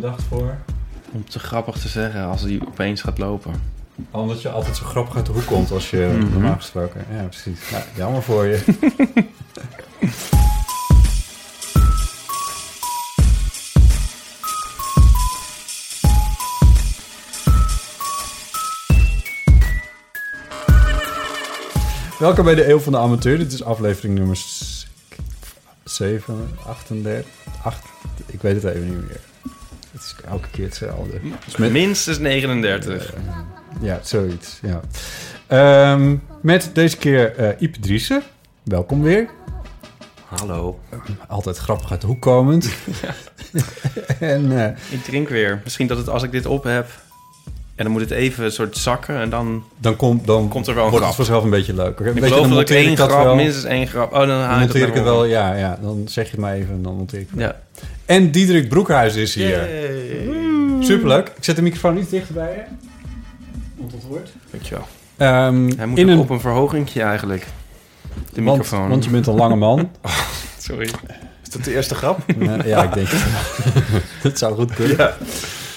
Bedacht voor? om te grappig te zeggen als hij opeens gaat lopen. Omdat je altijd zo grappig uit de hoek komt als je Mhm. normaal gesproken. Ja, precies. Ja, jammer voor je. Welkom bij de Eeuw van de Amateur. Dit is aflevering nummer 7, 38, 8, ik weet het even niet meer. Het is elke keer hetzelfde. Dus met- Minstens 39. ja, zoiets. Ja. Ehm, met deze keer eh Ipe Driessen. Welkom weer. Hallo. Altijd grappig uit de hoek komend. en eh, Ik drink weer. Misschien dat het als ik dit op heb... En dan moet het even een soort zakken en dan dan, komt dan komt er wel een wordt het vanzelf een beetje leuker. Een Ik beetje, geloof dan dat ik één dat grap, wel. minstens één grap... Oh, dan Dan haal je monteer ik het wel, ja, ja. Dan zeg je het maar even en dan monteer ik het. Ja. En Diederik Broekhuis is hier. Superleuk. Ik zet de microfoon iets dichterbij je. Want het woord. Dankjewel. Ehm, Hij moet in een, op een verhogingje eigenlijk. De want, microfoon. want je bent een lange man. Sorry. Is dat de eerste grap? Eh, ja, ik denk het. dat zou goed kunnen.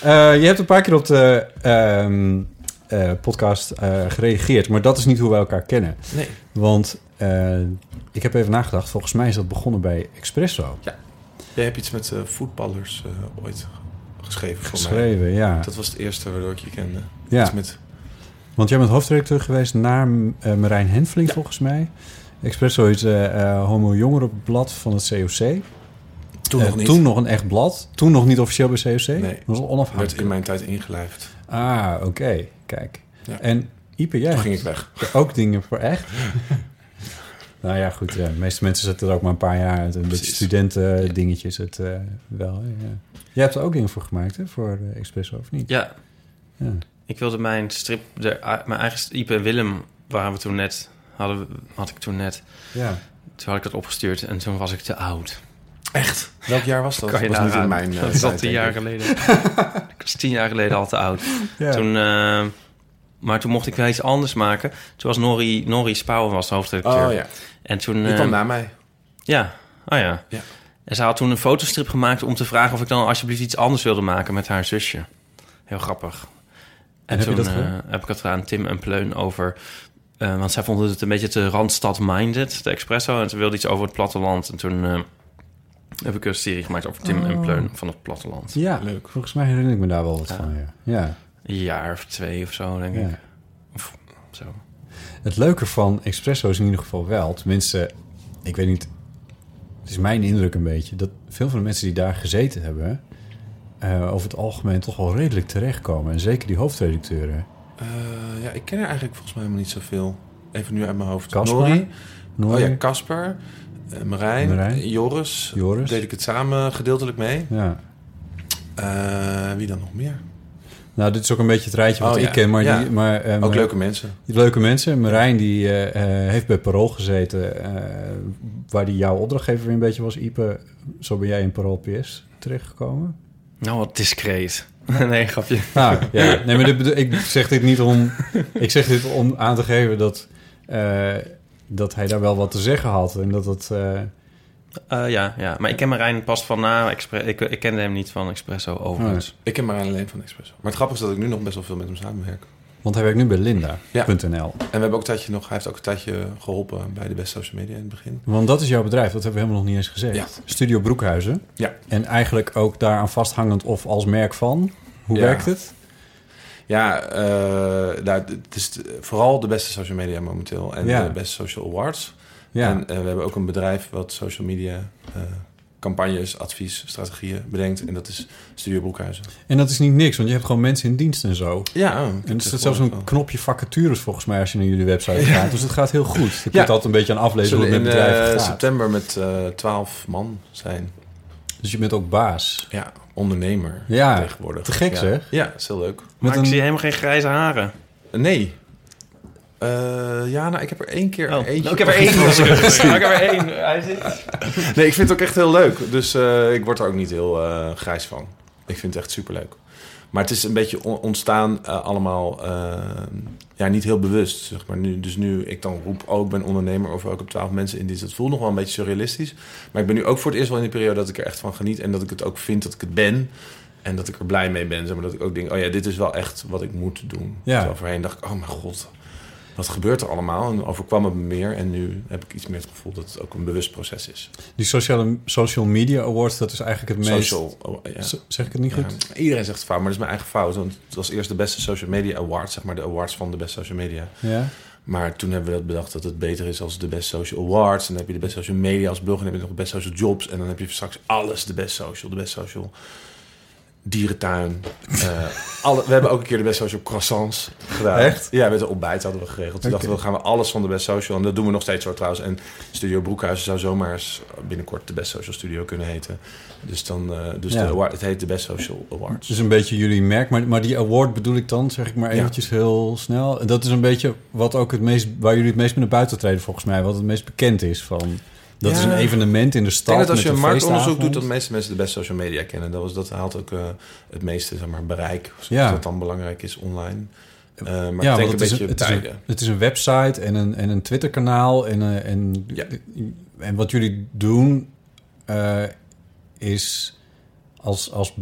Eh, je hebt een paar keer op de ehm, eh, podcast eh, gereageerd, maar dat is niet hoe we elkaar kennen. Nee. Want eh, ik heb even nagedacht, volgens mij is dat begonnen bij Expresso. Jij hebt iets met eh, voetballers eh, ooit geschreven voor mij. Geschreven, ja. Dat was het eerste waardoor ik je kende. ja. Iets met, Want jij bent hoofdredacteur geweest naar eh, Marijn Henfling, volgens mij. Expresso is eh eh, Homo Jongerenblad van het COC. toen nog niet. Toen nog een echt blad. Toen nog niet officieel bij COC. Nee. Dat was al werd onafhankelijk. in mijn tijd ingelijfd. Ah, oké. Kijk. Ja. En Ipe, jij Toen ging ik weg. ook dingen voor echt? nou ja, goed. Ja. De meeste mensen zetten er ook maar een paar jaar uit. Een beetje studenten dingetjes het eh, wel. Ja. Jij hebt er ook dingen voor gemaakt, hè? Voor de Expresso, of niet? Ja, Ja. ik wilde mijn strip... De, mijn eigen en Willem waren we toen net... Hadden, we- had ik toen net... ja. Toen had ik dat opgestuurd en toen was ik te oud. Echt? Welk jaar was dat? Kan je dat was niet in mijn eh, Dat is al tien jaar geleden. ik was tien jaar geleden al te oud. Ja. Toen, eh, maar toen mocht ik wel iets anders maken. Toen was Norrie, Norrie Spouwen was de hoofdredacteur. Oh ja, En toen... die kwam na mij. Ja, oh ja. Ja. En ze had toen een fotostrip gemaakt om te vragen of ik dan alsjeblieft iets anders wilde maken met haar zusje. Heel grappig. En, heb je toen dat eh, heb ik het aan Tim en Pleun over... eh, want zij vonden het een beetje te Randstad-minded, de Expresso. En ze wilde iets over het platteland. En toen eh, heb ik een serie gemaakt over Tim en Oh. Pleun van het platteland. ja, Leuk. volgens mij herinner ik me daar wel wat Ja. van. Ja. Ja. Een jaar of twee of zo, denk ik. Of zo. Het leuke van Expresso is in ieder geval wel, tenminste, ik weet niet, het is mijn indruk een beetje, dat veel van de mensen die daar gezeten hebben, eh, over het algemeen toch wel redelijk terechtkomen. En zeker die hoofdredacteuren. Eh, ja, ik ken er eigenlijk volgens mij helemaal niet zoveel. Even nu uit mijn hoofd. Casper? Oh ja, Casper. eh, Marijn. Marijn. Joris. Joris. Deed ik het samen gedeeltelijk mee. Ja. Eh, wie dan nog meer? Nou, dit is ook een beetje het rijtje wat Oh, ik ken, maar, Ja. die, maar eh, Ook leuke mensen. die leuke mensen. Marijn die eh, eh, heeft bij Parool gezeten, eh, waar die jouw opdrachtgever weer een beetje was. Ipe, zo ben jij in Parool PS terechtgekomen. Nou, wat discreet. nee, grapje. Ah, ja. Nee, maar dit bedoel- ik zeg dit niet om... Ik zeg dit om aan te geven dat, eh, dat hij daar wel wat te zeggen had. En dat het... eh, ja, ja, maar ik ken Marijn pas van na ik, ik kende hem niet van Expresso overigens. Ik ken Marijn alleen van Expresso. Maar het grappige is dat ik nu nog best wel veel met hem samenwerk. Want hij werkt nu bij Linda.nl. Ja. En we hebben ook een tijdje nog, hij heeft ook een tijdje geholpen bij de Best Social Media in het begin. Want dat is jouw bedrijf, dat hebben we helemaal nog niet eens gezegd. Ja. Studio Broekhuizen. Ja. En eigenlijk ook daaraan vasthangend of als merk van. Hoe Ja. werkt het? Ja, eh, nou, het is vooral de beste social media momenteel en Ja. de beste social awards. Ja. En eh, we hebben ook een bedrijf wat social media eh, campagnes, advies, strategieën bedenkt. En dat is Studio Broekhuizen. En dat is niet niks, want je hebt gewoon mensen in dienst en zo. Ja, En er staat zelfs een knopje vacatures volgens mij als je naar jullie website gaat. Dus het gaat heel goed. Je kunt Ja. altijd een beetje aan aflezen hoe het in met bedrijven eh, gaat. september met eh 12 man zijn. Dus je bent ook baas. Ja, ondernemer Ja, tegenwoordig. te gek ja. zeg. Ja, dat is heel leuk. Maar een- ik zie helemaal geen grijze haren. Nee. Eh, ja, nou, ik heb er één keer Oh. eentje. Nou, ik heb er één. ik heb er één. Hij zit... Nee, ik vind het ook echt heel leuk. Dus eh, ik word er ook niet heel eh, grijs van. Ik vind het echt superleuk. Maar het is een beetje on- ontstaan allemaal... eh, ja, niet heel bewust, zeg maar. Nu, dus nu ik dan roep, oh, ik ben ondernemer... of ook op twaalf mensen in dienst. Het voelt nog wel een beetje surrealistisch. Maar ik ben nu ook voor het eerst wel in die periode... dat ik er echt van geniet en dat ik het ook vind dat ik het ben... En dat ik er blij mee ben. Zeg maar dat ik ook denk, oh ja, dit is wel echt wat ik moet doen. Ja. Terwijl voorheen dacht ik, oh mijn god, wat gebeurt er allemaal? En overkwam het me meer. En nu heb ik iets meer het gevoel dat het ook een bewust proces is. Die sociale, social media awards, dat is eigenlijk het meest... Social, oh, ja. Zeg ik het niet Ja, goed? iedereen zegt het fout, maar dat is mijn eigen fout. Want het was eerst de beste social media awards, zeg maar de awards van de beste social media. Ja. Maar toen hebben we dat bedacht dat het beter is als de best social awards. En dan heb je de best social media als blog en dan heb je nog de best social jobs. En dan heb je straks alles de best social, de best social dierentuin. Eh, alle, we hebben ook een keer de best social croissants gedaan. Echt? Ja, met een ontbijt hadden we geregeld. Toen dachten we, gaan we alles van de best social. En dat doen we nog steeds zo trouwens. En Studio Broekhuizen zou zomaar eens binnenkort de best social studio kunnen heten. Dus, dan, eh, dus Ja. de award, het heet de best social awards. Dus een beetje jullie merk. Maar, maar die award bedoel ik dan, zeg ik maar Ja. eventjes heel snel. Dat is een beetje wat ook het meest, waar jullie het meest mee naar buiten treden volgens mij. Wat het meest bekend is van. Dat Ja. is een evenement in de Ik stad. denk dat als je een marktonderzoek doet, dat meeste mensen de best social media kennen. Dat, was, dat haalt ook eh, het meeste zeg maar, bereik, Ja. dat dan belangrijk is online. Eh, maar Ja, ik denk een het is beetje het, is een, tijden. het is een website en een, en een Twitter-kanaal. En, eh, en, Ja. en wat jullie doen eh, is als, als...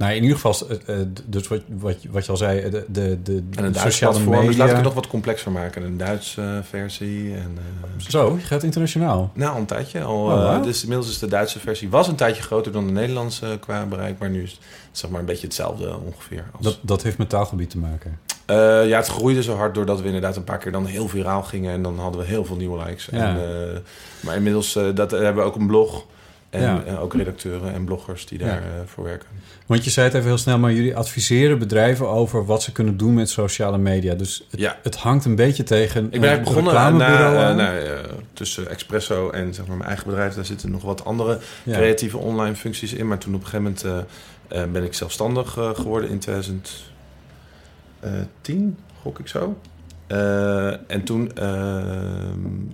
Nou, in ieder geval, eh, eh, dus wat, wat, wat je al zei, de, de, de, En een Duits platform, media. dus laat ik het nog wat complexer maken. Een Duitse eh, versie. En, Zo, je gaat internationaal. nou, een tijdje. Al, Oh, dus inmiddels is de Duitse versie was een tijdje groter dan de Nederlandse qua bereik. Maar nu is het zeg maar een beetje hetzelfde ongeveer. Als, Dat, dat heeft met taalgebied te maken. Ja, het groeide zo hard doordat we inderdaad een paar keer dan heel viraal gingen. En dan hadden we heel veel nieuwe likes. Ja. En, maar inmiddels dat, hebben we ook een blog. En Ja. eh, ook redacteuren en bloggers die Ja. daar eh, voor werken. Want je zei het even heel snel, maar jullie adviseren bedrijven over wat ze kunnen doen met sociale media. Dus het, Ja. het hangt een beetje tegen. Ik ben eigenlijk begonnen na, reclamebureau eh, tussen Expresso en zeg maar, mijn eigen bedrijf. Daar zitten nog wat andere creatieve online functies in. Maar toen op een gegeven moment ben ik zelfstandig geworden in 2010, gok ik zo. Eh, en toen eh,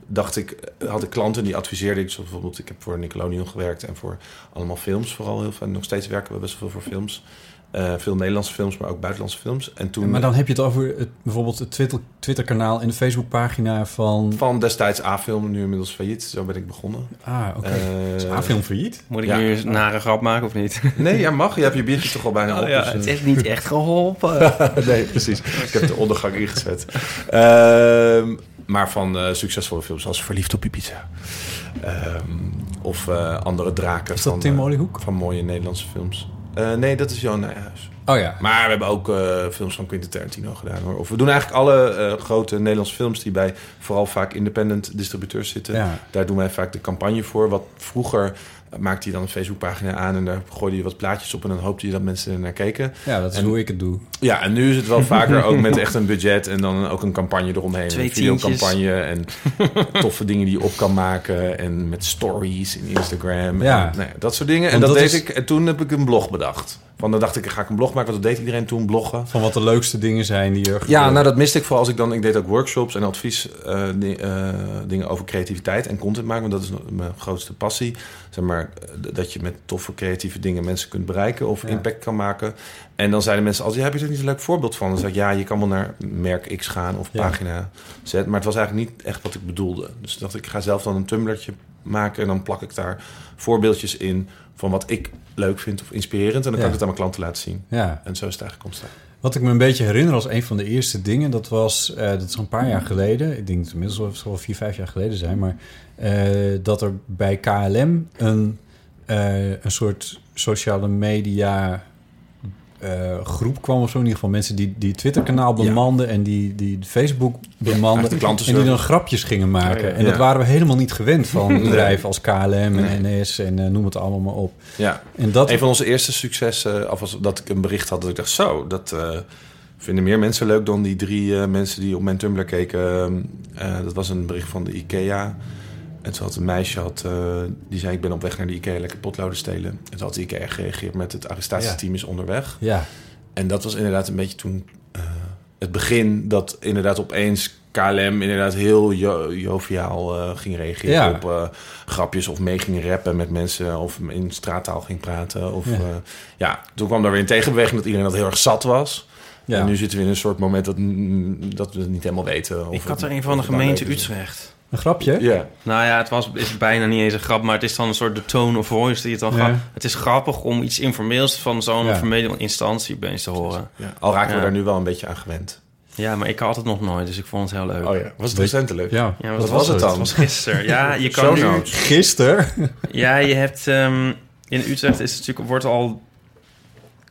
dacht ik, had ik klanten die adviseerde ik. Bijvoorbeeld, ik heb voor Nickelodeon gewerkt en voor allemaal films vooral heel veel. Nog steeds werken we best wel veel voor films. Eh, veel Nederlandse films, maar ook buitenlandse films. En toen Maar dan heb je het over het, bijvoorbeeld het Twitter- Twitter-kanaal en de Facebookpagina van... van destijds A-film, nu inmiddels failliet. Zo ben ik begonnen. Ah, oké. Eh, Is A-film failliet? Moet ik Ja. nu een nare grap maken of niet? Nee, ja, mag. Je hebt je biertje toch al bijna op. Oh ja, dus, eh, het heeft niet echt geholpen. nee, precies. Ik heb de ondergang ingezet. Ehm, maar van eh, succesvolle films zoals Verliefd op Ibiza. Ehm, of eh, andere draken. Is dat van, Tim eh? Van mooie Nederlandse films. Eh, nee, dat is Johan Nijhuis. Oh ja. Maar we hebben ook eh, films van Quentin Tarantino gedaan. Hoor. Of we doen eigenlijk alle eh, grote Nederlandse films... die bij vooral vaak independent distributeurs zitten. Ja. Daar doen wij vaak de campagne voor. Wat vroeger maakte hij dan een Facebookpagina aan... en daar gooide je wat plaatjes op... en dan hoopte je dat mensen er naar keken. ja, dat is En- hoe ik het doe. Ja, en nu is het wel vaker ook met echt een budget... en dan ook een campagne eromheen. Twee een videocampagne en toffe dingen die je op kan maken... en met stories in Instagram. Ja. En, nou ja, dat soort dingen. En dat, dat deed is- ik. En toen heb ik een blog bedacht. Van dan dacht ik, ga ik een blog maken? Want dat deed iedereen toen, bloggen. Van wat de leukste dingen zijn die er Ja, nou dat miste ik vooral als ik dan... Ik deed ook workshops en advies eh, eh, dingen over creativiteit en content maken. Want dat is mijn grootste passie. Zeg maar, eh, dat je met toffe creatieve dingen mensen kunt bereiken of Ja. impact kan maken. En dan zeiden mensen als heb je er niet een leuk voorbeeld van? Dan zei ik, ja, je kan wel naar merk X gaan of Ja. pagina Z. Maar het was eigenlijk niet echt wat ik bedoelde. Dus ik dacht ik, ga zelf dan een tumblertje maken... en dan plak ik daar voorbeeldjes in van wat ik leuk vind of inspirerend. En dan kan ik het aan mijn klanten laten zien. Ja. En zo is het eigenlijk ontstaan. Wat ik me een beetje herinner als een van de eerste dingen, dat was, eh, dat is een paar jaar geleden, ik denk het inmiddels wel- wel vier, vijf jaar geleden zijn, maar eh, dat er bij KLM een, eh, een soort sociale media eh, groep kwam of zo. In ieder geval mensen die die Twitter-kanaal bemanden en die, die Facebook bemanden. de en die dan grapjes gingen maken. Ja. En dat Ja. waren we helemaal niet gewend van bedrijven als KLM en. NS en eh, noem het allemaal maar op. Ja. En dat, Een van onze eerste successen, of was dat ik een bericht had dat ik dacht, zo, dat eh, vinden meer mensen leuk dan die drie eh, mensen die op mijn Tumblr keken. Eh, dat was een bericht van de IKEA. En toen had een meisje, had, eh, die zei, ik ben op weg naar de IKEA lekker potloden stelen. En toen had de IKEA gereageerd met het arrestatieteam is onderweg. ja, En dat was inderdaad een beetje toen eh, het begin dat inderdaad opeens KLM inderdaad heel jo- joviaal eh, ging reageren Ja. op eh, grapjes of mee ging rappen met mensen of in straattaal ging praten. Of, Ja. ja. ja, toen kwam daar weer een tegenbeweging dat iedereen dat heel erg zat was. ja. En nu zitten we in een soort moment dat, dat we het niet helemaal weten. Of Ik had er een van de gemeente. Utrecht. Een grapje? Ja, Nou ja, het was, is bijna niet eens een grap, maar het is dan een soort de tone of voice die het dan Ja. gaat. Het is grappig om iets informeels van zo'n Ja. formele instantie opeens te horen. ja. al raken Ja. we daar nu wel een beetje aan gewend. Ja, maar ik had het nog nooit, dus ik vond het heel leuk. Oh ja, was het? Ja, Ja, Wat was het dan? Het was gisteren. Ja, je kan nu... Gisteren? Ja, je hebt... ehm, in Utrecht is het natuurlijk, wordt al...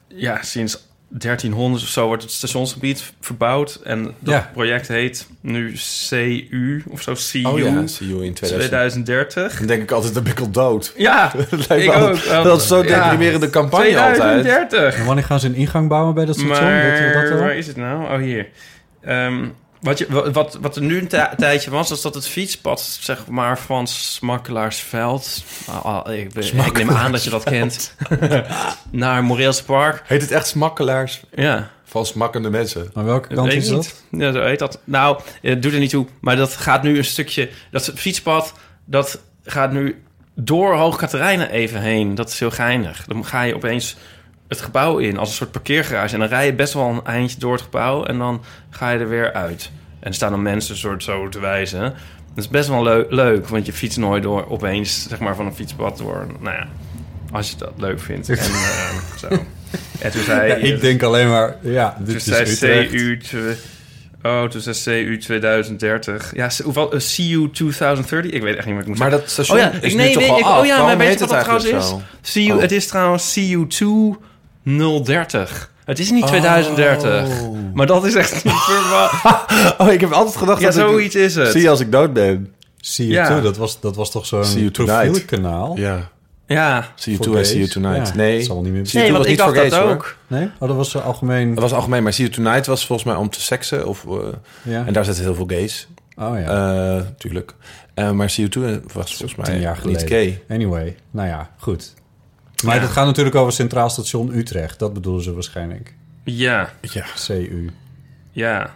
Ja, sinds 1300 of zo wordt het stationsgebied verbouwd. En dat Ja. project heet nu CU of zo. CU Oh ja, you in 2000. 2030. Dan denk ik altijd, dan ben ik al dood. Ja, Dat lijkt ik ook. Dat is zo'n Ja. deprimerende campagne altijd. 2030. En wanneer gaan ze een ingang bouwen bij dat station? Weet je dat Maar waar is het nou? Oh, hier. Ehm, wat, je, wa- wat, wat er nu een ti- tijdje was, was dat het fietspad, zeg maar, van Smakkelaarsveld... Ah, ik, ik neem aan dat je dat kent. naar Moreels Park. Heet het echt smakkelaars Ja, van smakkende mensen? Maar welke kant weet is dat? niet. Ja, zo heet dat. Nou, het doet er niet toe. Maar dat gaat nu een stukje... Dat fietspad, dat gaat nu door Hoog Katerijnen even heen. Dat is heel geinig. Dan ga je opeens het gebouw in als een soort parkeergarage. En dan rij je best wel een eindje door het gebouw. En dan ga je er weer uit. En er staan dan mensen soort zo te wijzen. Dat is best wel leu- leuk. Want je fietst nooit door opeens zeg maar, van een fietspad door. Nou ja, als je dat leuk vindt. En eh, zo. En toen zei Ja, ik denk alleen maar, ja, dit toen is zei. CU... Oh, toen zei CU 2030. Ja, hoeveel? CU 2030? Ik weet echt niet wat ik moet Maar dat station Oh ja, is nu nee, toch nee, al ik- af? oh ja, maar weet je wat dat trouwens is? CU, Oh. Het is trouwens CU 2030. Het is niet 2030. Maar dat is echt. Oh, ik heb altijd gedacht Ja, dat ik... zoiets is het. Zie je als ik dood ben. See you Ja. too, dat was, dat was toch See zo'n you tonight. profielkanaal? Ja. Ja. See you too and see you tonight. Ja, nee. dat zal wel niet meer See Nee, want was ik niet dacht dat hoor. ook. Nee? Oh, dat was zo algemeen. Dat was algemeen, maar See You Tonight was volgens mij om te seksen. Of, eh, Ja. En daar zitten heel veel gays. Oh ja, Eh tuurlijk. Eh, maar See You Too was volgens mij tien jaar geleden. niet gay. Anyway, nou ja, goed. Maar Ja. dat gaat natuurlijk over Centraal Station Utrecht. Dat bedoelen ze waarschijnlijk. Ja, Ja. CU. ja.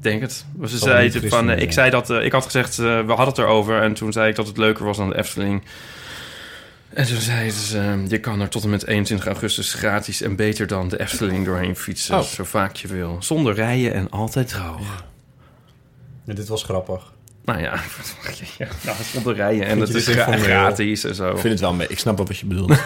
Denk het. Ze Zal zei het van, eh, zijn. ik zei dat, eh, ik had gezegd, eh, we hadden het erover. En toen zei ik dat het leuker was dan de Efteling. En toen zei ze, eh, je kan er tot en met 21 augustus gratis en beter dan de Efteling doorheen fietsen. Oh. Zo vaak je wil. Zonder rijden en altijd droog. Ja, dit was grappig. Nou ja, ja nou, zonder rijden en het is gra- gratis en zo. Ik vind het wel mee. Ik snap wel wat je bedoelt.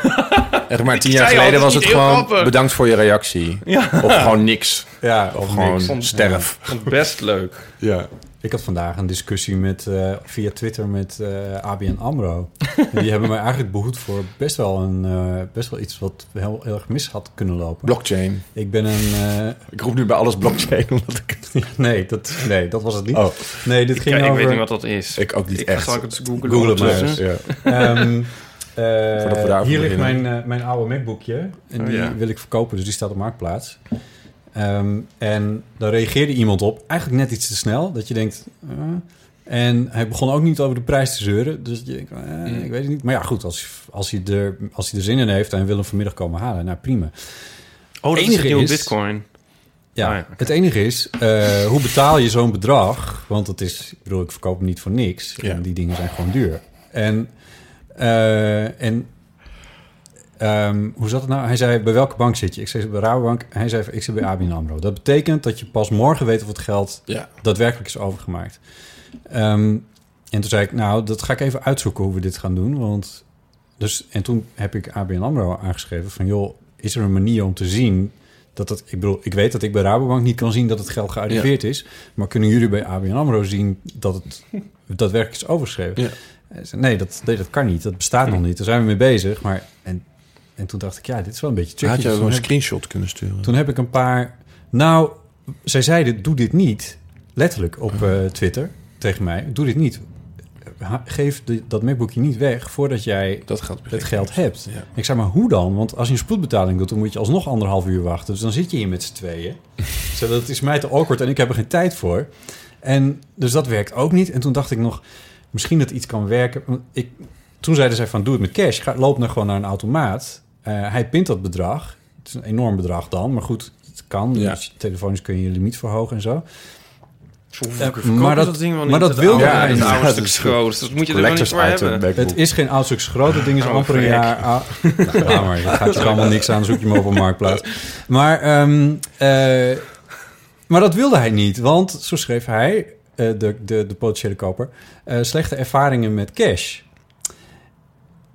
Echt maar tien jaar geleden het was het gewoon grappig. bedankt voor je reactie. Ja, Of gewoon niks. Ja, Of gewoon niks. sterf. vond het best leuk. Ja. Ik had vandaag een discussie met, eh, via Twitter met eh ABN AMRO. die hebben mij eigenlijk behoed voor best wel, een, eh, best wel iets wat heel, heel erg mis had kunnen lopen. Blockchain. Ik ben een... eh, Ik roep nu bij alles blockchain. Omdat ik, nee, dat, nee, dat was het niet. oh, Nee, dit ging Ik, ik over... weet niet wat dat is. ik ook niet Ik echt. zal ik het googlen. Google het maar ondertussen. eens. Ja. Ehm, eh, hier ligt mijn, eh, mijn oude MacBookje. En Oh, die ja. wil ik verkopen, dus die staat op Marktplaats. Ehm, en daar reageerde iemand op, eigenlijk net iets te snel. Dat je denkt... eh, en hij begon ook niet over de prijs te zeuren. Dus je denkt, eh, ik weet het niet. Maar ja, goed, als, als, hij er, als hij er zin in heeft... en wil hem vanmiddag komen halen, nou prima. Oh, dat is Enige is- bitcoin. Ja, Ah, ja, het enige is, eh, hoe betaal je zo'n bedrag? Want het is, ik bedoel, ik verkoop hem niet voor niks. Ja. En die dingen zijn gewoon duur. En, en ehm, hoe zat het nou? Hij zei, bij welke bank zit je? Ik zei, bij Rabobank. Hij zei, ik zit bij ABN AMRO. Dat betekent dat je pas morgen weet of het geld Ja. daadwerkelijk is overgemaakt. Ehm, en toen zei ik, nou, dat ga ik even uitzoeken hoe we dit gaan doen. Want dus, en toen heb ik ABN AMRO aangeschreven van... joh, is er een manier om te zien dat het, ik bedoel, ik weet dat ik bij Rabobank niet kan zien dat het geld gearriveerd is. Maar kunnen jullie bij ABN AMRO zien dat het daadwerkelijk is overgeschreven? Ja. Nee, dat, nee, dat kan niet. Dat bestaat nog niet. Daar zijn we mee bezig. Maar, en, en toen dacht ik, ja, dit is wel een beetje tricky. Had je Dus een screenshot kunnen sturen? toen heb ik een paar... Nou, zij zeiden, doe dit niet. Letterlijk op eh, Twitter tegen mij. Doe dit niet. Ha- Geef de, dat MacBookje niet weg voordat jij dat geld het geld hebt. Ja. Ik zeg maar, hoe dan? Want als je een spoedbetaling doet, dan moet je alsnog anderhalf uur wachten. Dus dan zit je hier met z'n tweeën. Zo, dat is mij te awkward en ik heb er geen tijd voor. En dus dat werkt ook niet. En toen dacht ik nog, misschien dat iets kan werken. Ik, toen zeiden zij van, doe het met cash. Ga, loop nou gewoon naar een automaat. Eh, hij pint dat bedrag. Het is een enorm bedrag dan, maar goed, het kan. Ja. Dus telefonisch kun je je limiet verhogen en zo. Eh, maar dat- dat ding wel maar niet. dat oude Ja, stuk. Dat moet je er niet voor hebben. Het is geen oud stuk groot. Het ding is Oh, amper een jaar oud. Nou, ja, maar gaat je allemaal niks aan. Zoek je hem op een marktplaats. Maar, ehm, eh, maar dat wilde hij niet. Want, zo schreef hij, eh, de, de, de potentiële koper... eh, slechte ervaringen met cash.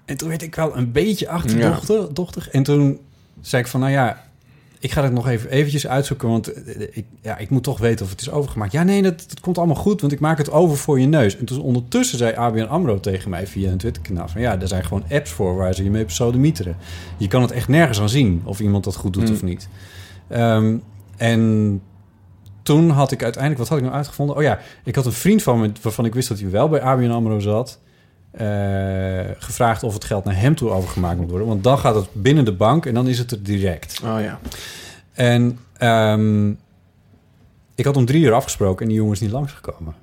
En toen werd ik wel een beetje achterdochtig. En toen zei ik van, nou ja... Ik ga het nog even eventjes uitzoeken, want eh, ik, ja, ik moet toch weten of het is overgemaakt. Ja, nee, dat, dat komt allemaal goed, want ik maak het over voor je neus. En toen ondertussen zei ABN AMRO tegen mij via een Twitterkanaal... van ja, er zijn gewoon apps voor waar ze je mee pseudomieteren. Je kan het echt nergens aan zien of iemand dat goed doet Mm. of niet. Ehm, en toen had ik uiteindelijk... Wat had ik nou uitgevonden? Oh ja, ik had een vriend van me... waarvan ik wist dat hij wel bij ABN AMRO zat... eh, gevraagd of het geld naar hem toe overgemaakt moet worden. Want dan gaat het binnen de bank en dan is het er direct. Oh ja. En ehm, ik had om drie uur afgesproken en die jongen is niet langsgekomen.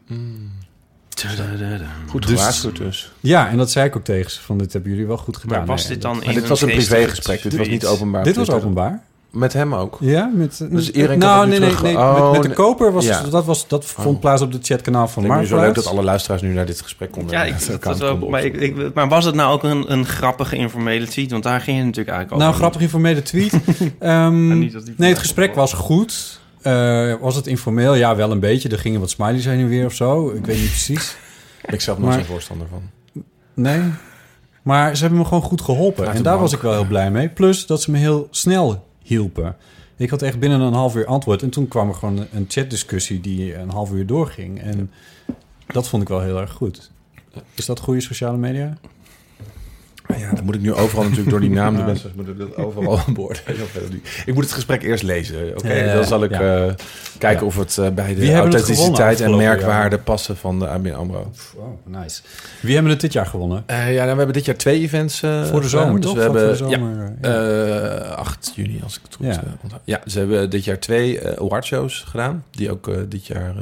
Goed Dus- gewaarschuwd dus. Ja, en dat zei ik ook tegen ze, van dit hebben jullie wel goed gedaan. Maar was Nee, dit dan in Maar dit was een privégesprek. Dit was niet openbaar. Dit was openbaar. Met hem ook. Ja, met... Dus iedereen nou, nee, nee, nee. Oh, met, met de nee. koper was Ja. dat, was, dat vond Oh. plaats op het chatkanaal van me zo leuk dat alle luisteraars nu naar dit gesprek konden. Ja, ik, dat ook, konden maar, ik, ik- maar was het nou ook een, een grappige informele tweet? Want daar ging het natuurlijk eigenlijk Nou, over. grappig informele tweet. Ehm, En niet dat die nee, het gesprek was goed. Eh, was het informeel? Ja, wel een beetje. Er gingen wat smileys heen en weer of zo. Ik weet niet precies. Ik zelf nog Maar- geen voorstander van. Nee. Maar ze hebben me gewoon goed geholpen. En de daar was ik wel heel blij mee. Plus dat ze me heel snel hielpen. Ik had echt binnen een half uur antwoord. En toen kwam er gewoon een chatdiscussie die een half uur doorging. En dat vond ik wel heel erg goed. Is dat goede sociale media? Ja, dan moet ik nu overal natuurlijk door die naam. De mensen moeten dat overal aan boord. Ik moet het gesprek eerst lezen. Oké, Ja, dan zal ik ja. eh, kijken of het eh, bij de authenticiteit en merkwaarde passen van de ABN AMRO. Oh, nice. Wie hebben het dit jaar gewonnen? Eh, ja, nou, we hebben dit jaar twee events Voor de zomer, Dus toch? we Voor hebben, de ja, zomer, ja. Eh, 8 juni, als ik het goed Ja. ja. onthoud. Ja, ze hebben dit jaar twee awardshows gedaan... die ook dit jaar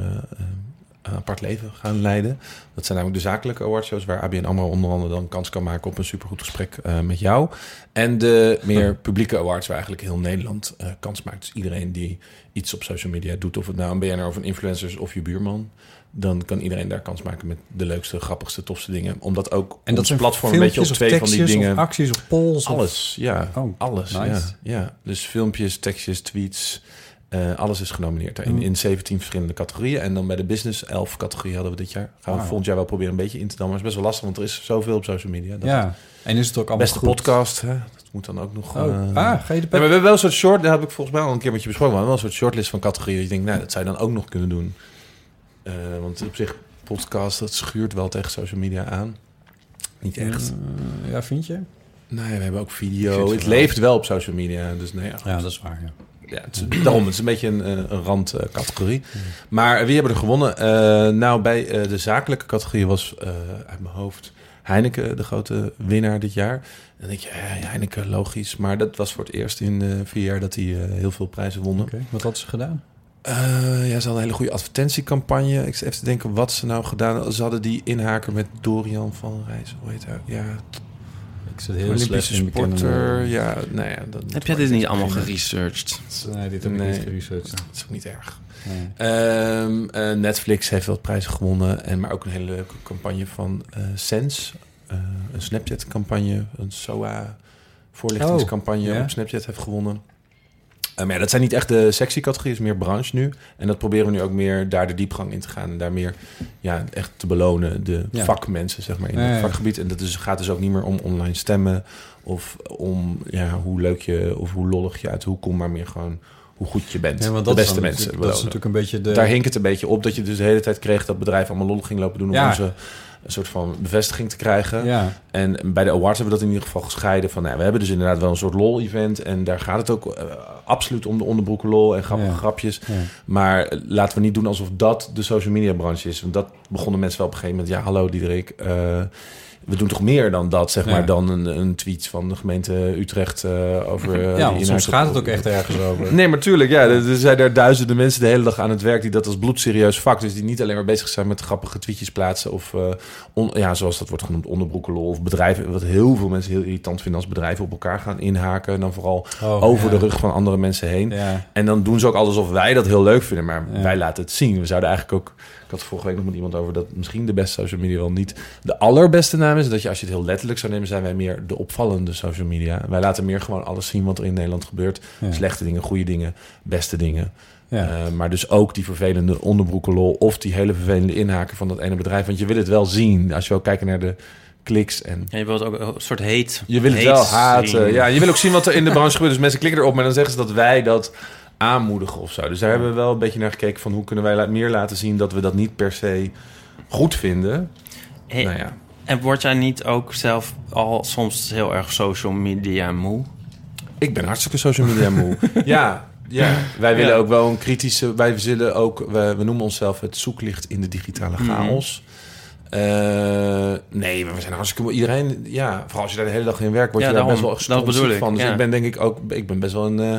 apart leven gaan leiden. Dat zijn namelijk de zakelijke awardshows... waar ABN AMRO onder andere dan kans kan maken... op een supergoed gesprek eh, met jou. En de meer publieke awards... waar eigenlijk heel Nederland eh, kans maakt. Dus iedereen die iets op social media doet... of het nou een BNR of een influencer is of je buurman... dan kan iedereen daar kans maken met de leukste, grappigste, tofste dingen. Omdat ook En dat zijn platform een beetje op twee of van die dingen... Of acties of polls. of- Alles, ja. Oh, alles, nice. ja, ja. Dus filmpjes, tekstjes, tweets, eh, alles is genomineerd. Mm. In 17 verschillende categorieën. En dan bij de business 11 categorieën hadden we dit jaar. Gaan we volgend jaar wel proberen een beetje in te dammen. Maar het is best wel lastig, want er is zoveel op social media. Dat Ja. En is het ook allemaal Beste goed? podcast, hè? dat moet dan ook nog... Oh, eh, ah, ga je de ja, maar we hebben wel een soort short, daar heb ik volgens mij al een keer met je besproken, maar wel een soort shortlist van categorieën. Je denkt, nou, dat zou je dan ook nog kunnen doen. Eh, want op zich, podcast, dat schuurt wel tegen social media aan. Niet echt. Eh, ja, vind je? Nee, we hebben ook Ik video. Het leeft wel op social media. Dus nee, ja. Ja, dat is waar, ja. Ja, het is, daarom, het is een beetje een, eh, een randcategorie. Maar wie hebben er gewonnen? Eh, nou, bij eh, de zakelijke categorie was uit mijn hoofd Heineken de grote winnaar dit jaar. En dan denk je, ja, Heineken, logisch. Maar dat was voor het eerst in vier jaar dat hij heel veel prijzen wonnen. Wat hadden ze gedaan? Ja, ze hadden een hele goede advertentiecampagne. Ik zit even te denken wat ze nou gedaan hadden. Ze hadden die inhaker met Dorian van Rijs. Hoe heet hij? Ja, Ik zit heel slecht Olympische in sporter. Ja, nou ja. Dat Heb jij dit niet allemaal geresearched? Nee, dit heb ik Nee. niet geresearched. Dat is ook niet erg. Nee. Ehm, eh, Netflix heeft wat prijzen gewonnen. En, maar ook een hele leuke campagne van eh Sense. Eh, een Snapchat-campagne. Een SOA-voorlichtingscampagne Oh, ja. op Snapchat heeft gewonnen. Maar ja, dat zijn niet echt de sexy categorieën, is meer branche nu. En dat proberen we nu ook meer daar de diepgang in te gaan. En daar meer ja, echt te belonen. De Ja. vakmensen, zeg maar, in het vakgebied. En dat is, gaat dus ook niet meer om online stemmen. Of om ja, hoe leuk je of hoe lollig je uit de hoek komt. Maar meer gewoon hoe goed je bent. Ja, want de dat beste mensen. Dat is natuurlijk een beetje de... Daar hing het een beetje op dat je dus de hele tijd kreeg dat bedrijf allemaal lol ging lopen doen om Ja. onze een soort van bevestiging te krijgen. Ja, En bij de awards hebben we dat in ieder geval gescheiden van, nou, we hebben dus inderdaad wel een soort lol-event en daar gaat het ook eh, absoluut om de onderbroeken lol en grappige Ja. grapjes. ja. Maar eh, laten we niet doen alsof dat de social media branche is. Want dat begonnen mensen wel op een gegeven moment. Ja, hallo Diederik. eh, we doen toch meer dan dat, zeg Ja. maar, dan een, een tweet van de gemeente Utrecht eh, over... eh, ja want soms gaat het ook echt ergens over. Nee, maar tuurlijk, ja. Er er zijn er duizenden mensen de hele dag aan het werk... die dat als bloedserieus vak... dus die niet alleen maar bezig zijn met grappige tweetjes plaatsen... of, eh, on- ja, zoals dat wordt genoemd, onderbroekenlol... of bedrijven, wat heel veel mensen heel irritant vinden... als bedrijven op elkaar gaan inhaken... en dan vooral Oh, over ja. de rug van andere mensen heen. Ja, En dan doen ze ook alsof wij dat heel leuk vinden. Maar wij laten het zien. We zouden eigenlijk ook... Ik had vorige week nog met iemand over dat misschien de beste social media wel niet de allerbeste naam is. Dat je als je het heel letterlijk zou nemen, zijn wij meer de opvallende social media. Wij laten meer gewoon alles zien wat er in Nederland gebeurt. Ja. Slechte dingen, goede dingen, beste dingen. ja. Eh, maar dus ook die vervelende onderbroekenlol of die hele vervelende inhaken van dat ene bedrijf. Want je wil het wel zien als je ook kijkt naar de kliks en En je wilt ook een soort heet. je wil het wel haten. zien. Ja, je wil ook zien wat er in de branche gebeurt. Dus mensen klikken erop, maar dan zeggen ze dat wij dat aanmoedigen of zo. Dus daar hebben we wel een beetje naar gekeken van hoe kunnen wij meer laten zien dat we dat niet per se goed vinden. Hey, Nou ja. En word jij niet ook zelf al soms heel erg social media moe? Ik ben hartstikke social media moe. ja, ja, wij willen Ja. ook wel een kritische... Wij zullen ook... We, we noemen onszelf het zoeklicht in de digitale Mhm. chaos. Eh, nee, we zijn hartstikke. Iedereen... Ja, vooral als je daar de hele dag in werkt... word Ja, je daar best daarom. wel Dat bedoel strontziek ik, van. Dus ja. ik ben denk ik ook... Ik ben best wel een... eh,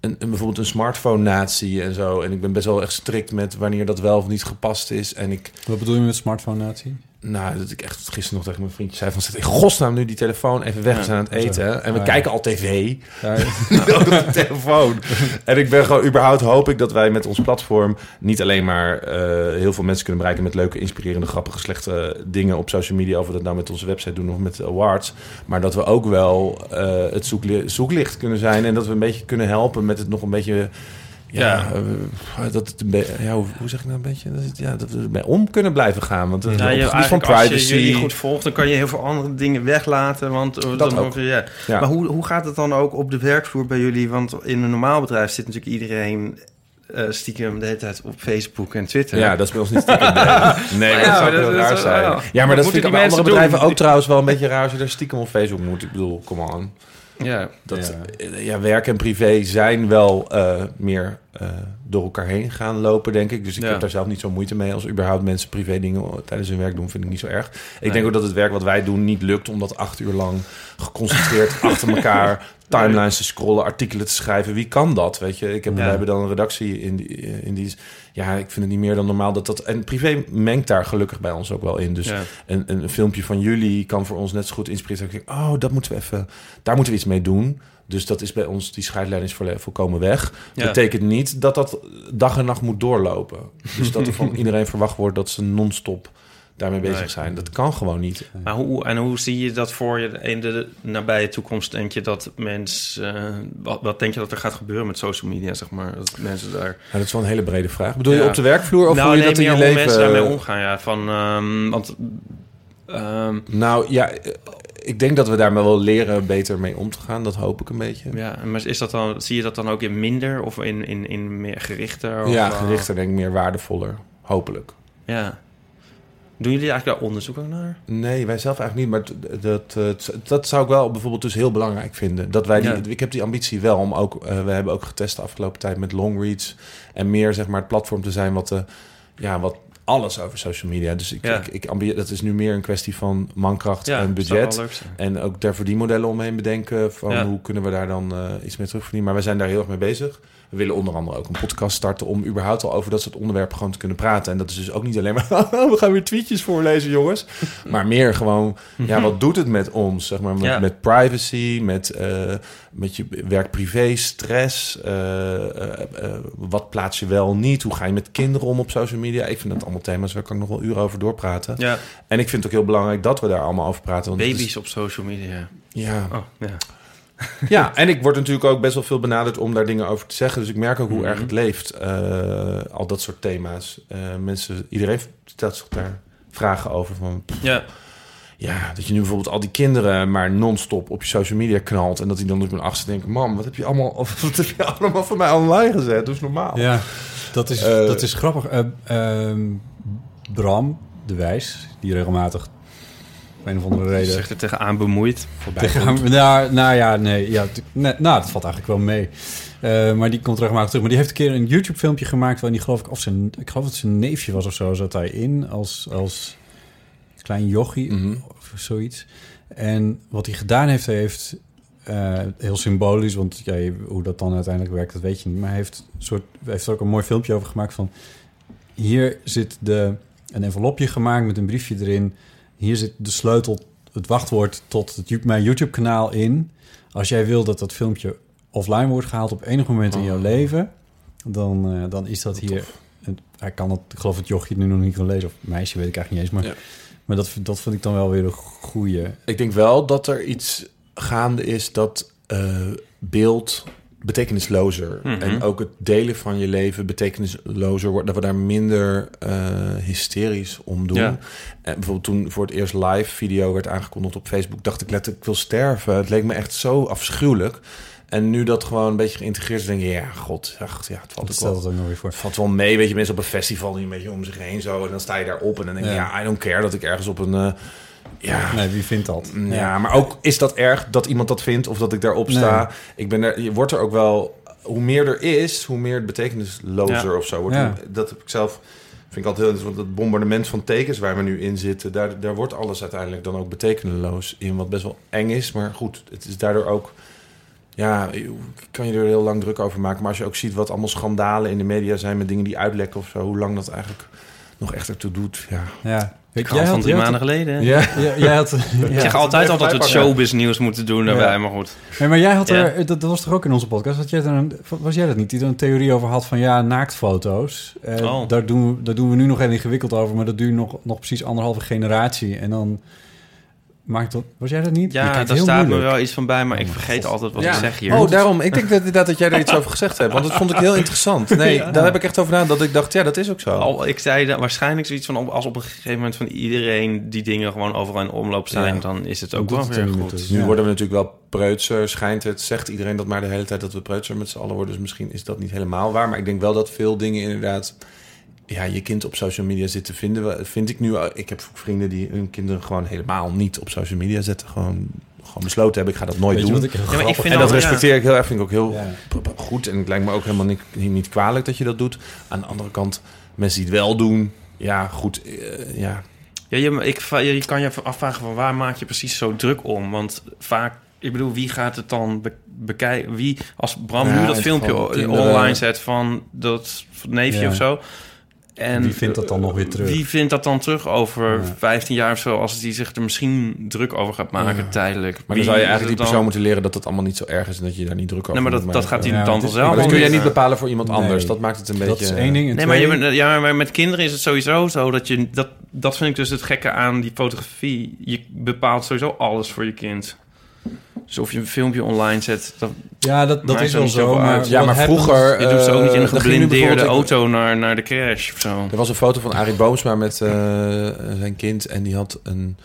een, een- bijvoorbeeld een smartphone-natie en zo. En ik ben best wel echt strikt met wanneer dat wel of niet gepast is. En ik... Wat bedoel je met smartphone-natie? Nou, dat ik echt gisteren nog tegen mijn vriendje zei van... Zet in godsnaam nu die telefoon even weg. We zijn aan het eten. En we Ah, kijken al tv. Ja, op de telefoon. En ik ben gewoon überhaupt hoop ik dat wij met ons platform niet alleen maar eh, heel veel mensen kunnen bereiken met leuke, inspirerende, grappige, slechte dingen op social media, of we dat nou met onze website doen of met de awards, maar dat we ook wel eh, het zoekli- zoeklicht kunnen zijn en dat we een beetje kunnen helpen met het nog een beetje. Ja, eh, dat het een ja hoe, hoe zeg ik nou een beetje? Dat, het, ja, dat we ermee om kunnen blijven gaan. Want Ja, je, gebied van eigenlijk als privacy. je jullie goed volgt, dan kan je heel veel andere dingen weglaten. Want eh, Dat dan ook. ja. Ja. Maar hoe, hoe gaat het dan ook op de werkvloer bij jullie? Want in een normaal bedrijf zit natuurlijk iedereen eh, stiekem de hele tijd op Facebook en Twitter. Ja, dat is bij ons niet stiekem. Nee, nee maar Ja, dat zou heel raar zijn. ja. Ja, maar dat vind ik bij andere bedrijven doen? ook trouwens wel een beetje raar als je daar stiekem op Facebook moet. Ik bedoel, come on. Ja. Dat, Ja. ja. ja, werk en privé zijn wel eh, meer eh, door elkaar heen gaan lopen, denk ik. Dus ik Ja. heb daar zelf niet zo moeite mee. Als überhaupt mensen privé dingen tijdens hun werk doen, vind ik niet zo erg. Ik Nee. denk ook dat het werk wat wij doen niet lukt om dat acht uur lang geconcentreerd achter elkaar timelines te scrollen, artikelen te schrijven. Wie kan dat? Weet je, ik heb, Ja. we hebben dan een redactie in die, in die. Ja, ik vind het niet meer dan normaal dat dat. En privé mengt daar gelukkig bij ons ook wel in. Dus Ja. een, een filmpje van jullie kan voor ons net zo goed inspireren. Dat ik denk, oh, dat moeten we even, daar moeten we iets mee doen. Dus dat is bij ons, die scheidlijn is volkomen weg. Ja. Betekent niet dat dat dag en nacht moet doorlopen. Dus dat er van iedereen verwacht wordt dat ze non-stop daarmee bezig Nee. zijn. Dat kan gewoon niet. Maar hoe, en hoe zie je dat voor je in de nabije toekomst? Denk je dat mensen... eh, wat, wat denk je dat er gaat gebeuren met social media, zeg maar? Dat mensen daar... Dat is wel een hele brede vraag. Bedoel je op de werkvloer of nou, hoe je nee, dat in je leven... mensen daarmee omgaan, ja. Van, ehm, want... ehm, Nou ja, ik denk dat we daar wel leren beter mee om te gaan. Dat hoop ik een beetje. ja, maar is dat dan, zie je dat dan ook in minder of in, in, in meer gerichter? Of, Ja, eh, gerichter denk ik meer waardevoller. Hopelijk. Ja. Doen jullie eigenlijk daar onderzoek ook naar? Nee, wij zelf eigenlijk niet. Maar dat, dat, dat zou ik wel bijvoorbeeld dus heel belangrijk vinden. Dat wij die, Ja. Ik heb die ambitie wel om ook... eh, we hebben ook getest de afgelopen tijd met longreads. En meer zeg maar het platform te zijn wat... de ja, wat alles over social media. Dus ik, Ja. ik, ik ambie- dat is nu meer een kwestie van mankracht Ja, en budget. En ook daar verdienmodellen omheen bedenken. Van Ja. hoe kunnen we daar dan eh, iets mee terugverdienen. Maar wij zijn daar heel erg mee bezig. We willen onder andere ook een podcast starten om überhaupt al over dat soort onderwerpen gewoon te kunnen praten. En dat is dus ook niet alleen maar, we gaan weer tweetjes voorlezen, jongens. Maar meer gewoon, ja, wat doet het met ons? Zeg maar, met, Ja. met privacy, met, eh, met je werk-privé, stress. eh, eh, wat plaats je wel niet? Hoe ga je met kinderen om op social media? Ik vind dat allemaal thema's waar kan ik nog wel uren over doorpraten. Ja, En ik vind het ook heel belangrijk dat we daar allemaal over praten. Want is- baby's op social media. ja, Oh, ja. ja, en ik word natuurlijk ook best wel veel benaderd om daar dingen over te zeggen. Dus ik merk ook hoe Mhm. erg het leeft. eh, al dat soort thema's. Eh, mensen, iedereen stelt zich daar vragen over. Van, pff, Ja, ja, dat je nu bijvoorbeeld al die kinderen maar non-stop op je social media knalt. En dat die dan op hun achter denken... Mam, wat heb je allemaal, of wat heb je allemaal van mij online gezet? Dat is normaal. Ja, dat is, Eh, dat is grappig. Eh, ehm, Bram de Wijs, die regelmatig een of andere reden... Zegt er tegenaan bemoeid. Voorbij nou, nou ja, nee, ja, nee, nou, dat valt eigenlijk wel mee. Eh, maar die komt regelmatig terug. Maar die heeft een keer een YouTube-filmpje gemaakt... waarin die geloof ik, of zijn, ik geloof dat het zijn neefje was of zo... zat hij in als, als klein jochie Mhm. of zoiets. En wat hij gedaan heeft, hij heeft... eh, heel symbolisch, want ja, hoe dat dan uiteindelijk werkt, dat weet je niet. Maar hij heeft, een soort, heeft er ook een mooi filmpje over gemaakt van... Hier zit de, een envelopje gemaakt met een briefje erin. Hier zit de sleutel, het wachtwoord tot het, mijn YouTube-kanaal in. Als jij wil dat dat filmpje offline wordt gehaald op enig moment in jouw leven... dan, eh, dan is dat hier... Hij kan het, ik geloof dat jochie het nu nog niet kan lezen. Of meisje, weet ik eigenlijk niet eens. Maar, Ja. maar dat, dat vind ik dan wel weer een goeie... Ik denk wel dat er iets gaande is dat eh, beeld betekenislozer Mhm. en ook het delen van je leven betekenislozer wordt. Dat we daar minder eh, hysterisch om doen. Ja. En bijvoorbeeld toen voor het eerst live video werd aangekondigd op Facebook, dacht ik letterlijk ik wil sterven. Het leek me echt zo afschuwelijk. En nu dat gewoon een beetje geïntegreerd is, denk je, ja, god, ach, ja, het valt Dat ook wel ook nog weer voor. het valt wel mee, weet je, mensen op een festival die een beetje om zich heen zo. En dan sta je daar op en dan denk je, Ja. ja, I don't care dat ik ergens op een... eh, ja, Nee, wie vindt dat? ja, maar ook is dat erg dat iemand dat vindt of dat ik daarop sta. Ik ben er, je wordt er ook wel, hoe meer er is, hoe meer het betekenislozer Ja. of zo wordt. Ja. Dat heb ik zelf, vind ik altijd heel interessant. Dat bombardement van tekens waar we nu in zitten, daar, daar wordt alles uiteindelijk dan ook betekenisloos in, wat best wel eng is. Maar goed, het is daardoor ook, ja, kan je er heel lang druk over maken. Maar als je ook ziet wat allemaal schandalen in de media zijn met dingen die uitlekken of zo, hoe lang dat eigenlijk nog echt ertoe doet, ja. Ja. Ik had van drie maanden geleden. Ja, ja, jij had... Ik ja. zeg altijd al dat we het showbiz nieuws moeten doen daarbij, Ja. maar goed. Nee, maar jij had Ja. er, dat, dat was toch ook in onze podcast, had jij een, was jij dat niet, die er een theorie over had van ja, naaktfoto's. Eh, Oh. daar, doen we, daar doen we nu nog heel ingewikkeld over, maar dat duurt nog, nog precies anderhalve generatie. En dan maakt dat, was jij dat niet? Ja, daar heel staat me moeilijk. wel iets van bij, maar ik Oh, vergeet God. altijd wat Ja. ik zeg hier. Oh, daarom. Ik denk dat, inderdaad dat jij er iets over gezegd hebt. Want dat vond ik heel interessant. Nee, daar heb ik echt over nagedacht. Dat ik dacht, ja, dat is ook zo. Al, ik zei dat waarschijnlijk zoiets van... als op een gegeven moment van iedereen die dingen gewoon overal in omloop zijn... Ja. dan is het ook wel weer er goed. Nu Ja. worden we natuurlijk wel preutser, schijnt het. Zegt iedereen dat maar de hele tijd dat we preutser met z'n allen worden. Dus misschien is dat niet helemaal waar. Maar ik denk wel dat veel dingen inderdaad... Ja, je kind op social media zitten vinden. Vind ik nu... Ik heb vrienden die hun kinderen gewoon helemaal niet op social media zetten. Gewoon, gewoon besloten hebben, ik ga dat nooit Weet doen. ik maar ik vind En dat ja. respecteer ik heel erg. Vind ik ook heel Ja. goed. En het lijkt me ook helemaal niet, niet kwalijk dat je dat doet. Aan de andere kant, mensen die het wel doen... Ja, goed. eh, ja, Ja, je, ik, je kan je afvragen van waar maak je precies zo druk om? Want vaak, ik bedoel, wie gaat het dan be- bekijken? Wie, als Bram Ja, nu dat filmpje online zet van dat neefje Ja. of zo. En Wie vindt dat dan nog weer terug? Wie vindt dat dan terug over Ja. 15 jaar of zo, als die zich er misschien druk over gaat maken Ja. tijdelijk? maar Wie dan zou je eigenlijk die dan? persoon moeten leren dat het allemaal niet zo erg is en dat je daar niet druk over Nee, maar moet dat, dat gaat hij Ja, dan vanzelf Maar dat kun leren. niet bepalen voor iemand Nee. anders. Dat maakt het een Dat beetje... is één ding. Nee, maar, je, ja, maar met kinderen is het sowieso zo dat je... Dat, dat vind ik dus het gekke aan die fotografie. Je bepaalt sowieso alles voor je kind. Dus of je een filmpje online zet... Dat, ja, dat, dat is wel zo. Maar uit. Ja, maar happens- vroeger... je doet ze ook niet in een eh, geblindeerde auto naar, naar de crash of zo. Er was een foto van Arie Boomsma met eh, zijn kind en die had een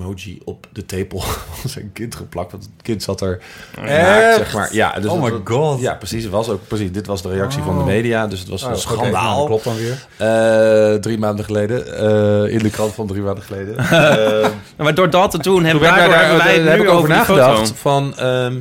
emoji op de tepel van zijn kind geplakt. Want het kind zat er naakt, zeg maar. Ja, dus Oh my god. Ja, precies. Het was ook precies. Dit was de reactie van de Oh. media, dus het was Oh, een nou, schandaal. dat klopt dan weer. Eh, drie maanden geleden. eh, in de krant van drie maanden geleden. Eh, Maar door dat te doen hebben Toen wij, daar- hebben wij heb ik over nagedacht. foto. Van, ehm,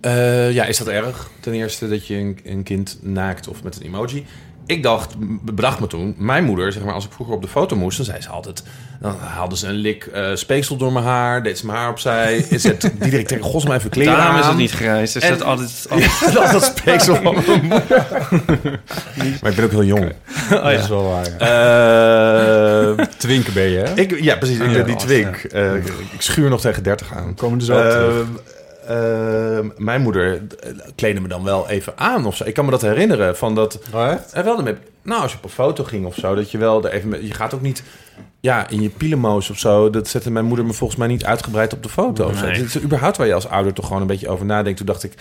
eh, ja, is dat erg? Ten eerste dat je een, een kind naakt of met een emoji. Ik dacht, bedacht me toen, mijn moeder, zeg maar, als ik vroeger op de foto moest, dan zei ze altijd, dan haalde ze een lik eh, speeksel door mijn haar, deed ze mijn haar opzij, zet die direct tegen, gos even kleren Daarom is het niet grijs. Dus En- dat altijd... altijd dat dat speeksel van mijn moeder. maar ik ben ook heel jong. dat is wel waar. ja. Eh, Twinken ben je, hè? ik, ja, precies. Ik Ja, ben die twink. Eh, ik, ik schuur nog tegen 30 aan. Komen er zo Ehm, mijn moeder eh, kleedde me dan wel even aan of zo. Ik kan me dat herinneren van dat. Oh, echt? En wel met, nou, als je op een foto ging of zo, dat je wel er even. Met, je gaat ook niet. Ja, in je pielemoos of zo. Dat zette mijn moeder me volgens mij niet uitgebreid op de foto. of zo. Nee. Het is überhaupt waar je als ouder toch gewoon een beetje over nadenkt. Toen dacht ik.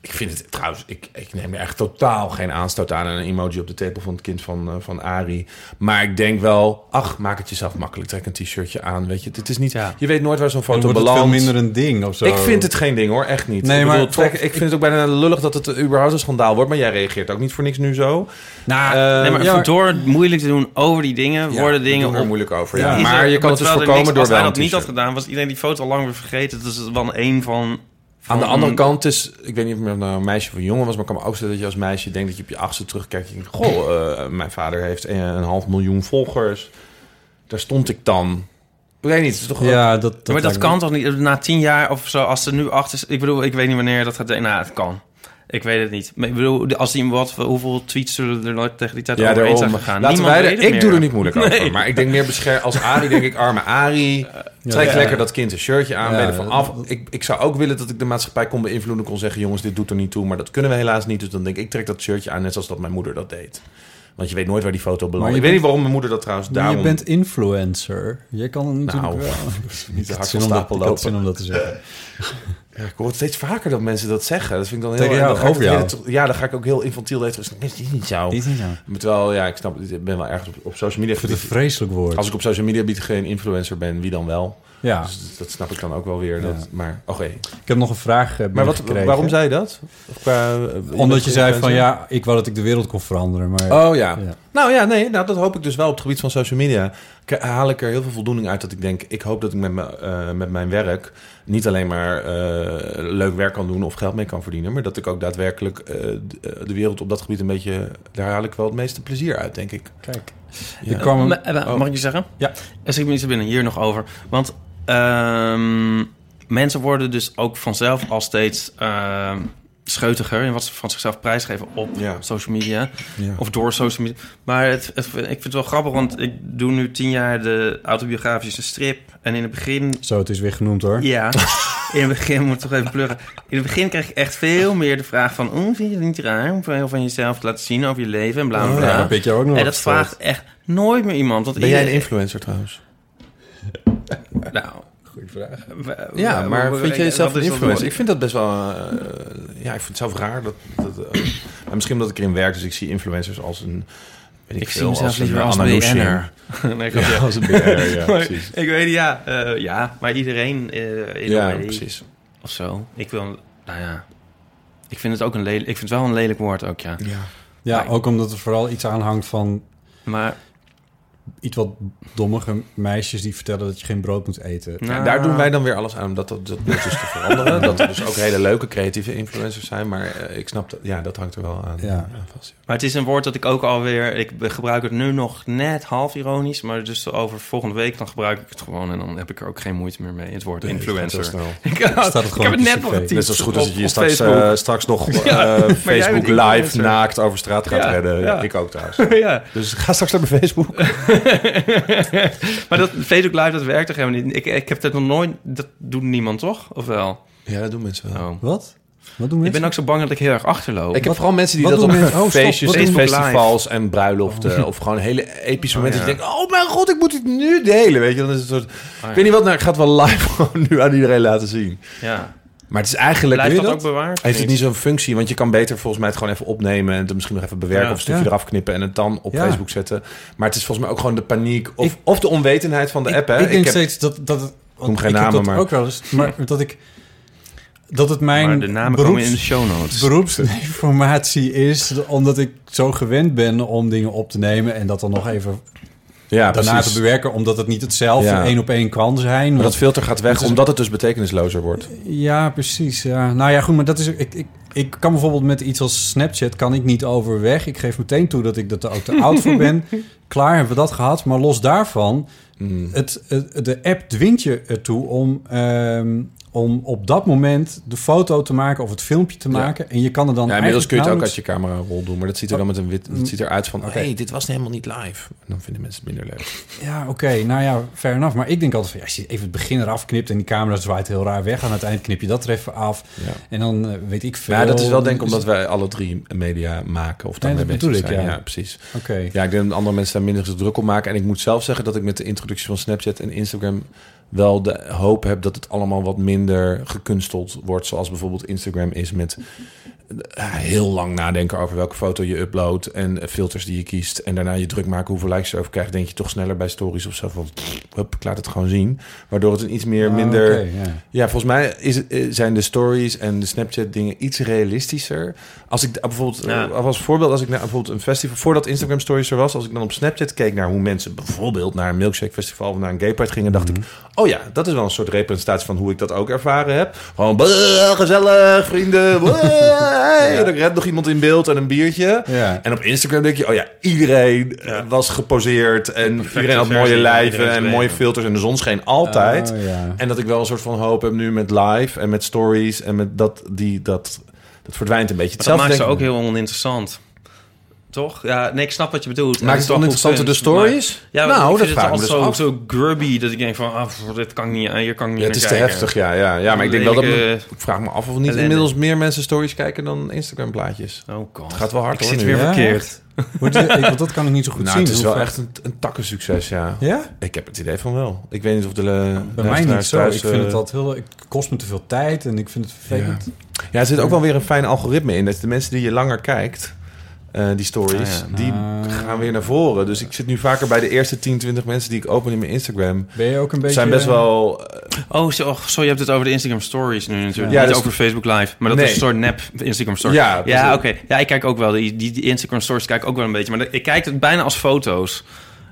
Ik vind het trouwens, ik, ik neem er echt totaal geen aanstoot aan. Een emoji op de tepel van het kind van, eh, van Ari. Maar ik denk wel, ach, maak het jezelf makkelijk. Trek een t-shirtje aan, weet je. Het is niet, Ja. Je weet nooit waar zo'n Dan foto wordt het belandt. veel minder een ding of zo. Ik vind het geen ding hoor, echt niet. Nee, ik, maar bedoel, trek- ik vind het ook bijna lullig dat het überhaupt een schandaal wordt. Maar jij reageert ook niet voor niks nu zo. Nou, Eh, nee, maar ja, door moeilijk te doen over die dingen, Ja, worden dingen er op... moeilijk over. Ja. Maar er- je kan het dus voorkomen niks- door Als wel hij een dat niet had gedaan, was iedereen die foto al lang weer vergeten. Dus het is wel een van... Aan de andere kant is, ik weet niet of het nou een meisje of een jongen was, maar ik kan me ook stellen dat je als meisje denkt dat je op je achtste terugkijkt. En goh, eh, mijn vader heeft een, een half miljoen volgers. Daar stond ik dan. Ik weet niet, het is toch Ja, dat, dat, maar dat me- kan toch niet? Na tien jaar of zo, als er nu acht is... Ik bedoel, ik weet niet wanneer dat gaat... Nou, het kan. Ik weet het niet. Maar ik bedoel, als die wat, hoeveel tweets zullen er nooit tegen die tijd Ja, overheen zijn daarom. gegaan? Laten Niemand wij weet het ik meer. doe er niet moeilijk over. Nee. Maar ik denk meer bescherm als Ari, denk ik, arme Ari. Trek lekker dat kind een shirtje aan, ben er van af. Ik, ik zou ook willen dat ik de maatschappij kon beïnvloeden. Kon zeggen, jongens, dit doet er niet toe. Maar dat kunnen we helaas niet. Dus dan denk ik, ik trek dat shirtje aan, net zoals dat mijn moeder dat deed. Want je weet nooit waar die foto belandt. je Ik weet niet waarom mijn moeder dat trouwens Maar daarom... je bent influencer. Je kan natuurlijk Nou, wel. niet de dat- stapel ik had lopen. zin om dat te zeggen. Ja, ik hoor het steeds vaker dat mensen dat zeggen. Dat vind ik dan heel Tegen en jou, dan ga ik over het jou. hele- ja, dan ga ik ook heel infantiel. Dus, dit is niet zo. Niet zo. Terwijl, ja, ik snap, ik ben wel ergens op, op social media. Ik vind het een vreselijk woord. Als ik op social media bied geen influencer ben, wie dan wel? Ja, Dus dat snap ik dan ook wel weer. Dat, Ja. Maar, oké. ik heb nog een vraag eh, Maar wat, waarom zei je dat? Of eh, Omdat je zei van ja, ik wou dat ik de wereld kon veranderen. Maar Oh ja. Ja. Nou ja, nee, nou, dat hoop ik dus wel op het gebied van social media. K- Haal ik er heel veel voldoening uit dat ik denk, ik hoop dat ik met, me, eh, met mijn werk niet alleen maar eh, leuk werk kan doen of geld mee kan verdienen, maar dat ik ook daadwerkelijk eh, eh, de wereld op dat gebied een beetje, daar haal ik wel het meeste plezier uit, denk ik. kijk, Ja. ik kwam... Eh, Oh. Mag ik je zeggen? Ja. Er zit me iets binnen, hier nog over. Want ehm, mensen worden dus ook vanzelf al steeds ehm, scheutiger... in wat ze van zichzelf prijsgeven op Ja. social media. Ja. Of door social media. Maar het, het- ik vind het wel grappig, want ik doe nu tien jaar de autobiografische strip. En in het begin Zo, het is weer genoemd hoor. ja, in het begin moet ik toch even pluggen. In het begin kreeg ik echt veel meer de vraag van... Oh, vind je het niet raar om veel van jezelf te laten zien over je leven en bla bla bla. ja, ik jou ook nog en dat vraagt echt nooit meer iemand. Want Ben jij een influencer trouwens? Nou, vraag. we- Ja, maar we- vind je jezelf is een influencer? Ik vind dat best wel... eh, ja, ik vind het zelf raar. Dat, dat, eh, maar misschien omdat ik erin werk, dus ik zie influencers als een... Weet ik, Ik zie mezelf als een liever als Nushin. BN'er. nee, ik Ja, ja, als een BN'er, ja, Maar precies. Ik weet niet, ja. eh, ja, maar iedereen eh in Ja, een precies. of zo. Ik wil, nou ja... Ik vind het ook een lelijk... Ik vind het wel een lelijk woord ook, ja. Ja. Ja, Maar- ook omdat er vooral iets aanhangt van Maar iets wat dommige meisjes die vertellen dat je geen brood moet eten. Nou, daar doen wij dan weer alles aan om dat, dat, beeld dus te veranderen. dat er dus ook hele leuke creatieve influencers zijn. Maar eh, ik snap dat, ja, dat hangt er wel aan, Ja. aan vast. Maar het is een woord dat ik ook alweer... Ik gebruik het nu nog net half ironisch. Maar dus over volgende week dan gebruik ik het gewoon. En dan heb ik er ook geen moeite meer mee. Het woord Nee, influencer. het Ik, Staat het ik heb op het net nog Net zo goed als dat je straks, Facebook. eh, straks nog eh, Ja, Facebook live naakt over straat gaat Ja, redden. ja. Ik ook trouwens. ja. Dus ga straks naar mijn Facebook. maar dat Facebook Live, dat werkt toch helemaal niet? Ik, ik heb dat nog nooit... Dat doet niemand, toch? Of wel? Ja, dat doen mensen wel. Oh. Wat? Wat doen Ik mensen? ben ook zo bang dat ik heel erg achterloop. Ik heb vooral mensen die dat op? Oh, feestjes, doen- festivals en bruiloften... of gewoon hele epische momenten... dat je denkt, oh mijn god, ik moet dit nu delen. Weet je, dan is het een soort... ja. Ik weet niet wat, nou, ik ga het wel live gewoon nu aan iedereen laten zien. Ja. Maar het is eigenlijk... Blijft dat, ook bewaard? Heeft het niet zo'n functie? Want je kan beter volgens mij het gewoon even opnemen... en het misschien nog even bewerken Ja. of een stukje Ja. eraf knippen... en het dan op Ja. Facebook zetten. Maar het is volgens mij ook gewoon de paniek... of, Ik- of de onwetendheid van de ik, app, hè? Ik denk heb- steeds dat, dat het... want geen ik heb namen, dat maar- ook wel eens. Maar dat ik... Dat het mijn Maar de namen beroeps, komen in de show notes. beroepsinformatie is... omdat ik zo gewend ben om dingen op te nemen... en dat dan nog even ja, daarna precies. te bewerken... omdat het niet hetzelfde Ja. één op één kan zijn. Maar dat filter gaat weg, is- omdat het dus betekenislozer wordt. Ja, precies. Ja. Nou ja, goed, maar dat is... Ik, ik, ik kan bijvoorbeeld met iets als Snapchat kan ik niet overweg. Ik geef meteen toe dat ik er ook te oud voor ben. Klaar, hebben we dat gehad. Maar los daarvan, Mm. het, het, de app dwingt je ertoe om, ehm, om op dat moment de foto te maken of het filmpje te Ja. maken. En je kan er dan Ja, inmiddels kun je het ook uit eigenlijk je camera rol doen, maar dat ziet er dan met een wit, dat ziet eruit van, Oké. hey, dit was helemaal niet live. En dan vinden mensen het minder leuk. Ja, oké. nou ja, fair enough. Maar ik denk altijd van, ja, als je even het begin eraf knipt en die camera zwaait heel raar weg. Aan het eind knip je dat er even af. Ja. En dan eh, weet ik veel. Ja, dat is wel denk ik Dus- omdat wij alle drie media maken of dan Nee, dat bedoel ik, zijn. ja. ja. precies. Oké. Ja, ik denk dat andere mensen daar minder druk op maken. En ik moet zelf zeggen dat ik met de introductie van Snapchat en Instagram wel de hoop heb dat het allemaal wat minder gekunsteld wordt. Zoals bijvoorbeeld Instagram is met heel lang nadenken over welke foto je uploadt en eh, filters die je kiest. En daarna je druk maken hoeveel likes je erover krijgt. Denk je toch sneller bij stories of zo van, hup, ik laat het gewoon zien. Waardoor het een iets meer Ah, minder... ja. Ja, volgens mij is het, eh, zijn de stories en de Snapchat dingen iets realistischer. Als ik bijvoorbeeld, Ja. eh, als voorbeeld, als ik naar bijvoorbeeld een festival, voordat Instagram stories er was, als ik dan op Snapchat keek naar hoe mensen bijvoorbeeld naar een milkshake festival of naar een gay pride gingen, dacht Mhm. ik, oh ja, dat is wel een soort representatie van hoe ik dat ook ervaren heb. Gewoon "Bleh, gezellig, vrienden. hey." En er rent nog iemand in beeld en een biertje. Ja. En op Instagram denk je, oh ja, iedereen eh, was geposeerd en iedereen had mooie lijven en mooie filters en de zon scheen altijd. Oh, ja. En dat ik wel een soort van hoop heb nu met live en met stories en met dat die dat dat verdwijnt een beetje. Maar dat maakt ze ook heel oninteressant. Toch? Ja, nee, ik snap wat je bedoelt. Maakt het is oninteressanter toch de stories? Maar- ja, Nou, ik dat vind het vraag ik me altijd dus zo, af. zo grubby dat ik denk van, ah, dit kan niet, hier kan ik niet Ja, het is te heftig, ja, ja, ja. Maar ik denk wel dat ik vraag me af of niet inmiddels meer mensen stories kijken dan Instagram plaatjes. Oh god. Het gaat wel hard ik hoor. zit nu. weer Ja, verkeerd. Het- ik- want dat kan ik niet zo goed Nou, zien. het is wel echt een, een takkensucces, ja. Ja? Ik heb het idee van wel. Ik weet niet of de eh, Bij mij niet zo. thuis, ik vind eh, het altijd heel... Het kost me te veel tijd en ik vind het vervelend. Ja, er zit ook wel weer een fijn algoritme in. Dat de mensen die je langer kijkt, eh, die stories, Ah, ja. die Ah. gaan weer naar voren. Dus ik zit nu vaker bij de eerste 10, 20 mensen die ik open in mijn Instagram. Ben je ook een beetje... zijn best wel... eh, Oh, zo, oh, zo, je hebt het over de Instagram Stories nu natuurlijk. Ja, Niet dus- over Facebook Live. Maar dat Nee. is een soort nep Instagram Story. Ja, ja oké. Ja, ik kijk ook wel. Die, die, die Instagram Stories kijk ik ook wel een beetje. Maar ik kijk het bijna als foto's.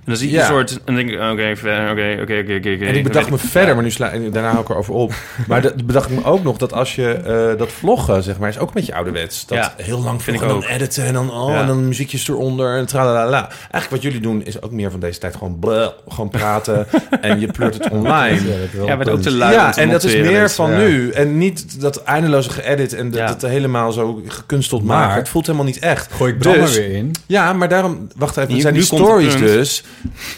En dan zie je Ja. een soort... En dan denk ik, oké, verder, oké, oké, oké, oké. oké. En ik bedacht me verder, maar nu sla daarna hou ik erover op. Maar dat bedacht ik me ook nog dat als je eh, dat vloggen, zeg maar, is ook een beetje ouderwets. Dat Ja, heel lang vind ik en dan ook. editen en dan, oh, Ja. en dan muziekjes eronder en tralalala. Eigenlijk wat jullie doen is ook meer van deze tijd gewoon bleh, gewoon praten en je pleurt het online. Ja, maar ook te lui om Ja, te en dat is meer van ja. nu. En niet dat eindeloze geëdit en dat Ja. het helemaal zo gekunsteld Maar- maken. Het voelt helemaal niet echt. Gooi ik Dus- er weer in. Ja, maar daarom... Wacht even, er zijn die het stories dus.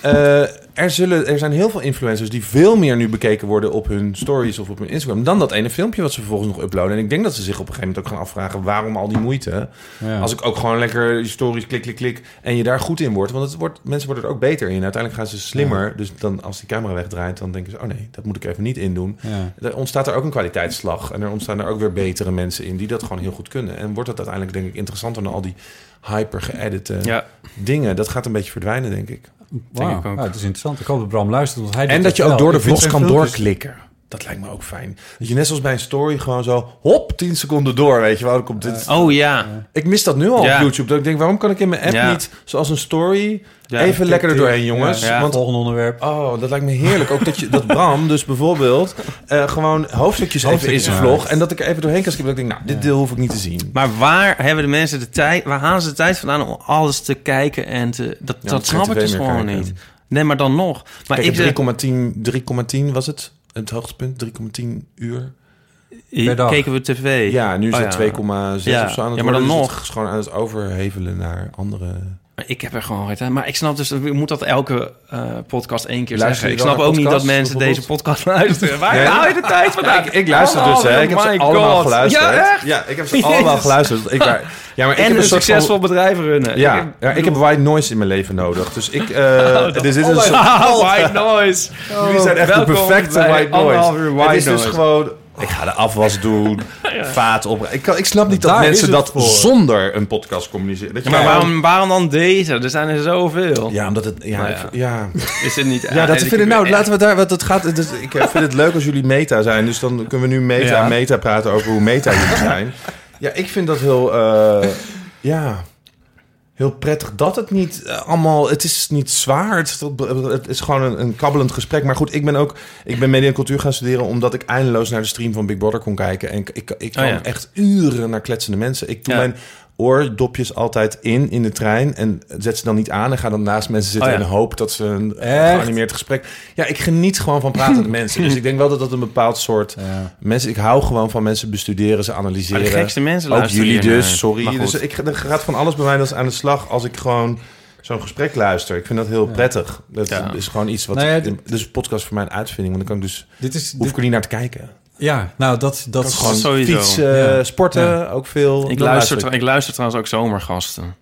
Eh, er, zullen, er zijn heel veel influencers die veel meer nu bekeken worden op hun stories of op hun Instagram... dan dat ene filmpje wat ze vervolgens nog uploaden. En ik denk dat ze zich op een gegeven moment ook gaan afvragen... waarom al die moeite? Ja. Als ik ook gewoon lekker die stories klik, klik, klik... en je daar goed in wordt. Want het wordt, mensen worden er ook beter in. Uiteindelijk gaan ze slimmer. Dus dan als die camera wegdraait, dan denken ze... oh nee, dat moet ik even niet indoen. Ja. Er ontstaat er ook een kwaliteitsslag. En er ontstaan er ook weer betere mensen in die dat gewoon heel goed kunnen. En wordt dat uiteindelijk, denk ik, interessanter dan al die hyper geëdite Ja, dingen. Dat gaat een beetje verdwijnen, denk ik. Ik ook. nou, het is interessant. Ik hoop dat Bram luistert, want hij En dat je ook door de vlogs kan doorklikken. Dat lijkt me ook fijn. Dat je net zoals bij een story gewoon zo... hop, 10 seconden door, weet je wel. Komt dit... Oh ja. ik mis dat nu al Ja. op YouTube. Dat ik denk, waarom kan ik in mijn app Ja. niet... zoals een story... Ja, even lekker er doorheen, jongens. Ja, Want volgende onderwerp. Oh, dat lijkt me heerlijk. Ook dat, je, dat Bram dus bijvoorbeeld eh, gewoon hoofdstukjes even in zijn vlog. En dat ik er even doorheen kan skippen. Dat ik denk, nou, dit deel hoef ik niet te zien. Maar waar hebben de mensen de tijd... Waar halen ze de tijd vandaan om alles te kijken en te... Dat, Ja, dat snap ik dus gewoon kijken. niet. Nee, maar dan nog. Maar Kijk, ik zeg... 3,10 3,10 was het. Het hoogtepunt, 3,10 uur. Per dag. Keken we tv? Ja, nu is Oh, het ja. 2,6 Ja. of zo aan het Ja, maar dan. Dus nog. het is gewoon aan het overhevelen naar andere... Ik heb er gewoon tijd. Maar ik snap dus, ik moet dat elke eh, podcast één keer Luister zeggen. je Ik snap ook niet dat mensen deze podcast luisteren. Waar Nee? haal je de tijd vandaan? Ik, ik luister Oh, dus, hè. Ik heb ze allemaal geluisterd. Ja, echt? Ja, ik heb ze allemaal Jezus. geluisterd. Ik, maar, ja, maar ik en heb een, succesvol van... bedrijf runnen. Ja, ja, ik heb white noise in mijn leven nodig. Dus ik... eh dus dit is een soort... White noise. Jullie zijn echt de perfecte white noise. het is dus gewoon... Ik ga de afwas doen, vaat op. Ik, kan, ik snap niet dat mensen dat voor. zonder een podcast communiceren. Dat je Maar waarom, waarom dan deze? Er zijn er zoveel. Ja, omdat het... Ja, Nou ik- ja. Is het niet... Ja, dat ik- vinden, nou, laten we daar, want het gaat, dus ik eh, vind het leuk als jullie meta zijn, dus dan kunnen we nu meta Ja. en meta praten over hoe meta jullie zijn. Ja, ik vind dat heel, eh, ja, heel prettig dat het niet eh, allemaal, het is niet zwaar, het is, het is gewoon een, een kabbelend gesprek. Maar goed, ik ben ook, ik ben media en cultuur gaan studeren omdat ik eindeloos naar de stream van Big Brother kon kijken. En ik, ik, ik kwam Oh ja. echt uren naar kletsende mensen. Ik Ja. mijn oordopjes altijd in in de trein en zet ze dan niet aan en ga dan naast mensen zitten Oh ja. en hoop dat ze een Echt? geanimeerd gesprek. Ja, ik geniet gewoon van pratende mensen. Dus ik denk wel dat dat een bepaald soort Ja. mensen. Ik hou gewoon van mensen bestuderen, ze Maar analyseren. de gekste mensen Ook jullie dus, naar. sorry. Maar. Dus ik, er gaat van alles bij mij dat is aan de slag als ik gewoon zo'n gesprek luister. Ik vind dat heel prettig. Dat Ja. is gewoon iets wat. Nou ja, ik- dit- dus podcast voor mijn uitvinding, want dan kan ik dus Dit is... hoef Dit, ik er niet naar te kijken. Ja, nou, dat... dat is gewoon sowieso. fietsen, Ja. sporten, Ja. ook veel. Ik luister, ik. luister trouwens ook zomergasten.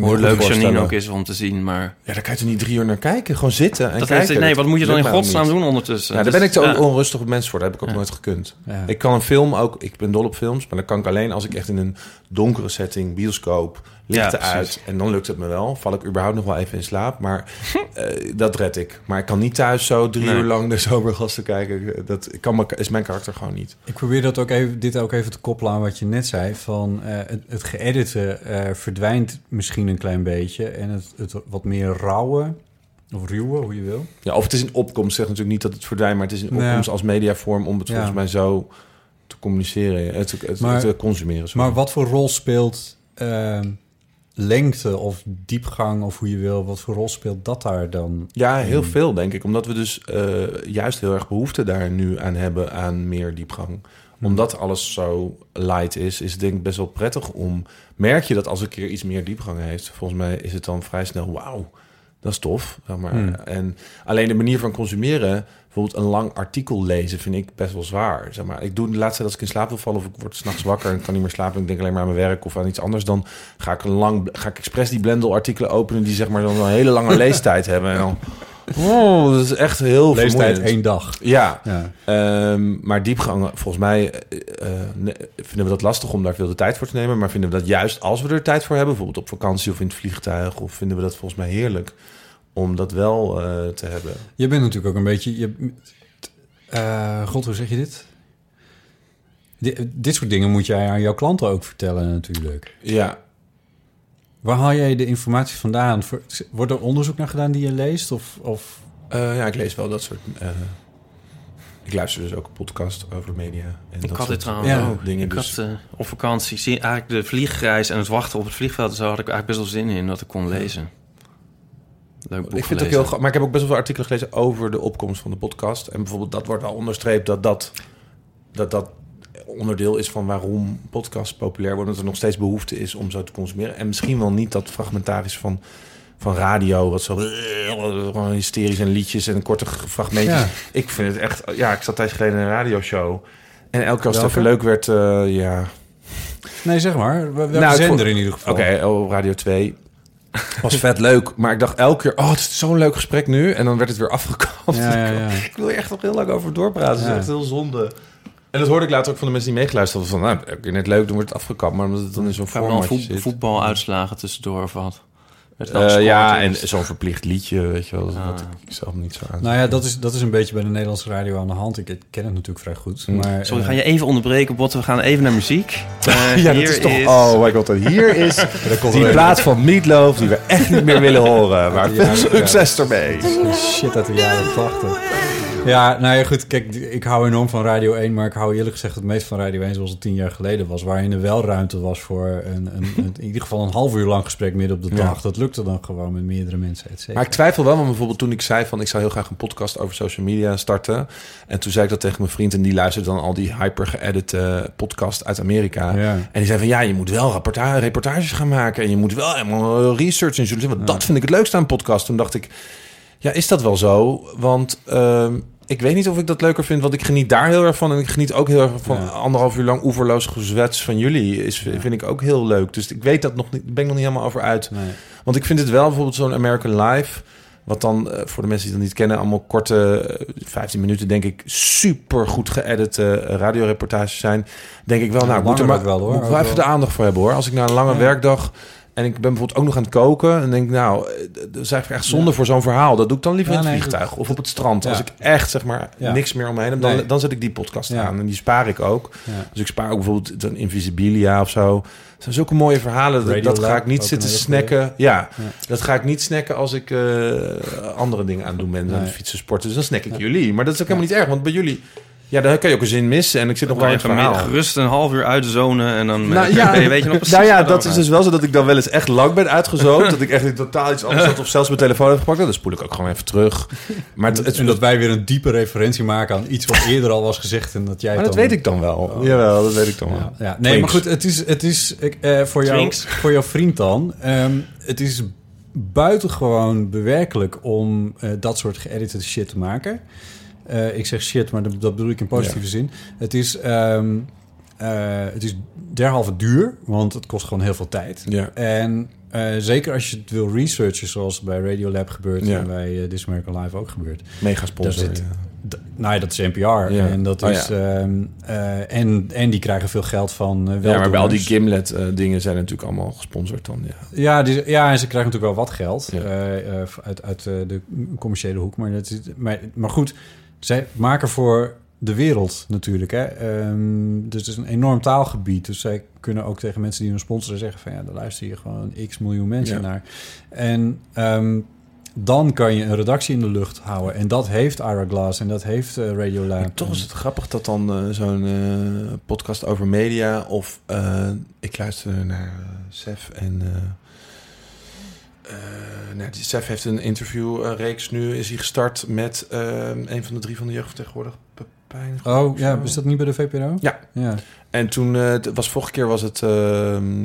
Hoe leuk Janine ook is om te zien, maar... Ja, daar kan je er niet drie uur naar kijken. Gewoon zitten en Dat kijken. nee, wat moet je dan in godsnaam doen ondertussen? Ja, daar Dus, ben ik zo ja. onrustig op mens voor. Dat heb ik ook Ja. nooit gekund. Ja. Ik kan een film ook... Ik ben dol op films, maar dan kan ik alleen als ik echt in een donkere setting, bioscoop, lichten Ja, uit. En dan lukt het me wel. Val ik überhaupt nog wel even in slaap. Maar eh, dat red ik. Maar ik kan niet thuis zo drie Nee. uur lang de zomergasten kijken. Dat kan, me- is mijn karakter gewoon niet. Ik probeer dat ook even, dit ook even te koppelen aan wat je net zei. Van eh, het, het eh, verdwijnt misschien een klein beetje. En het, het wat meer rauwe, of ruwe, hoe je wil. Ja, of het is een opkomst. Zeg natuurlijk niet dat het verdwijnt, maar het is een Ja. opkomst als mediavorm om het Ja. volgens mij zo te communiceren, het, het, Maar- te consumeren. sorry. Maar wat voor rol speelt eh, lengte of diepgang, of hoe je wil, wat voor rol speelt dat daar dan? Ja, heel Hmm. veel denk ik. Omdat we dus eh, juist heel erg behoefte daar nu aan hebben aan meer diepgang. Omdat alles zo light is, is het denk ik best wel prettig om... Merk je dat als een keer iets meer diepgang heeft? Volgens mij is het dan vrij snel, wauw, dat is tof. Zeg maar. Hmm. En alleen de manier van consumeren, bijvoorbeeld een lang artikel lezen, vind ik best wel zwaar. Zeg maar. Ik doe de laatste tijd als ik in slaap wil vallen of ik word s'nachts wakker en kan niet meer slapen en ik denk alleen maar aan mijn werk of aan iets anders, dan ga ik, een lang, ga ik expres die Blendel-artikelen openen die zeg maar dan een hele lange leestijd hebben. En dan, oh, dat is echt heel Leestijd vermoeiend. één dag. Ja, Ja. Ehm, maar diepgang, volgens mij eh, eh, ne- vinden we dat lastig om daar veel de tijd voor te nemen. Maar vinden we dat juist als we er tijd voor hebben, bijvoorbeeld op vakantie of in het vliegtuig, of vinden we dat volgens mij heerlijk om dat wel eh, te hebben. Je bent natuurlijk ook een beetje... Je, eh, God, hoe zeg je dit? Di- dit soort dingen moet jij aan jouw klanten ook vertellen natuurlijk. Ja, Waar haal jij de informatie vandaan? Wordt er onderzoek naar gedaan die je leest? Of, of eh, ja, ik lees wel dat soort. eh, ik luister dus ook een podcast over media. En Ik dat had dit soort trouwens Ja. ook. dingen. Ik dus, had op vakantie, eigenlijk de vliegreis en het wachten op het vliegveld... zo had ik eigenlijk best wel zin in dat ik kon lezen. Leuk boek ik vind het ook heel grappig. Maar ik heb ook best wel veel artikelen gelezen over de opkomst van de podcast. En bijvoorbeeld dat wordt wel onderstreept dat dat, dat, dat onderdeel is van waarom podcasts populair worden. Dat er nog steeds behoefte is om zo te consumeren. En misschien wel niet dat fragmentarisch van, van radio, wat zo gewoon hysterisch en liedjes en korte fragmentjes. Ja. Ik vind het echt... Ja, ik zat tijdens geleden in een radioshow. En elke keer als het even leuk werd, eh, ja... Nee, zeg maar. Welke Nou, zender in ieder geval? Oké, oh, Radio 2. Was vet leuk. Maar ik dacht elke keer, oh, het is zo'n leuk gesprek nu. En dan werd het weer afgekapt. Ja, ja, ja. Ik wil hier echt nog heel lang over doorpraten. Dat is echt heel zonde. En dat hoorde ik later ook van de mensen die meegeluisterd hadden. Van, nou, oké, net leuk, dan wordt het afgekapt. Maar omdat het dan in zo'n Ik voet, zit. voetbaluitslagen tussendoor of wat. Eh, ja, en dus- zo'n verplicht liedje, weet je wel. Dat Ah. ik zelf niet zo aan. Nou ja, dat is, dat is een beetje bij de Nederlandse radio aan de hand. Ik ken het natuurlijk vrij goed. Mm. Maar, Sorry, eh, ga je even onderbreken, Botte? We gaan even naar muziek. Eh, ja, dat hier is toch... Oh my god, hier is die plaat van Meatloaf die we echt niet meer willen horen. Maar veel succes ermee. Shit uit de jaren 80. Ja, nou ja, goed. Kijk, ik hou enorm van Radio 1, maar ik hou eerlijk gezegd het meest van Radio 1 zoals het tien jaar geleden was. Waarin er wel ruimte was voor een, een, een- in ieder geval een half uur lang gesprek midden op de Ja. dag. Dat lukte dan gewoon met meerdere mensen, et. Maar ik twijfel wel, want bijvoorbeeld toen ik zei van ik zou heel graag een podcast over social media starten. En toen zei ik dat tegen mijn vriend en die luisterde dan al die hyper geëdite podcast uit Amerika. Ja. En die zei van ja, je moet wel reportages gaan maken en je moet wel helemaal research en journalistiek. Want dat vind ik het leukste aan een podcast. Toen dacht ik, ja, is dat wel zo? Want ehm, ik weet niet of ik dat leuker vind, want ik geniet daar heel erg van. En ik geniet ook heel erg van Ja. anderhalf uur lang oeverloos gezwets van jullie. Is, Ja. Vind ik ook heel leuk. Dus ik weet dat nog niet, ben ik nog niet helemaal over uit. Nee. Want ik vind het wel bijvoorbeeld zo'n American Life. Wat dan eh, voor de mensen die dat niet kennen, allemaal korte, eh, 15 minuten, denk ik, super goed geëdite eh, radioreportages zijn. Denk ik wel, nou, ik moet langer maar wel, hoor. moet wel even de aandacht voor hebben hoor. Als ik na een lange Ja. werkdag en ik ben bijvoorbeeld ook nog aan het koken en denk nou, eh, dat is eigenlijk echt zonde Ja. voor zo'n verhaal. Dat doe ik dan liever Ja, in het nee, vliegtuig of op het strand. Ja. Als ik echt zeg maar niks meer om me heen heb, dan, Nee. dan zet ik die podcast aan en die spaar ik ook. Dus ik spaar ook bijvoorbeeld een Invisibilia of zo. Het zijn zulke mooie verhalen. Dat, Radio dat ga ik niet zitten snacken. Ja, dat ga ik niet snacken als ik eh, andere dingen aan doen ben. Nee. fietsen, sporten. Dus dan snack ik jullie. Maar dat is ook helemaal niet erg. Want bij jullie... Ja, daar kan je ook een zin missen. En ik zit nog wel in het verhaal. gerust een half uur uitzonen en dan Nou eh, ja, ben je, weet je nog precies nou ja, dat is dus wel zo dat ik dan wel eens echt lang ben uitgezoomd. dat ik echt in totaal iets anders had of zelfs mijn telefoon heb gepakt. Nou, Dan spoel ik ook gewoon even terug. Maar, het, het, En dat wij weer een diepe referentie maken aan iets wat eerder al was gezegd. En dat jij maar dat dan... weet ik dan wel. Jawel, dat weet ik dan wel. Ja, ja. Nee, Twinks. maar goed, het is, het is ik, eh, voor, jou, voor jouw vriend dan. ehm, het is buitengewoon bewerkelijk om eh, dat soort geëditeerde shit te maken. Eh, ik zeg shit, maar dat, dat bedoel ik in positieve zin. Het is, eh, het is derhalve duur, want het kost gewoon heel veel tijd. Ja. En eh, zeker als je het wil researchen, zoals bij Radiolab gebeurt Ja. en bij This American Live ook gebeurt. Mega sponsor. zit-. D- nou ja, dat is NPR. Ja. En, dat Oh, is, eh, en, en die krijgen veel geld van Ja, maar bij al die Gimlet eh, dingen zijn natuurlijk allemaal gesponsord dan. Ja. Ja, die, ja, en ze krijgen natuurlijk wel wat geld uit, uit de commerciële hoek. Maar, dat is, maar, maar goed, zij maken voor de wereld natuurlijk. Hè. Ehm, dus het is een enorm taalgebied. Dus zij kunnen ook tegen mensen die hun sponsoren zeggen... van ja, daar luister je gewoon x miljoen mensen Ja. naar. En ehm, dan kan je een redactie in de lucht houden. En dat heeft Ira Glass en dat heeft eh, Radiolab. Maar toch is het grappig dat dan eh, zo'n eh, podcast over media... of ik luister naar Sef en... eh eh, nou, die Sef heeft een interviewreeks nu. Is hij gestart met eh, een van de drie van de jeugdvertegenwoordig. Pepijn. Oh, ja, is dat niet bij de VPRO? Ja. Ja. En toen, eh, het was vorige keer was het eh,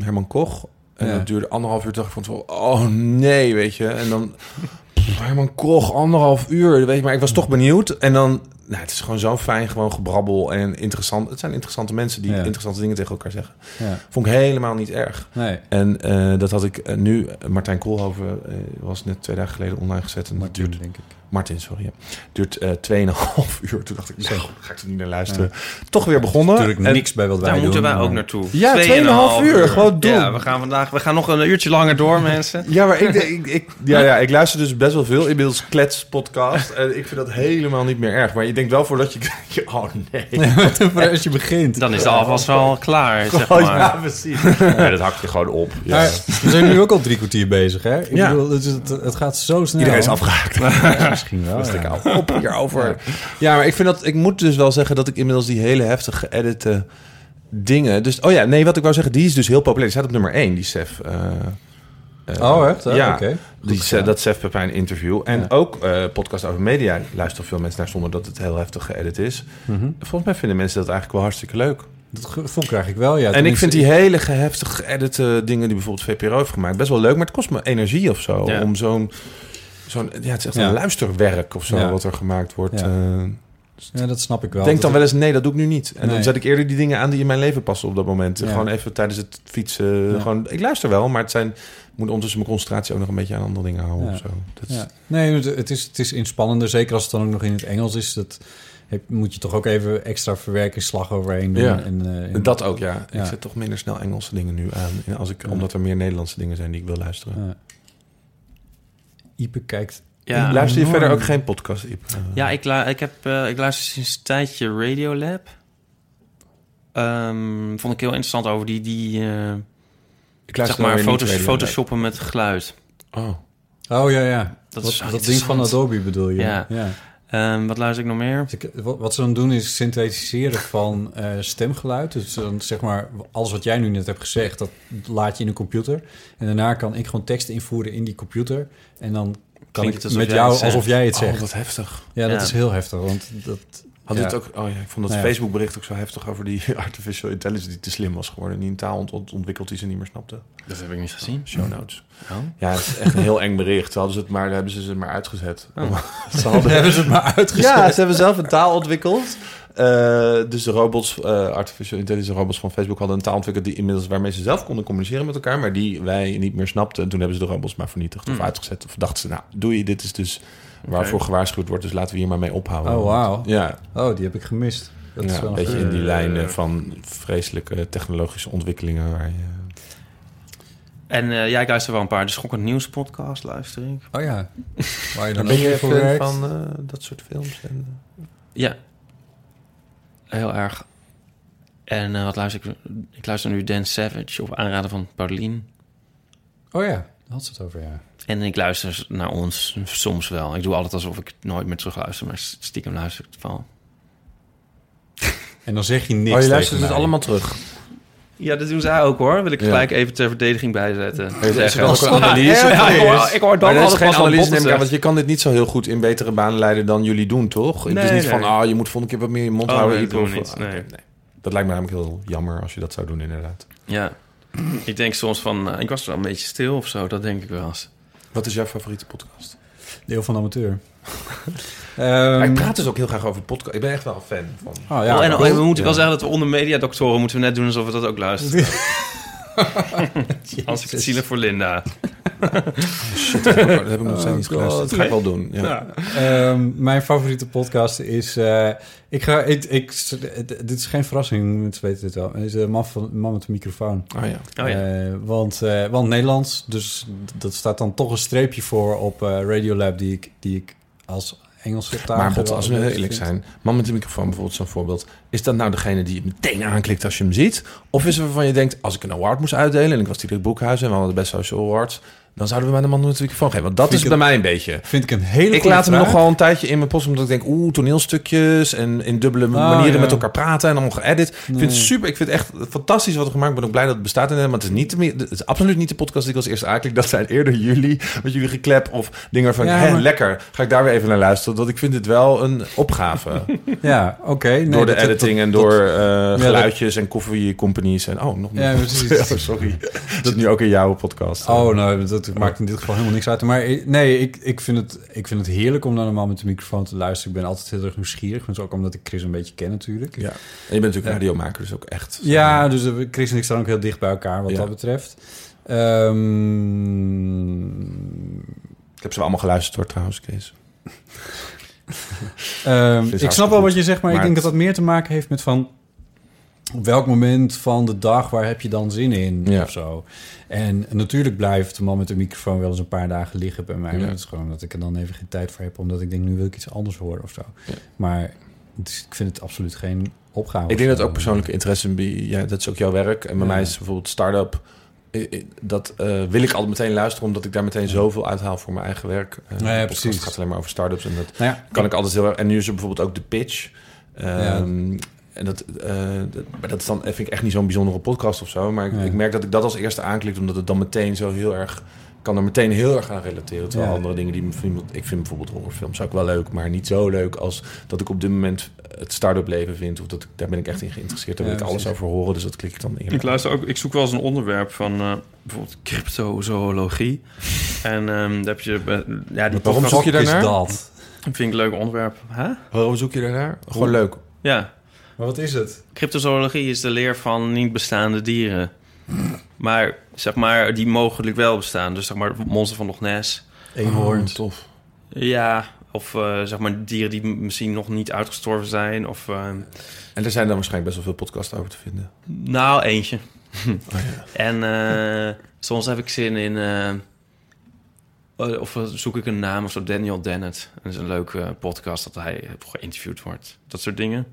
Herman Koch. En Ja. dat duurde anderhalf uur. Dacht ik van oh nee, weet je. En dan Herman Koch, anderhalf uur. Weet je, maar ik was toch benieuwd. En dan, nou, het is gewoon zo fijn, gewoon gebrabbel en interessant. Het zijn interessante mensen die Ja. interessante dingen tegen elkaar zeggen. Ja. Vond ik helemaal niet erg. Nee, En eh, dat had ik eh, nu, Martijn Koolhoven eh, was net twee dagen geleden online gezet. En dat Martin, duurt denk ik. Martin, sorry. Ja. Duurt eh 2,5 uur. Toen dacht ik, nou, Zo. ga ik er niet naar luisteren. Toch weer begonnen. Natuurlijk En- niks bij wat wij Daar doen. moeten wij ook naartoe. Ja, Tweeënhalf 2,5 uur, gewoon doen. Ja, we gaan vandaag we gaan nog een uurtje langer door, mensen. Ja, maar ik, ik, ik, ja, ja, ik luister dus best wel veel inmiddels klets podcast. En ik vind dat helemaal niet meer erg. Maar je denkt wel voordat je... je- Oh nee. Als je begint. Dan is de afwas wel klaar, zeg Oh, maar. ja, precies. Nee, dat hak je gewoon op. Ja. Maar we zijn nu ook al drie kwartier bezig, hè? Ik Ja. bedoel, het, het, het gaat zo snel. Iedereen is afgehaakt. Ja, misschien wel. Ik ja. op hierover. Ja, maar ik vind dat... Ik moet dus wel zeggen dat ik inmiddels die hele heftig geëdite dingen... Dus, oh ja, nee, wat ik wou zeggen, die is dus heel populair. Die staat op nummer 1, die Sef. Oh, echt? Ja, Oké. die, gedaan. dat Sef Pepijn interview. En Ja. ook eh, podcast over media luisteren veel mensen naar zonder dat het heel heftig geëdit is. Mhm. Volgens mij vinden mensen dat eigenlijk wel hartstikke leuk. Dat krijg ik wel, ja. en ik vind die hele geheftig geëdite dingen die bijvoorbeeld VPRO heeft gemaakt best wel leuk, maar het kost me energie of zo Ja. om zo'n zo'n ja, het is echt Ja. een luisterwerk of zo Ja. wat er gemaakt wordt. Ja. Eh, Ja, dat snap ik wel. denk dan wel eens nee, dat doe ik nu niet. En dan zet ik eerder die dingen aan die in mijn leven passen op dat moment. Gewoon even tijdens het fietsen. Gewoon, ik luister wel, maar het zijn moet ondertussen mijn concentratie ook nog een beetje aan andere dingen houden Ja. of zo. Dat is- Ja. Nee, het- het is, het is inspannender. Zeker als het dan ook nog in het Engels is. Dat heb, moet je toch ook even extra verwerkingsslag overheen doen. Ja. En, eh, en- Dat ook, ja. Ja. Ik zet toch minder snel Engelse dingen nu aan. Als ik, Ja. Omdat er meer Nederlandse dingen zijn die ik wil luisteren. Ja. Ipe kijkt... Ja, Luister je enorm. verder ook geen podcast, Iep? Ja ik, lu- ik, heb, eh, ik luister sinds een tijdje Radiolab. Ehm vond ik heel interessant over die, die eh, ik zeg maar, foto's, photoshoppen met geluid. Oh. Oh ja, ja. Dat is dat, ding van. Adobe bedoel je? Ja. Ehm, wat luister ik nog meer? Wat, wat ze dan doen is synthetiseren van eh, stemgeluid. Dus dan zeg maar, alles wat jij nu net hebt gezegd, dat laat je in een computer. En daarna kan ik gewoon tekst invoeren in die computer. En dan kan Klinkt ik het met jou alsof jij het Oh, zegt. wat heftig. ja, dat Ja. is heel heftig. Want dat, Had ja. het ook, oh ja, ik vond dat Nou ja. Facebook bericht ook zo heftig over die artificial intelligence die te slim was geworden. Die een taal ont- ont- ontwikkeld die ze niet meer snapte. Dat heb ik niet gezien. Show notes. Oh. Ja, het is echt een heel eng bericht. Hadden ze het maar, hebben ze het maar uitgezet. Oh. ze hadden, hebben ze het maar uitgezet. ja, ze hebben zelf een taal ontwikkeld. Eh, dus de robots, eh, artificial intelligence robots van Facebook hadden een taal ontwikkeld die inmiddels waarmee ze zelf konden communiceren met elkaar, maar die wij niet meer snapten. En toen hebben ze de robots maar vernietigd of Hmm. uitgezet. Of dachten ze, nou, doe je, dit is dus waarvoor gewaarschuwd wordt, dus laten we hier maar mee ophouden. Oh, wauw. Ja, Oh, die heb ik gemist. Dat is ja, wel een beetje in die Eh, lijnen van vreselijke technologische ontwikkelingen. Waar je, En eh ja, ik luister wel een paar. De Schokkend Nieuws podcast luister ik. Oh ja. Waar je dan ben je fan werkt. van eh, dat soort films? En, Ja. Heel erg. En eh, wat luister ik? Ik luister nu Dan Savage op aanraden van Paulien. Oh ja, daar had ze het over, ja. En ik luister naar ons soms wel. Ik doe altijd alsof ik nooit meer terug luister, maar stiekem luister ik het wel. En dan zeg je niks oh, je luistert het mij. allemaal terug. Ja, dat doen zij ook hoor. Wil ik Ja. gelijk even ter verdediging bijzetten. Is er Zeggen. ook een analyse? Ja, ik hoor, ik hoor dan Maar dat is altijd geen analyse, Botte neem ik aan, zegt. want je kan dit niet zo heel goed in betere banen leiden dan jullie doen, toch? het is Nee, niet van, nee. ah, je moet volgende keer wat meer je mond Oh, houden. nee, dat of- niet, ah, nee. Dat lijkt me namelijk heel jammer als je dat zou doen, inderdaad. Ja. Ik denk soms van, eh, ik was wel een beetje stil of zo. Dat denk ik wel eens. Wat is jouw favoriete podcast? Deel van de amateur. Ehm, ik praat dus ook heel graag over podcast. Ik ben echt wel een fan van. Oh, ja, oh, en, we moeten Ja. wel zeggen dat we onder mediadoktoren moeten we net doen alsof we dat ook luisteren. Als ik het zielig voor Linda. Shit, dat heb ik- nog steeds niet Oh, geluisterd. God. Dat ga ik wel doen. Ja. Ehm, mijn favoriete podcast is... eh, ik ga, ik, ik, dit is geen verrassing, mensen weten dit wel. Het is de man, van, man met de microfoon. Oh ja. Oh ja. Eh, want, eh, want Nederlands, dus dat staat dan toch een streepje voor op eh, Radiolab... die ik, die ik als Engelse taal... Maar Botte, als we heel eerlijk zijn, man met de microfoon bijvoorbeeld zo'n voorbeeld, is dat nou degene die je meteen aanklikt als je hem ziet? Of is er waarvan je denkt, als ik een award moest uitdelen en ik was Diederik Boekhuis en we hadden de Best Social Awards, dan zouden we mij de man de microfoon geven. Want dat Vind is bij mij een beetje. Vind ik een hele Ik laat hem nog wel een tijdje in mijn post, omdat ik denk, oeh, toneelstukjes en in dubbele manieren ja. met elkaar praten en allemaal geëdit. Ik vind het super, ik vind het echt fantastisch wat er gemaakt. Ik ben ook blij dat het bestaat maar het is, niet het is absoluut niet de podcast die ik als eerste aanklik. Dat zijn eerder jullie, met jullie geklep of dingen van, Ja, maar- lekker, ga ik daar weer even naar luisteren. Dat ik vind het wel een opgave. Ja, oké. nee, door de dat- dat- editing en door dat- eh, geluidjes en koffiecompanies en oh, nog Ja, meer. precies. Oh, sorry. Dat is nu ook in jouw podcast. Oh, nou, dat maakt in dit geval helemaal niks uit. Maar nee, ik, ik, vind het, ik vind het heerlijk om naar een man met de microfoon te luisteren. Ik ben altijd heel erg nieuwsgierig. Maar ook omdat ik Chris een beetje ken natuurlijk. Ja. En je bent natuurlijk radiomaker, dus ook echt. Ja, dus eh, Chris en ik staan ook heel dicht bij elkaar wat Ja. dat betreft. Ehm, Ik heb ze allemaal geluisterd hoor, trouwens, Kees. Ehm, ik snap wel wat goed. je zegt, maar, Maar ik denk het- dat dat meer te maken heeft met van... op welk moment van de dag, waar heb je dan zin in Ja. of zo. En natuurlijk blijft de man met de microfoon wel eens een paar dagen liggen bij mij. Ja. Dat is gewoon dat ik er dan even geen tijd voor heb... omdat ik denk, nu wil ik iets anders horen of zo. Ja. Maar het is- ik vind het absoluut geen opgave. Ik denk dat ook persoonlijke interesse, bij- ja, dat is ook jouw werk. En bij mij is bijvoorbeeld start-up. Dat eh, wil ik altijd meteen luisteren, omdat ik daar meteen zoveel uithaal voor mijn eigen werk. Ja, podcast precies. gaat alleen maar over start-ups en dat Nou kan ik altijd heel erg. En nu is er bijvoorbeeld ook de pitch. Ehm, Ja. En dat, eh, dat, maar dat is dan, vind ik echt niet zo'n bijzondere podcast of zo. Maar ik, Nee. ik merk dat ik dat als eerste aanklik, omdat het dan meteen zo heel erg kan er meteen heel erg aan relateren. Terwijl Ja. andere dingen die me ik vind bijvoorbeeld horrorfilms ook wel leuk, maar niet zo leuk als dat ik op dit moment het start-up leven vind. Of dat ik, daar ben ik echt in geïnteresseerd. Daar wil Ja, ik alles precies. over horen, dus dat klik ik dan in. Ik luister ook, ik zoek wel eens een onderwerp van eh, bijvoorbeeld cryptozoologie. en ehm daar heb je, eh, ja, die Waarom zoek je is dat? vind ik een leuk onderwerp. Hè? Waarom zoek je daarnaar? Gewoon leuk. Ja, Maar wat is het? cryptozoologie is de leer van niet bestaande dieren. Maar zeg maar, die mogelijk wel bestaan. Dus zeg maar, monster van Loch Ness. Eenhoorns. Oh, tof. Ja, of eh, zeg maar dieren die misschien nog niet uitgestorven zijn. Of eh, En er zijn dan waarschijnlijk best wel veel podcasts over te vinden. nou, eentje. Oh, ja. En eh, soms heb ik zin in... of zoek ik een naam of zo. Daniel Dennett. Dat is een leuke podcast dat hij geïnterviewd wordt. Dat soort dingen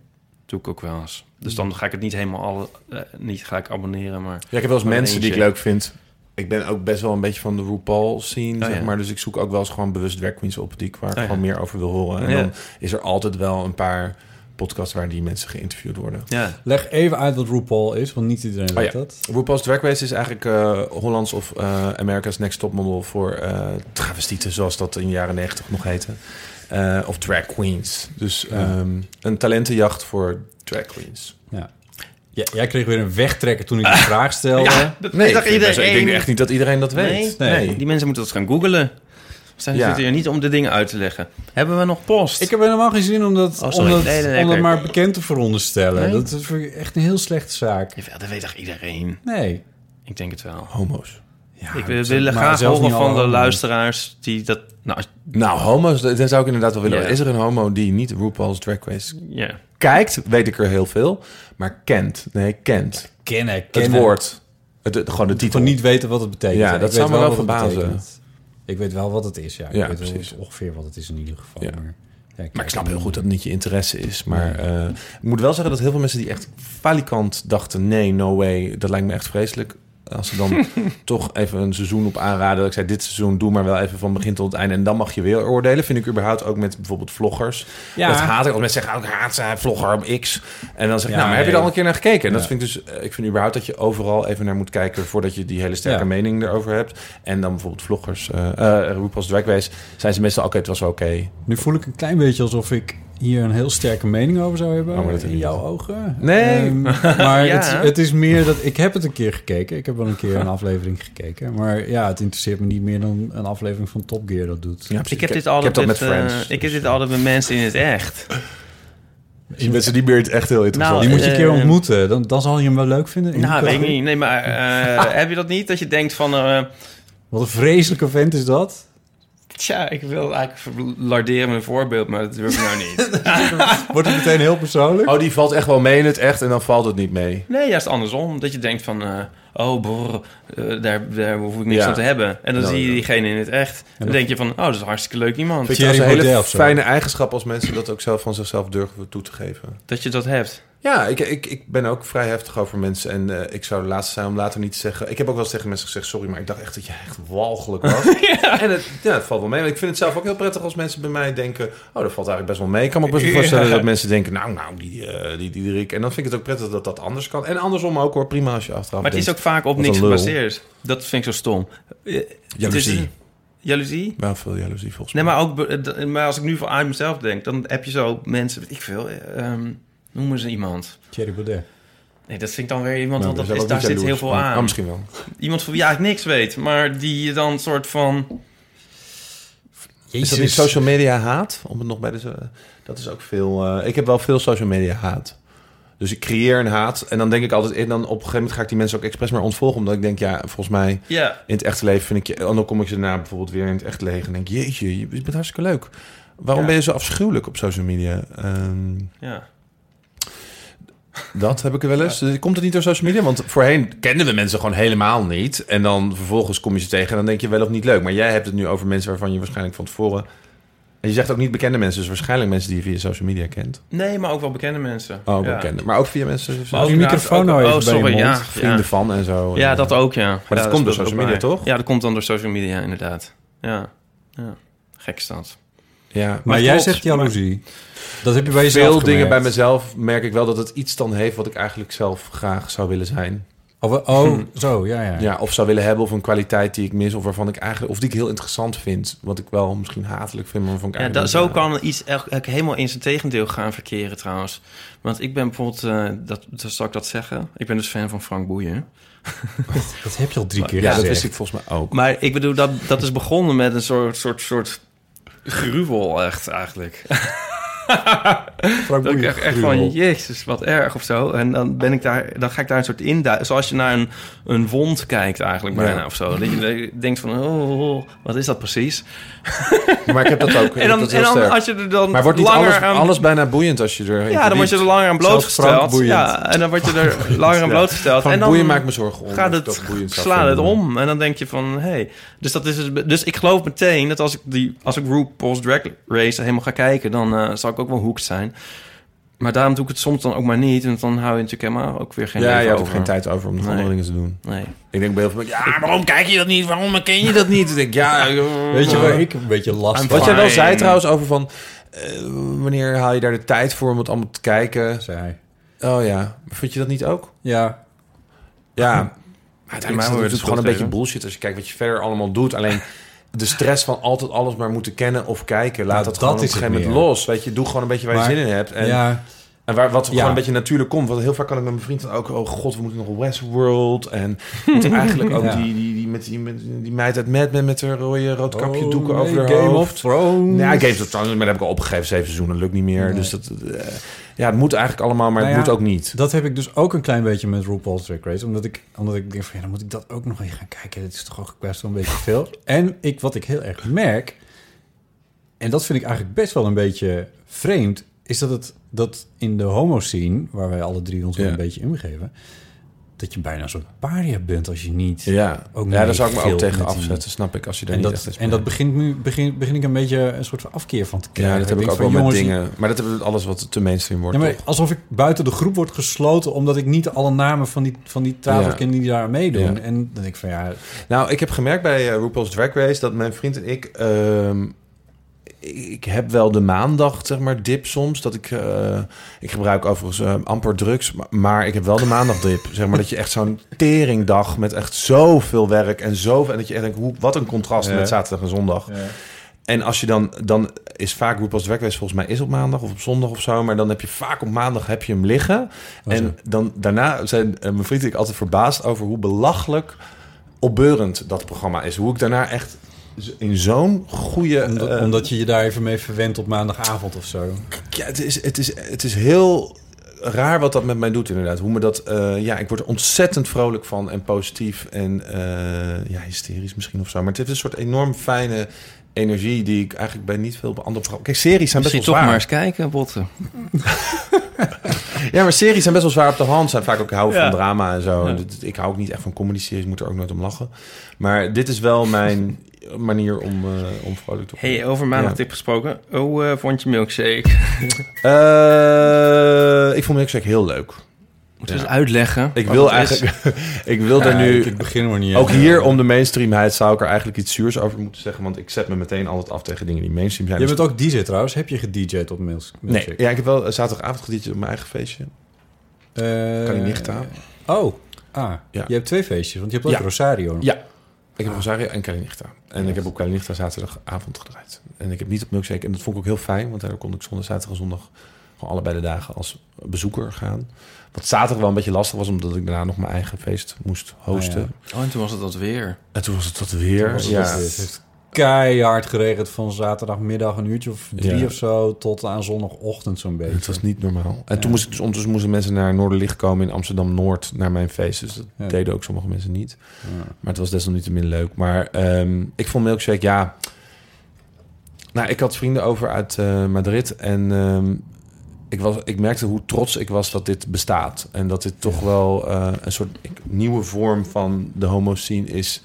doe ik ook wel eens. Dus dan ga ik het niet helemaal alle, eh, niet ga ik abonneren, maar... Ja, ik heb wel eens mensen die ik leuk vind. Ik ben ook best wel een beetje van de RuPaul scene, Oh, zeg ja. maar. Dus ik zoek ook wel eens gewoon bewust drag queens op die ik waar ik Oh, ja. gewoon meer over wil horen. En Ja. dan is er altijd wel een paar podcasts waar die mensen geïnterviewd worden. Ja, Leg even uit wat RuPaul is, want niet iedereen Oh, weet ja. dat. RuPaul's Drag Race is eigenlijk eh, Hollands of eh, America's Next Top Model voor eh travestieten, zoals dat in de jaren negentig nog heette. Eh, of drag queens. Dus Ja. ehm, een talentenjacht voor drag queens. Ja, jij kreeg weer een wegtrekker toen ik de vraag stelde. dat Nee, ik, vind best- ik iedereen? denk echt niet dat iedereen dat weet. Nee? Nee. nee. Die mensen moeten dat gaan googlen. We zijn Ja. zitten hier niet om de dingen uit te leggen. Hebben we nog post? Ik heb helemaal geen zin om dat, Oh, om dat, Nee, om maar bekend te veronderstellen. Nee? Dat is voor je echt een heel slechte zaak. Jawel, dat weet toch iedereen? Nee. Ik denk het wel. Homo's. Ja, ik wil, dat- wil maar graag zelfs horen van de luisteraars die dat... Nou, als- Nou, homo's, dat zou ik inderdaad wel willen. Is er een homo die niet RuPaul's Drag Race ja. kijkt? Weet ik er heel veel. Maar kent. Nee, kent. Kennen, Het woord. Het, het- gewoon de titel. Gewoon niet weten wat het betekent. Ja, Ik dat weet zou me wel wat het verbazen. Ik weet wel wat het is, ja. Ik Ja, weet wel precies. ongeveer wat het is in ieder geval. Ja. Maar, ja, Maar ik snap heel goed dat het niet je interesse is. Maar eh, ik moet wel zeggen dat heel veel mensen die echt falikant dachten... nee, no way, dat lijkt me echt vreselijk. Als ze dan toch even een seizoen op aanraden... dat ik zei, dit seizoen doe maar wel even van begin tot het einde... en dan mag je weer oordelen. Vind ik überhaupt ook met bijvoorbeeld vloggers. Ja. Dat haat ik. Als mensen zeggen, oh, ik haat ze, vlogger op X. En dan zeg ik, Ja, nou, maar heb je er al een keer naar gekeken? En dat vind ik dus... eh, Ik vind überhaupt dat je overal even naar moet kijken... voordat je die hele sterke Ja. mening erover hebt. En dan bijvoorbeeld vloggers... eh uh, RuPaul's Drag Race... zijn ze meestal, oké, het was wel oké. Nu voel ik een klein beetje alsof ik hier een heel sterke mening over zou hebben. Oh, maar dat heb in jouw niet. ogen. Nee. Ehm, maar Ja. het, het is meer dat... Ik heb het een keer gekeken. Ik heb wel een keer een aflevering gekeken. Maar ja, het interesseert me niet meer dan een aflevering van Top Gear dat doet. Ja. Ik heb dit ik heb altijd dat met eh, ik heb dus- dit altijd met mensen in het echt. Die mensen die meer echt heel interessant. Nou, Die moet je een keer eh, ontmoeten. Dan, dan zal je hem wel leuk vinden. Nou, weet ik niet. Nee, maar eh, heb je dat niet? Dat je denkt van... eh, Wat een vreselijke vent is dat. Tja, ik wil eigenlijk larderen met een voorbeeld, maar dat durf ik nou niet. Wordt het meteen heel persoonlijk? Oh, die valt echt wel mee in het echt en dan valt het niet mee. Nee, juist andersom. Dat je denkt van... eh, oh, brr, eh, daar, daar hoef ik niks Ja. van te hebben. En dan Nou, zie je diegene in het echt. Dan denk je van... Oh, dat is een hartstikke leuk iemand. Vind je dat is een hele fijne eigenschap als mensen dat ook zelf van zichzelf durven toe te geven. Dat je dat hebt. Ja, ik, ik, ik ben ook vrij heftig over mensen. En eh, ik zou de laatste zijn om later niet te zeggen... Ik heb ook wel eens tegen mensen gezegd... Sorry, maar ik dacht echt dat je echt walgelijk was. En het, ja, het valt wel mee. Maar ik vind het zelf ook heel prettig als mensen bij mij denken... Oh, dat valt eigenlijk best wel mee. Ik kan me ook best wel voorstellen Ja. dat mensen denken... Nou, nou, die, eh die, die Rick. En dan vind ik het ook prettig dat dat anders kan. En andersom ook hoor. Prima als je achteraf Maar het is ook vaak op niks gebaseerd. Dat vind ik zo stom. Eh, Jaloezie. Jaloezie? Wel veel jaloezie volgens Nee, mij. maar, ook, maar als ik nu aan mezelf denk... dan heb je zo mensen, weet ik veel... eh, ehm, noemen ze iemand. Thierry Baudet. Nee, dat vind ik dan weer iemand... Want dat is, daar zit heel veel aan. Oh, misschien wel. Iemand van wie eigenlijk niks weet... maar die je dan soort van... Is dat niet social media haat? Om het nog bij de... Dat is ook veel... eh, ik heb wel veel social media haat. Dus ik creëer een haat. En dan denk ik altijd... En dan op een gegeven moment ga ik die mensen ook expres maar ontvolgen. Omdat ik denk, ja, volgens mij... In het echte leven vind ik je... En dan kom ik ze daarna bijvoorbeeld weer in het echte leven. En denk jeetje, je bent hartstikke leuk. Waarom Ja. ben je zo afschuwelijk op social media? Ehm, ja. Dat heb ik er wel eens. Komt het niet door social media? Want voorheen kenden we mensen gewoon helemaal niet. En dan vervolgens kom je ze tegen en dan denk je wel of niet leuk. Maar jij hebt het nu over mensen waarvan je waarschijnlijk van tevoren... En je zegt ook niet bekende mensen, dus waarschijnlijk mensen die je via social media kent. Nee, maar ook wel bekende mensen. Oh, ook ja. bekende. Maar ook via mensen... Maar ook je microfoon nou even oh, bij je sorry, mond. ja, vrienden ja. van en zo. Ja, dat ook, ja. dat Ja, komt door social media, bij. toch? Ja, dat komt dan door social media, inderdaad. Ja, ja. gek dat. Ja, Maar jij klopt, zegt jaloezie. Dat heb je bij jezelf veel dingen bij mezelf merk ik wel dat het iets dan heeft wat ik eigenlijk zelf graag zou willen zijn. Oh, oh, zo, ja, ja. Ja, of zou willen hebben of een kwaliteit die ik mis of waarvan ik eigenlijk of die ik heel interessant vind, wat ik wel misschien hatelijk vind, maar waarvan ik Ja, dat, zo kan iets echt, helemaal in zijn tegendeel gaan verkeren trouwens. Want ik ben bijvoorbeeld, eh, dat, dat zal ik dat zeggen? Ik ben dus fan van Frank Boeien. Dat heb je al drie keer Ja, dat gezegd. wist ik volgens mij ook. Maar ik bedoel, dat, dat is begonnen met een soort, soort, soort gruwel echt eigenlijk. Dat ik echt, echt van, jezus, wat erg of zo. En dan, ben ik daar, dan ga ik daar een soort in... Zoals je naar een, een wond kijkt eigenlijk bijna Ja. of zo. Dat je denkt van, oh, oh, wat is dat precies? Maar ik heb dat ook. En dan, en als je er dan maar wordt niet langer alles, aan... alles bijna boeiend als je er ja, dan word je er langer aan blootgesteld. Ja, en dan word je er langer aan blootgesteld. Van en dan boeien maakt me zorgen om. gaat het, slaat het om. En dan denk je van, hé. Hey. Dus, dat is dus ik geloof meteen dat als ik, die, als ik RuPaul's Drag Race helemaal ga kijken... dan zal ik ook wel hooked zijn. Maar daarom doe ik het soms dan ook maar niet. Want dan hou je natuurlijk helemaal ook weer geen Ja, hebt ook over. geen tijd over om nog Nee. andere dingen te doen. Nee. Ik denk bij heel veel mensen, ja, waarom kijk je dat niet? Waarom ken je dat niet? Ik denk, ja... Weet je waar ik een beetje last Wat jij wel zei trouwens over van... eh, wanneer haal je daar de tijd voor om het allemaal te kijken? zei hij. Oh ja, vind je dat niet ook? Ja, Ja, mij uiteindelijk is het gewoon een beetje bullshit als je kijkt wat je verder allemaal doet. Alleen de stress van altijd alles maar moeten kennen of kijken, laat Nou, dat dat gewoon op een gegeven moment meer. los. Weet je, doe gewoon een beetje waar Maar- je zin in hebt. En, ja, en waar, wat Ja. gewoon een beetje natuurlijk komt. Want heel vaak kan ik met mijn vriend dan ook, oh god, we moeten nog Westworld. En we moeten eigenlijk ook die, met die, met die meid uit Mad Men met haar rode rood kapje Oh, doeken nee, over haar Game hoofd. of Thrones. Ja, Games of Thrones, maar dat heb ik al opgegeven. Zeven seizoenen, lukt niet meer. Nee. Dus dat, eh, ja, het moet eigenlijk allemaal, maar Nou het ja, moet ook niet. Dat heb ik dus ook een klein beetje met RuPaul's Drag Race. Omdat ik, omdat ik denk van, ja, dan moet ik dat ook nog even gaan kijken. Dat is toch ook best wel een beetje veel. En ik, wat ik heel erg merk... en dat vind ik eigenlijk best wel een beetje vreemd... is dat het dat in de homo-scene... waar wij alle drie ons wel Ja. een beetje ingeven... dat je bijna zo'n paria bent als je niet... Ja, Ook ja daar zou ik me ook tegen afzetten, snap ik. Als je daar En niet dat, echt en dat begint nu begin, begin ik een beetje een soort van afkeer van te krijgen. Ja, dat heb ik ook wel met jongens, dingen. Maar dat hebben we alles wat te mainstream wordt. Ja, maar toch? alsof ik buiten de groep word gesloten... omdat ik niet alle namen van die, van die tafel Ja. ken die daar meedoen. Ja. En dan denk ik van ja... Nou, ik heb gemerkt bij uh, RuPaul's Drag Race dat mijn vriend en ik. ehm, ik heb wel de maandag, zeg maar, dip soms. Dat ik. eh, ik gebruik overigens eh, amper drugs. Maar, maar ik heb wel de maandag dip. zeg maar dat je echt zo'n teringdag met echt zoveel werk en zoveel. En dat je echt denkt, hoe, wat een contrast Ja. met zaterdag en zondag. En als je dan, dan is vaak RuPaul's Drag Race volgens mij is op maandag of op zondag of zo. Maar dan heb je vaak op maandag heb je hem liggen. Oh, en dan daarna zijn eh, mijn vriend en ik altijd verbaasd over hoe belachelijk opbeurend dat programma is. Hoe ik daarna echt in zo'n goede... Omdat, eh, omdat je je daar even mee verwendt op maandagavond of zo. Ja, het is, het, is, het is heel raar wat dat met mij doet inderdaad. Hoe me dat... eh, ja, ik word er ontzettend vrolijk van en positief en eh, ja, hysterisch misschien of zo. Maar het heeft een soort enorm fijne energie die ik eigenlijk bij niet veel andere programma's... Kijk, series zijn best Misschien wel toch zwaar. maar eens kijken, Botten. Ja, maar series zijn best wel zwaar op de hand. Zijn vaak ook ik hou Ja. van drama en zo. Ja. En dit- Ik hou ook niet echt van comedy series. Moet er ook nooit om lachen. Maar dit is wel mijn manier om, eh, om vrolijk te worden. Hey, over maandag Ja. tip gesproken. Hoe eh, vond je milkshake? Eh, ik vond Milkshake heel leuk. Moeten we eens uitleggen? Ik wat wil het is? eigenlijk... ik wil daar Ja, nu... ik- ik begin maar niet Ook aan. hier, om de mainstreamheid, zou ik er eigenlijk iets zuurs over moeten zeggen. Want ik zet me meteen altijd af tegen dingen die mainstream zijn. Je Dus- bent ook DJ trouwens. Heb je gedJ'd op Milks? Nee, Milkshake? ja, ik heb wel zaterdagavond gedietje op mijn eigen feestje. Eh, Kan je nicht aan? Oh, ah. Ja. Je hebt twee feestjes, want je hebt ook Ja. Rosario. Ja. Ik heb Rosario en Kalinchta. En ik heb op Kalinchta zaterdagavond gedraaid. En ik heb niet op Milkshake. En dat vond ik ook heel fijn. Want daar kon ik zondag, zaterdag en zondag... gewoon allebei de dagen als bezoeker gaan. Wat zaterdag wel een beetje lastig was... omdat ik daarna nog mijn eigen feest moest hosten. Ah, Oh, en toen was het dat weer. En toen was het dat weer. Het ja. Het keihard geregend van zaterdagmiddag een uurtje of drie Ja. of zo... tot aan zondagochtend zo'n beetje. Het was niet normaal. En Ja. toen moest ik dus ondertussen moesten mensen naar Noorderlicht komen in Amsterdam Noord naar mijn feest. Dus dat Ja. deden ook sommige mensen niet. Ja. Maar het was desalniettemin leuk. Maar ehm, ik vond Milkshake, ja... Nou, ik had vrienden over uit eh, Madrid. En ehm, ik, was, ik merkte hoe trots ik was dat dit bestaat. En dat dit toch wel eh, een soort ik- nieuwe vorm van de homo-scene is.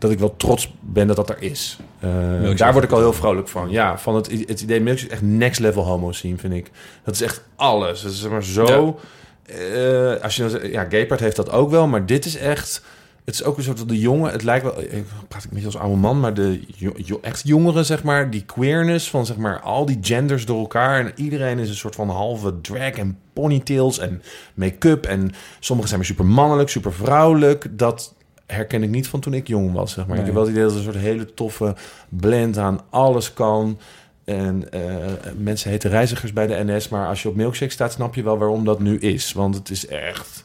Dat ik wel trots ben dat dat er is. Eh, daar word ik al heel vrolijk van. Ja, van het, het idee Milkshake is echt next level homo-scene, vind ik. Dat is echt alles. Het is zeg maar zo... eh, als je dan zegt- ja, Gaypart heeft dat ook wel, maar dit is echt... Het is ook een soort van de jongen. Het lijkt wel. Ik praat ik beetje als oude man, maar de jo- jo- echt jongeren, zeg maar, die queerness van zeg maar al die genders door elkaar en iedereen is een soort van halve drag en ponytails en make-up en sommigen zijn maar super mannelijk, super vrouwelijk. Dat herken ik niet van toen ik jong was, zeg maar. Ik heb wel het idee dat het een soort hele toffe blend aan alles kan. En eh, mensen heten reizigers bij de NS, maar als je op Milkshake staat, snap je wel waarom dat nu is. Want het is echt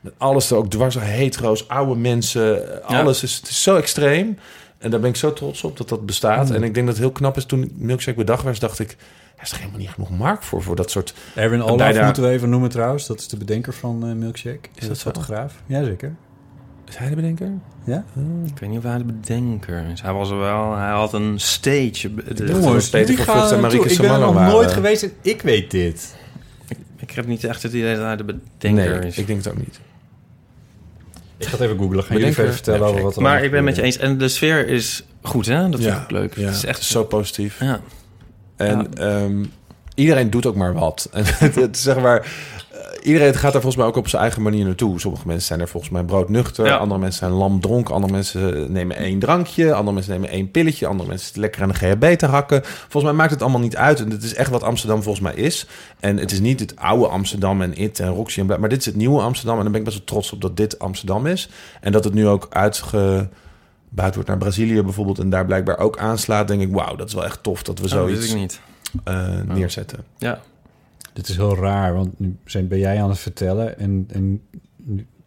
met alles er ook dwars, hetero's, oude mensen, eh, Ja. alles is, het is zo extreem. En daar ben ik zo trots op dat dat bestaat. Mm. En ik denk dat het heel knap is toen Milkshake bedacht werd, dacht ik, er is er helemaal niet genoeg markt voor, voor dat soort... Erwin Olaf bijna- moeten we even noemen trouwens. Dat is de bedenker van eh, Milkshake. Is dat zo? fotograaf? Jazeker. Is hij de bedenker? Ja? Ik weet niet of hij de bedenker is. Hij was er wel... Hij had een stage. De- Jongens, Peter jullie van Vught en gaan Marieke. Ik ben er nog waren. nooit geweest en ik weet dit. Ik heb niet echt het idee dat hij de bedenker nee, is. ik denk het ook niet. Ik ga het even googlen. Gaan jullie Bedenker? even vertellen over wat er maar ik ben met je eens. En de sfeer is goed, hè? Dat vind ik leuk. Ja, Het is echt zo positief. Ja. En ehm, iedereen doet ook maar wat. En het, zeg maar, iedereen gaat daar volgens mij ook op zijn eigen manier naartoe. Sommige mensen zijn er volgens mij broodnuchter. Ja. Andere mensen zijn lamdronken. Andere mensen nemen één drankje. Andere mensen nemen één pilletje. Andere mensen zitten lekker aan de GHB te hakken. Volgens mij maakt het allemaal niet uit. En het is echt wat Amsterdam volgens mij is. En het is niet het oude Amsterdam en It en Roxy en bla. Maar dit is het nieuwe Amsterdam. En daar ben ik best wel trots op dat dit Amsterdam is. En dat het nu ook uitge buiten wordt naar Brazilië bijvoorbeeld en daar blijkbaar ook aanslaat, denk ik, wauw, dat is wel echt tof dat we Oh, dat zoiets ik niet. eh, neerzetten. Ja. Dit is heel raar, want nu zijn, ben jij aan het vertellen en, en,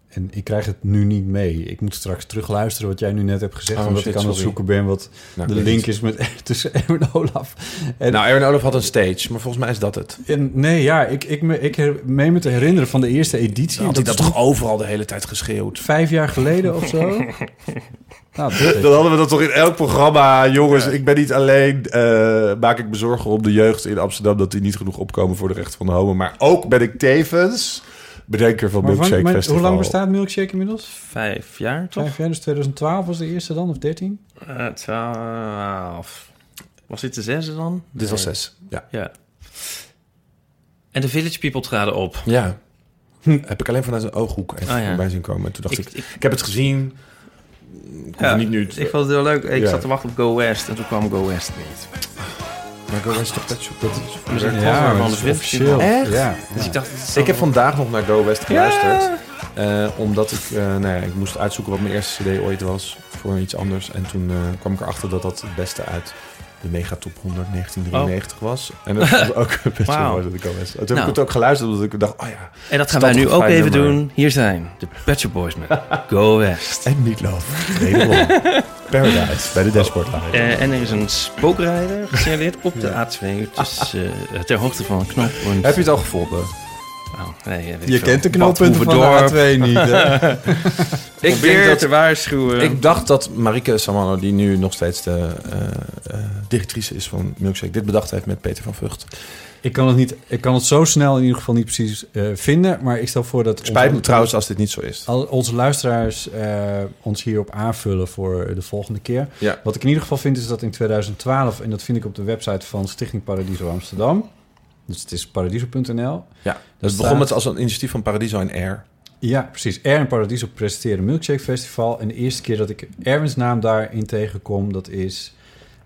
en ik krijg het nu niet mee. Ik moet straks terugluisteren wat jij nu net hebt gezegd, Oh, omdat ik aan het zoeken ben wat Nou, de link is met, tussen Erwin Olaf. En, Nou, Erwin Olaf had een stage, maar volgens mij is dat het. en nee, ja, ik, ik, me, ik her- meen me te herinneren van de eerste editie. Had hij dat toch overal de hele tijd geschreeuwd? vijf jaar geleden of zo? nou, dat Dan hadden we dat toch in elk programma. Jongens, ik ben niet alleen. eh, maak ik me zorgen om de jeugd in Amsterdam dat die niet genoeg opkomen voor de rechten van de homo. Maar ook ben ik tevens bedenker van Maar van- Milkshake maar Festival. hoe lang bestaat Milkshake inmiddels? Vijf jaar, toch? Vijf jaar, dus 2012 was de eerste dan, of 13? Eh, twaalf. Was dit de zesde dan? Dit was zes. Ja. Ja. En de Village People traden op. Ja. Heb ik alleen vanuit een ooghoek even Oh, ja. voorbij zien komen. En toen dacht ik, Ik- ik, ik- heb het gezien. Ik hoef Ja, niet nu Ik vond het heel leuk. Ik Ja. zat te wachten op Go West en toen kwam Go West niet. Maar Go West toch Pet Shop? Dat is- Dus ik Ja, van dat de is officieel. Echt? Ja. Dus ik dacht... Ik heb vandaag nog naar Go West geluisterd. Ja. Eh, omdat ik, eh, nou ja, ik moest uitzoeken wat mijn eerste cd ooit was voor iets anders. En toen eh, kwam ik erachter dat dat het beste uit de Megatop 100 1993 was. En dat was ook best wel Wauw. mooi dat ik Go West. Toen heb Nou. ik het ook geluisterd omdat ik dacht, oh ja. En dat gaan wij nu ook even nummer? doen. Hier zijn de Pet Shop Boys met Go West. En Meatloaf. Wederom. Paradise, bij de Dashboard. Eh, en er is een spookrijder gesignaleerd op de A2. Dus eh, ter hoogte van een knooppunt. Heb je het al gevonden? Oh, nee, weet ik Je kent de knooppunten van de Hoeverdorp. A2 niet, hè? Ik probeer dat te waarschuwen. Ik dacht dat Marike Samano, die nu nog steeds de eh, eh, directrice is van Milkshake, dit bedacht heeft met Peter van Vught. Ik kan het, niet, ik kan het zo snel in ieder geval niet precies eh, vinden. Maar ik stel voor dat... Spijt me onze- trouwens als dit niet zo is. al onze luisteraars eh, ons hierop aanvullen voor de volgende keer. Ja. Wat ik in ieder geval vind is dat in 2012... en dat vind ik op de website van Stichting Paradiso Amsterdam... dus het is paradiso.nl. Ja, dat staat- begon met als een initiatief van Paradiso en Air. Ja, precies. Air en Paradiso presenteren Milkshake Festival. En de eerste keer dat ik Erwin's naam daarin tegenkom... dat is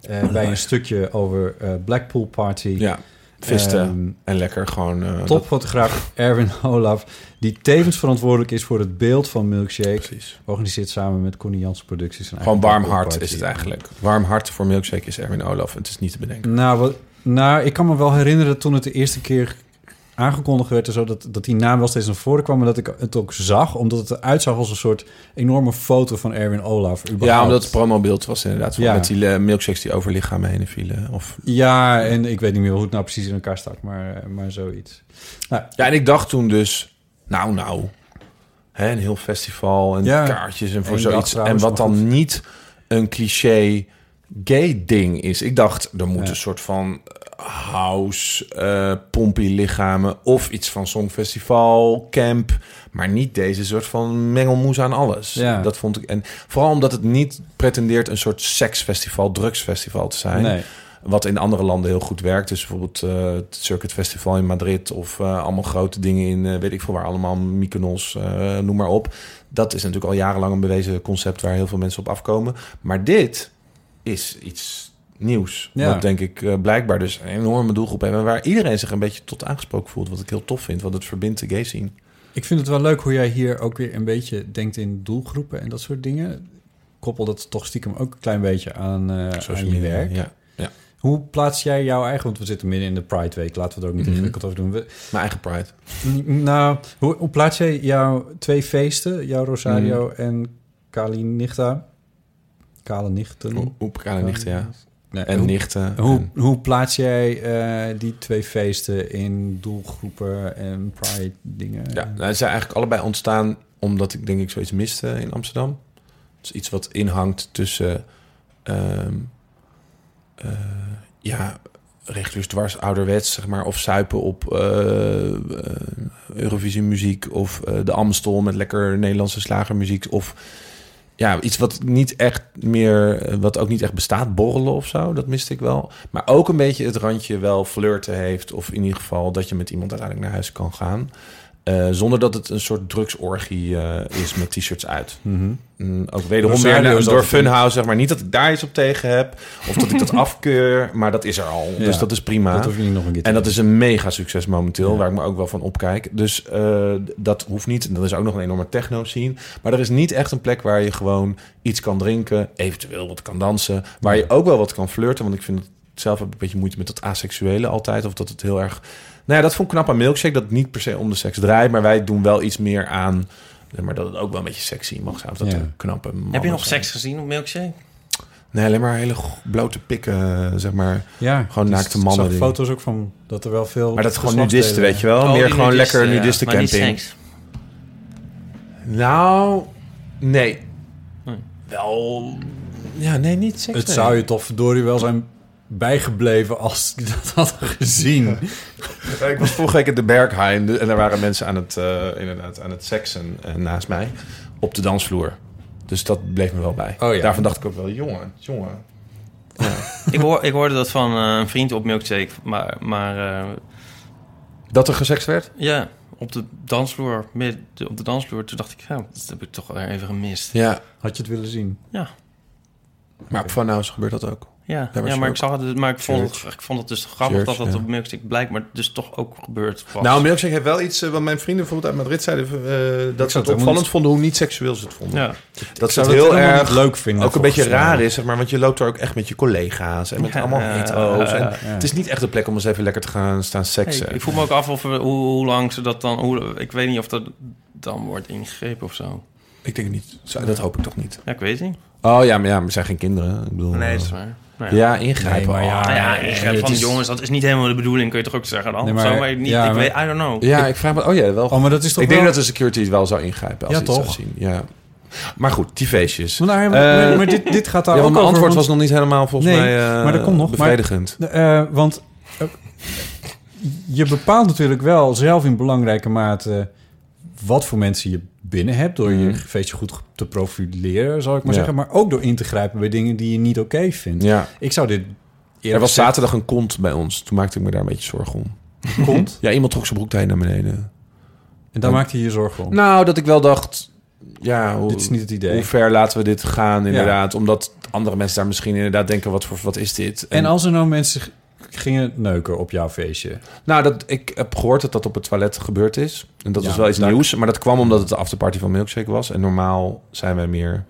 eh, bij een stukje over eh, Blackpool Party... Ja, visten Ehm, en lekker gewoon... eh, dat- Topfotograaf Erwin Olaf, die tevens verantwoordelijk is voor het beeld van Milkshake. Precies. Organiseert samen met Connie Janssen Producties. een Gewoon warm hart is het eigenlijk. Warm hart voor Milkshake is Erwin Olaf. Het is niet te bedenken. Nou, wat, nou, ik kan me wel herinneren toen het de eerste keer aangekondigd werd... en zo, dat, dat die naam wel steeds naar voren kwam... maar dat ik het ook zag, omdat het eruit zag als een soort enorme foto van Erwin Olaf. überhaupt. Ja, omdat het promobeeld was inderdaad. Ja. Met die eh, milkshakes die over lichamen heen vielen. Of... Ja, en ik weet niet meer hoe het nou precies in elkaar stak, maar, maar zoiets. Nou, Ja, en ik dacht toen dus... Nou, nou. Hè, een heel festival en Ja. kaartjes en voor zoiets. en wat dan goed. niet een cliché gay ding is. Ik dacht, er moet Ja. een soort van house, eh pompy lichamen... of iets van songfestival, camp... maar niet deze soort van mengelmoes aan alles. Ja. Dat vond ik... En vooral omdat het niet pretendeert een soort seksfestival, drugsfestival te zijn... nee. Wat in andere landen heel goed werkt. Dus bijvoorbeeld eh, het Circuit Festival in Madrid... of allemaal grote dingen in, weet ik veel waar, allemaal Mykonos, noem maar op. Dat is natuurlijk al jarenlang een bewezen concept... waar heel veel mensen op afkomen. Maar dit is iets nieuws. Ja. Wat denk ik eh, blijkbaar dus een enorme doelgroep heeft... en waar iedereen zich een beetje tot aangesproken voelt. Wat ik heel tof vind, want het verbindt de gay scene. Ik vind het wel leuk hoe jij hier ook weer een beetje denkt in doelgroepen en dat soort dingen. Koppel dat toch stiekem ook een klein beetje aan, Social aan je werk. Ja, ja. Hoe plaats jij jouw eigen... Want we zitten midden in de Pride Week. Laten we er ook niet Mhm. ingewikkeld over doen. We- Mijn eigen pride. Nou, hoe, hoe plaats jij jouw twee feesten? Jouw Rosario Mhm. en Kali Nichta? Kale Nichten? Hoe kleine nichten, ja. Nee, En hoe, nichten. hoe, en- hoe plaats jij eh, die twee feesten in doelgroepen en Pride dingen? Ja, nou, ze zijn eigenlijk allebei ontstaan omdat ik denk ik zoiets miste in Amsterdam. Dus iets wat inhangt tussen, ehm eh, ja, rechters dwars ouderwets, zeg maar, of zuipen op eh, Eurovisie muziek of de Amstel met lekker Nederlandse slagermuziek of ja, iets wat niet echt meer, wat ook niet echt bestaat, borrelen of zo, dat miste ik wel. Maar ook een beetje het randje wel flirten heeft, of in ieder geval dat je met iemand uiteindelijk naar huis kan gaan. Eh, zonder dat het een soort drugsorgie eh, is met t-shirts uit. Mhm. Mm, ook wederom is door altijd Funhouse, zeg maar. Niet dat ik daar iets op tegen heb, of dat ik dat afkeur, maar dat is er al. Ja. Dus dat is prima. Dat niet nog een En dat is een mega succes momenteel, Ja. waar ik me ook wel van opkijk. Dus eh, dat hoeft niet. En dat is ook nog een enorme techno-scene. Maar er is niet echt een plek waar je gewoon iets kan drinken, eventueel wat kan dansen. Waar je ook wel wat kan flirten. Want ik vind het zelf heb ik een beetje moeite met dat asexuele altijd. Of dat het heel erg... Nou ja, dat vond ik knap aan Milkshake. Dat het niet per se om de seks draait. Maar wij doen wel iets meer aan... Maar dat het ook wel een beetje sexy mag zijn. Of dat Ja. knappe Heb je nog zijn. seks gezien op Milkshake? Nee, alleen maar hele blote pikken, zeg maar. Ja, Gewoon dus naakte ik mannen zag die- foto's ook van dat er wel veel... Maar dat is gewoon nudisten, weet je wel. Oh, Meer gewoon nudisten, lekker ja. nudisten Maar niet camping. seks. Nou, nee. Nee. Wel... Ja, nee, niet seks. Het nee. zou je toch verdorie wel zijn bijgebleven als die dat hadden gezien. Ik was vorige week in de Berghain en daar waren mensen aan het, eh, inderdaad, aan het seksen eh, naast mij op de dansvloer. Dus dat bleef me wel bij. Oh ja. Daarvan dacht ik ook wel, jongen, jongen. Ik, hoor, ik hoorde dat van eh, een vriend op Milkshake. Maar, maar eh, Dat er gesext werd? ja, op de dansvloer, midden op de dansvloer. Toen dacht ik, ja, dat heb ik toch wel even gemist. Ja. Had je het willen zien? Ja, Maar op Funhouse gebeurt dat ook. Ja, ja maar, ik zag het, maar ik vond het, ik vond het dus grappig Church, dat dat ja. op Milkshake blijkbaar dus toch ook gebeurt. was. Nou, Milkshake heeft wel iets, eh, wat mijn vrienden bijvoorbeeld uit Madrid zeiden, eh, dat ze het opvallend niet- vonden hoe niet seksueel ze het vonden. ja. Dat ze het heel erg leuk vinden, Ook een beetje raar is, zeg maar, want je loopt er ook echt met je collega's en met Ja, allemaal. En. Het is niet echt een plek om eens even lekker te gaan staan seksen. Hey, ik voel me ook af of we, hoe, hoe lang ze dat dan... Hoe, ik weet niet of dat dan wordt ingegrepen of zo. Ik denk het niet. Dat hoop ik toch niet. Ja, ik weet het niet. Oh ja, maar ja, maar we zijn geen kinderen. Ik bedoel, Nee, eh, dat is waar. Nou Ja, ingrijpen. Nee, maar ja, Nou ja, eh, het van is- jongens, dat is niet helemaal de bedoeling, kun je toch ook zeggen dan? Nee, maar- maar, maar niet, ja, ik maar- weet, I don't know. Ja, ik vraag me... Oh ja, wel. Oh, maar dat is toch ik denk dat de security wel zou ingrijpen als Ja, ze iets toch? zou zien. Ja. Maar goed, die feestjes. Maar, nou, maar, Eh, maar dit, dit gaat daar ja, ook want mijn over, antwoord want- was nog niet helemaal volgens Nee, mij eh, maar dat komt nog. Maar- bevredigend. Eh, want eh, je bepaalt natuurlijk wel zelf in belangrijke mate wat voor mensen je binnen hebt door je Mhm. feestje goed te profileren, zal ik maar Ja. zeggen, maar ook door in te grijpen bij dingen die je niet oké vindt. Ja. Ik zou dit Er was zaterdag een kont bij ons. Toen maakte ik me daar een beetje zorgen om. kont Ja, iemand trok zijn broek heen naar beneden. en daar maakte je je zorgen om. Nou, dat ik wel dacht... Ja, hoe, Dit is niet het idee. Hoe ver laten we dit gaan, inderdaad? Omdat andere mensen daar misschien inderdaad denken... wat, voor, wat is dit? en als er nou mensen gingen neuken op jouw feestje, Nou, dat, ik heb gehoord dat dat op het toilet gebeurd is. En dat Ja, was wel iets daar- nieuws. Maar dat kwam omdat het de afterparty van Milkshake was. En normaal zijn wij meer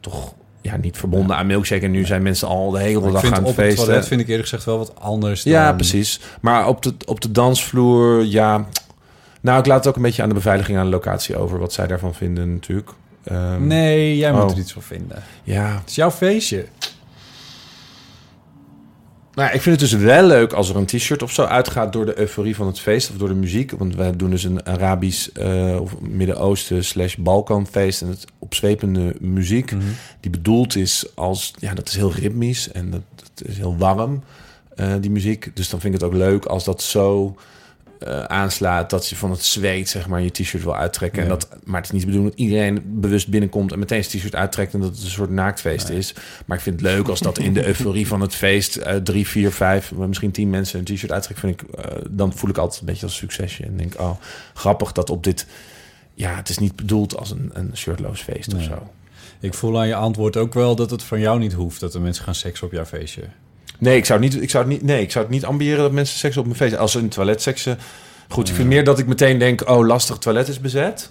toch ja, niet verbonden aan Milkshake. En nu zijn mensen al de hele dag aan op het het feesten. toilet vind ik eerlijk gezegd wel wat anders. Ja, dan- precies. Maar op de, op de dansvloer, ja... Nou, ik laat het ook een beetje aan de beveiliging aan de locatie over... wat zij daarvan vinden natuurlijk. Ehm, Nee, jij moet Oh. er iets van vinden. Ja, Het is jouw feestje. Nou, ik vind het dus wel leuk als er een t-shirt of zo uitgaat door de euforie van het feest of door de muziek. Want wij doen dus een Arabisch eh, of Midden-Oosten slash Balkanfeest en het opzwepende muziek. Mhm. Die bedoeld is als, ja, dat is heel ritmisch en dat, dat is heel warm, eh, die muziek. Dus dan vind ik het ook leuk als dat zo eh, aanslaat dat je van het zweet, zeg maar, je t-shirt wil uittrekken. En dat, maar het is niet de bedoeling dat iedereen bewust binnenkomt en meteen zijn t-shirt uittrekt en dat het een soort naaktfeest is. Maar ik vind het leuk als dat in de euforie van het feest eh, drie, vier, vijf, misschien tien mensen een t-shirt uittrekken. Vind ik, eh, dan voel ik altijd een beetje als succesje. En denk, oh, grappig dat op dit. Ja, het is niet bedoeld als een, een shirtloos feest of zo. Ik voel aan je antwoord ook wel dat het van jou niet hoeft dat de mensen gaan seks op jouw feestje. Nee, ik zou, het niet, ik, zou het niet, nee, ik zou het niet ambiëren dat mensen seks op mijn feest... Als ze in het toilet seksen... Goed, ik vind meer dat ik meteen denk... Oh, lastig, toilet is bezet.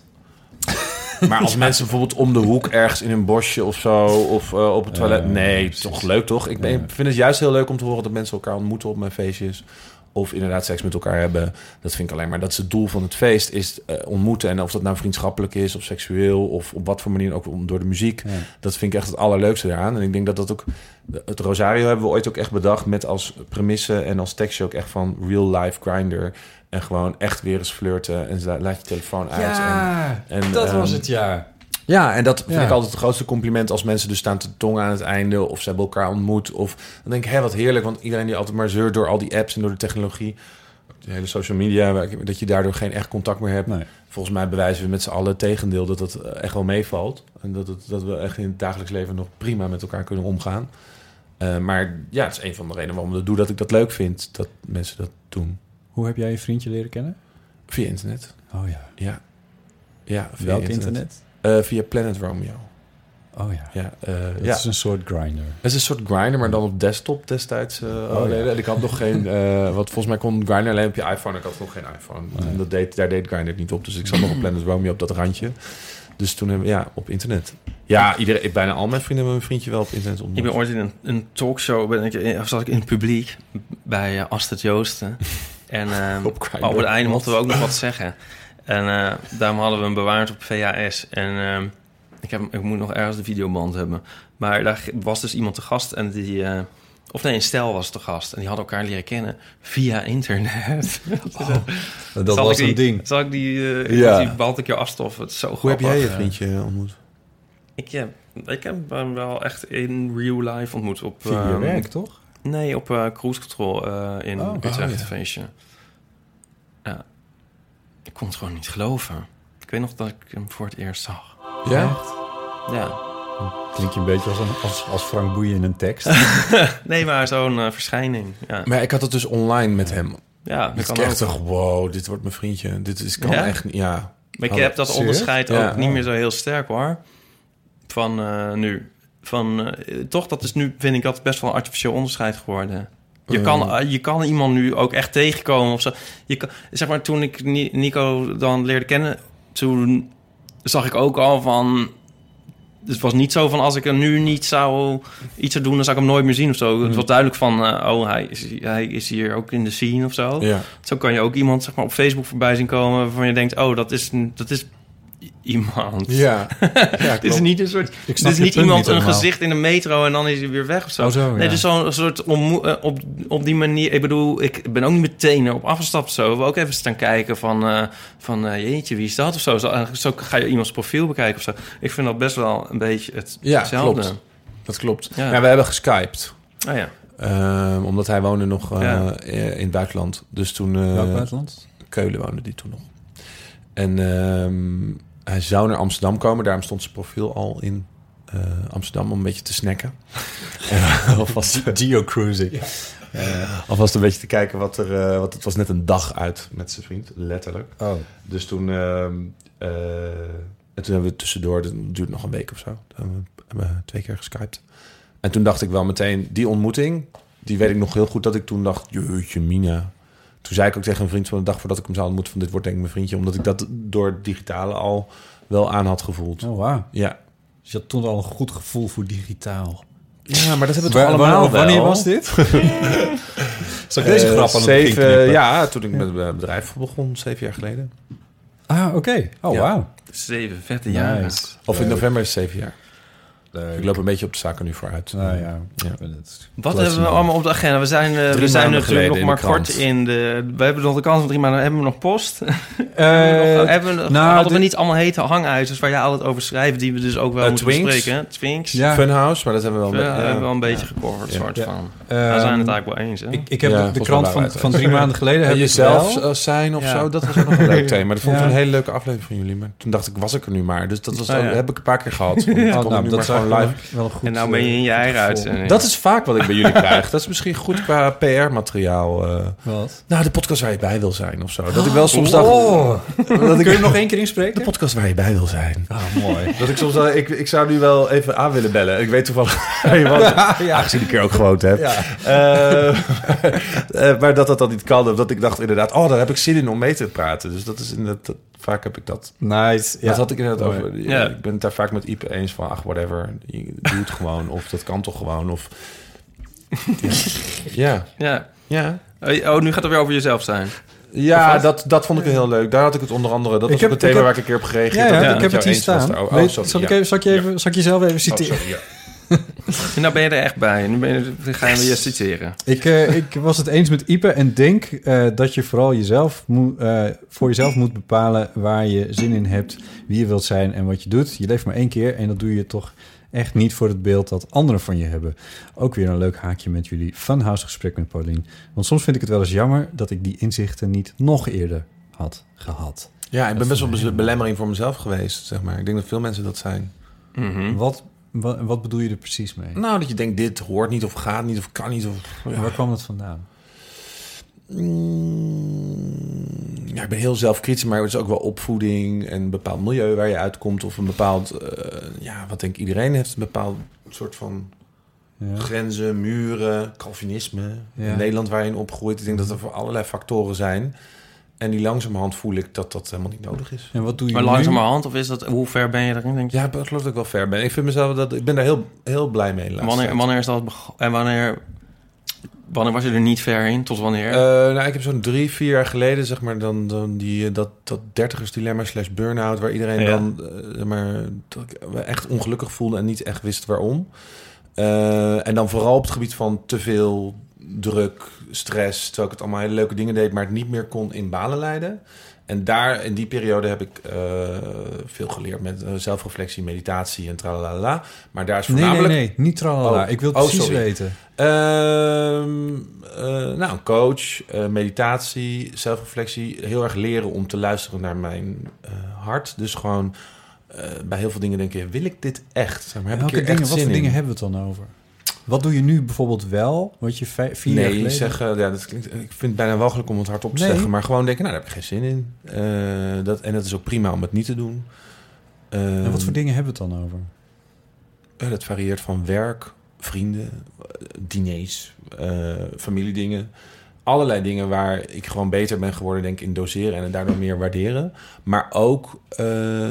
Maar als mensen bijvoorbeeld om de hoek ergens in een bosje of zo... of eh, op het toilet... Ja, nee, precies. toch leuk, toch? Ik ben, vind het juist heel leuk om te horen dat mensen elkaar ontmoeten op mijn feestjes... of inderdaad seks met elkaar hebben. Dat vind ik alleen maar... dat is het doel van het feest, is eh, ontmoeten. En of dat nou vriendschappelijk is of seksueel... of op wat voor manier ook om- door de muziek... Ja. Dat vind ik echt het allerleukste daaraan. En ik denk dat dat ook... Het Rosario hebben we ooit ook echt bedacht... met als premisse en als tekstje ook echt van real life grinder. En gewoon echt weer eens flirten. En laat je telefoon uit. Ja, en, en, dat ehm, was het ja. Ja, en dat vind Ja. ik altijd het grootste compliment... als mensen dus staan te tongen aan het einde... of ze hebben elkaar ontmoet. Of dan denk ik, hé, wat heerlijk. Want iedereen die altijd maar zeurt door al die apps en door de technologie... de hele social media... dat je daardoor geen echt contact meer hebt. Nee. Volgens mij bewijzen we met z'n allen het tegendeel dat het eh, echt wel meevalt. En dat, het, dat we echt in het dagelijks leven nog prima met elkaar kunnen omgaan. Eh, maar ja, het is een van de redenen waarom ik dat doe, dat ik dat leuk vind dat mensen dat doen. Hoe heb jij je vriendje leren kennen? Via internet. Oh ja. Ja. Ja, via Welk internet? Eh, via Planet Romeo. Oh ja. Ja, eh, Dat ja. is een soort grinder. Het is een soort grinder, maar dan op desktop destijds. eh Oh, alleen. ja. En ik had nog geen... eh wat volgens mij kon grinder alleen op je iPhone. Ik had nog geen iPhone. En dat deed, daar deed grinder niet op. Dus ik zat nog op Planet Romeo op dat randje. Dus toen hebben we... Ja, op internet. Ja, iedereen, bijna al mijn vrienden hebben mijn vriendje wel op internet ontmoet. Ik ben ooit in een, een talkshow, ben ik, in- of zat ik in het publiek bij uh, Astrid Joosten. En uh, Op het einde mochten we ook nog wat zeggen. En uh, daarom hadden we hem bewaard op VHS. En uh, ik, heb, ik moet nog ergens de videoband hebben. Maar daar was dus iemand te gast en die... Of nee, een stel was te gast. En die hadden elkaar leren kennen via internet. Oh, dat was die, een ding. Zal ik die... Uh, Ja. die behandel ik je afstof. Het is zo Hoe heb grappig. jij je vriendje ontmoet? Ik, heb, ik heb hem wel echt in real life ontmoet. Op, Via je um, werk, toch? Nee, op uh, Cruise Control uh, in Oh, Utrecht oh, ja. feestje. Ja. Ik kon het gewoon niet geloven. Ik weet nog dat ik hem voor het eerst zag. Ja? Ja. Klink je een beetje als, een, als, als Frank Boeien in een tekst. nee, maar zo'n uh, verschijning. Ja, Maar ik had het dus online met hem. ja dat Ik kan dacht ook. toch, wow, dit wordt mijn vriendje. Dit is, kan Ja? echt niet, ja. Maar ik heb dat serieus? onderscheid Ja. ook niet meer zo heel sterk hoor. Van uh, nu. Van, uh, toch, dat is nu, vind ik, dat best wel een artificieel onderscheid geworden. Je, kan, uh, je kan iemand nu ook echt tegenkomen of zo. Je kan, zeg maar, toen ik Ni- Nico dan leerde kennen, toen zag ik ook al van... Het was niet zo van als ik er nu niet zou iets zou doen, dan zou ik hem nooit meer zien of zo. Mm. Het was duidelijk van, uh, oh, hij is, hij is hier ook in de scene of zo. Ja. Zo kan je ook iemand zeg maar, op Facebook voorbij zien komen waarvan je denkt, oh, dat is, dat is iemand. Ja, Het is niet een soort. Ik Het is niet punt iemand niet een gezicht in de metro en dan is hij weer weg of zo. Oh, zo, Nee, ja. dus zo'n soort eh, op, op die manier. Ik bedoel, ik ben ook niet meteen erop afgestapt of zo. We ook even staan kijken van, eh, van eh, jeetje, wie is dat of zo. zo. ga je iemands profiel bekijken of zo. Ik vind dat best wel een beetje het, Ja, hetzelfde. klopt. Dat klopt. Ja. Ja. we hebben geskyped. Oh ja. Ehm, omdat hij woonde nog eh, Ja. in het buitenland. Dus toen... eh, Welk buitenland? Keulen woonde die toen nog. En ehm, hij zou naar Amsterdam komen. Daarom stond zijn profiel al in eh, Amsterdam om een beetje te snacken. en alvast, Geocruising. alvast een beetje te kijken wat er... eh want het was net een dag uit met zijn vriend, letterlijk. Oh. Dus toen... ehm, eh, en toen hebben we tussendoor, dat duurt nog een week of zo. Toen hebben we, hebben we twee keer geskyped. En toen dacht ik wel meteen, die ontmoeting... die weet ik nog heel goed dat ik toen dacht... jeetje mina. Toen zei ik ook tegen een vriend van de dag voordat ik hem zou ontmoeten... van dit wordt denk ik mijn vriendje. Omdat ik dat door het digitale al wel aan had gevoeld. Oh, wauw. Ja. Dus je had toen al een goed gevoel voor digitaal. ja, maar dat hebben we toch allemaal Wanneer wel? was dit? Zal ik deze Eh, grap aan het begin zeven, knippen? Ja, toen ik met het bedrijf begon, zeven jaar geleden. Ah, oké. Oh, Ja. wauw. Zeven vette. Nice. Of in november is het zeven jaar. Leuk. Ik loop een beetje op de zaken nu vooruit. Nou ja. Wat hebben we allemaal op de agenda? We zijn, eh, we zijn natuurlijk nog maar kort in de... We hebben nog de kans van drie maanden. Hebben we nog post? Eh, hebben we, nog- nou, hadden we niet allemaal hete hangijzers waar jij altijd over schrijft... die we dus ook wel Eh, moeten Twinks. bespreken? Twinks. Ja. Funhouse, maar dat hebben we wel... Ja, hebben we wel een beetje gecoverd, soort Ja. van. We zijn het eigenlijk wel eens, hè? Ik, ik heb Ja, de, krant van, van drie maanden geleden... En heb jezelf eh, zijn of zo, dat was ook nog een leuk thema. Dat vond ik een hele leuke aflevering van jullie. Maar toen dacht ik, was ik er nu maar. Dus dat was Oh, heb ik een paar keer gehad. Oh, dat gewoon live. wel een goed... en nou ben je in je eigen gevoel. uitzending. Dat is vaak wat ik bij jullie krijg. Dat is misschien goed qua PR-materiaal. eh. Wat? nou, de podcast waar je bij wil zijn of zo. Dat ik wel soms dacht... Oh. dat ik... Kun je nog één keer inspreken? De podcast waar je bij wil zijn. Ah, mooi. Dat ik soms ik, ik zou nu wel even aan willen bellen. Ik weet toevallig waar je was. ja. Aangezien ik er ook gewoond heb. Ja. Eh, eh, maar dat dat dan niet kan. Omdat ik dacht inderdaad, oh, daar heb ik zin in om mee te praten. Dus dat is inderdaad, dat- vaak heb ik dat. Nice. Ja. Dat had ik inderdaad Mooi. over. Ja. Ja. Ik ben het daar vaak met Ipe eens van, ach, whatever. Je doet het gewoon. Of dat kan toch gewoon. Of... Ja. Ja. Ja. Oh, nu gaat het weer over jezelf zijn. Ja, dat, dat vond ik heel leuk. Daar had ik het onder andere. Dat Ik was heb- ik thema heb- waar ik een keer op gereageerd Ja, ik heb het hier staan. Oh, Weet- sorry, zal, ik ja. even, zal, ik je even, zal ik jezelf even Oh, citeren? sorry, ja. En nou ben je er echt bij. Nu ben je, dan gaan we je citeren. Ik, eh, ik was het eens met Ipe en denk eh, dat je vooral jezelf moet, eh, voor jezelf moet bepalen waar je zin in hebt, wie je wilt zijn en wat je doet. Je leeft maar één keer en dat doe je toch echt niet voor het beeld dat anderen van je hebben. Ook weer een leuk haakje met jullie funhouse gesprek met Paulien. Want soms vind ik het wel eens jammer dat ik die inzichten niet nog eerder had gehad. Ja, ik ben best wel be- belemmering voor mezelf geweest, zeg maar. Ik denk dat veel mensen dat zijn. Mhm. Wat, wat, wat bedoel je er precies mee? Nou, dat je denkt, dit hoort niet of gaat niet of kan niet. Of, ja. Waar kwam dat vandaan? Mm, ja, ik ben heel zelfkritisch, maar het is ook wel opvoeding en een bepaald milieu waar je uitkomt. Of een bepaald, eh, ja, wat denk ik iedereen heeft, een bepaald soort van Ja. grenzen, muren, Calvinisme. Ja. In Nederland waar je in opgroeit. Ik denk dat er voor allerlei factoren zijn. En die langzamerhand voel ik dat dat helemaal niet nodig is. En wat doe je Maar nu? langzamerhand, of is dat, hoe ver ben je erin, denk je? Ja, ik geloof dat ik wel ver ben. Ik vind mezelf dat ik ben daar heel, heel blij mee. wanneer, wanneer is dat En wanneer, wanneer was je er niet ver in? Tot wanneer? Eh, nou, ik heb zo'n drie, vier jaar geleden, zeg maar, dan, dan die, eh, dat, dat dertigersdilemma slash burn-out, waar iedereen Ja. dan, eh, zeg maar, dat ik me echt ongelukkig voelde en niet echt wist waarom. Eh, en dan vooral op het gebied van te veel druk, stress, terwijl ik het allemaal hele leuke dingen deed, maar het niet meer kon in banen leiden. En daar, in die periode heb ik eh, veel geleerd met eh, zelfreflectie, meditatie en tralalala. Maar daar is Nee, nee, voornamelijk... nee, niet tralala. Oh. Ik wil het Oh, precies sorry. weten. Ehm, eh, nou, coach, meditatie, zelfreflectie. Heel erg leren om te luisteren naar mijn hart. Dus gewoon bij heel veel dingen denken, wil ik dit echt? Zeg maar, heb Welke ik hier dingen, echt wat voor dingen in? hebben we het dan over? Wat doe je nu bijvoorbeeld wel, wat je vier jaar Nee, geleden... zeggen, ja, dat klinkt, ik vind het bijna walgelijk om het hardop te Nee. zeggen. Maar gewoon denken, nou, daar heb ik geen zin in. Eh, dat, en dat is ook prima om het niet te doen. En wat voor Ehm, dingen hebben we het dan over? Eh, dat varieert van werk, vrienden, eh, diners, eh, familiedingen. Allerlei dingen waar ik gewoon beter ben geworden, denk ik, in doseren en het daardoor meer waarderen. Maar ook eh,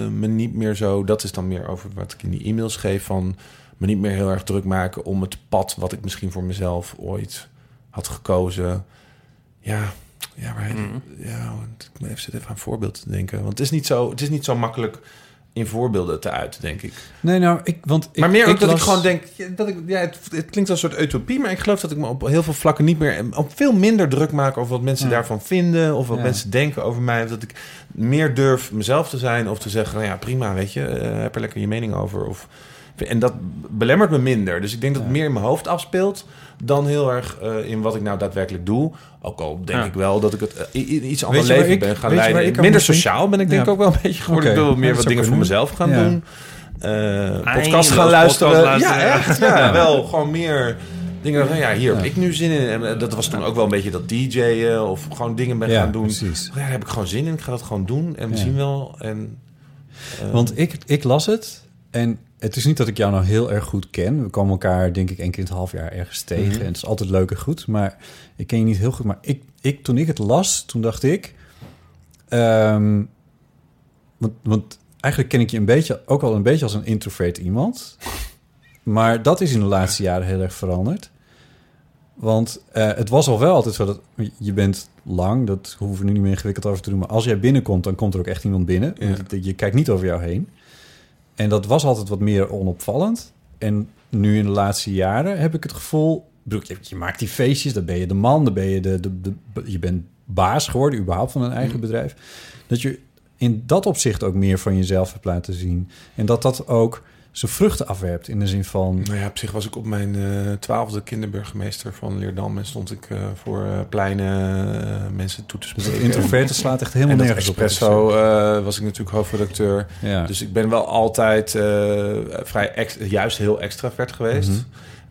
me niet meer zo, dat is dan meer over wat ik in die e-mails geef, van me niet meer heel erg druk maken om het pad wat ik misschien voor mezelf ooit had gekozen. Ja, ja, maar, Mhm. ja ik moet even zitten even aan een voorbeeld te denken. Want het is niet zo, het is niet zo makkelijk in voorbeelden te uiten, denk ik. Nee, nou, ik, want ik, maar meer ook dat ik gewoon denk, dat ik, ja, het, het klinkt als een soort utopie, maar ik geloof dat ik me op heel veel vlakken niet meer, op veel minder druk maak over wat mensen Ja. daarvan vinden of wat Ja. mensen denken over mij. Of dat ik meer durf mezelf te zijn of te zeggen, nou ja, prima, weet je, eh, heb er lekker je mening over. Of, en dat belemmert me minder. Dus ik denk dat het meer in mijn hoofd afspeelt dan heel erg eh, in wat ik nou daadwerkelijk doe. Ook al denk Ja. ik wel dat ik het i- iets ander leven ik- ben gaan leiden. Minder sociaal ben ik denk ik Ja. ook wel een beetje geworden. Oké. Ik wil meer wat dingen voor mezelf gaan Ja. doen. Eh podcast gaan luisteren. podcast Ja, echt. Ja, Ja. wel gewoon meer dingen van ja, hier heb ik nu zin in. En dat was toen ook wel een beetje dat DJ'en of gewoon dingen ben Ja, gaan doen. precies. Ja, daar heb ik gewoon zin in. Ik ga dat gewoon doen en we Ja. zien wel. En, Want ik, ik las het en het is niet dat ik jou nou heel erg goed ken. We komen elkaar denk ik één keer in het half jaar ergens tegen. Mhm. En het is altijd leuk en goed, maar ik ken je niet heel goed. Maar ik, ik, toen ik het las, toen dacht ik... ehm, want, want eigenlijk ken ik je een beetje, ook al een beetje als een introvert iemand. Maar dat is in de laatste jaren heel erg veranderd. Want eh, het was al wel altijd zo dat je bent lang, dat hoeven we nu niet meer ingewikkeld over te doen. Maar als jij binnenkomt, dan komt er ook echt iemand binnen. Ja. Je kijkt niet over jou heen. En dat was altijd wat meer onopvallend. En nu in de laatste jaren heb ik het gevoel... Je, je maakt die feestjes, dan ben je de man, dan ben je de, de, de, je bent baas geworden, überhaupt van een eigen Mm. bedrijf. Dat je in dat opzicht ook meer van jezelf hebt laten zien. En dat dat ook zijn vruchten afwerpt in de zin van... Nou ja, op zich was ik op mijn eh, twaalfde kinderburgemeester van Leerdam... en stond ik eh, voor pleinen eh, mensen toe te Dus spreken. het introverte slaat echt helemaal en nergens op. Espresso eh, was ik natuurlijk hoofdredacteur. Ja. Dus ik ben wel altijd vrij ex- juist heel extravert geweest. Mhm.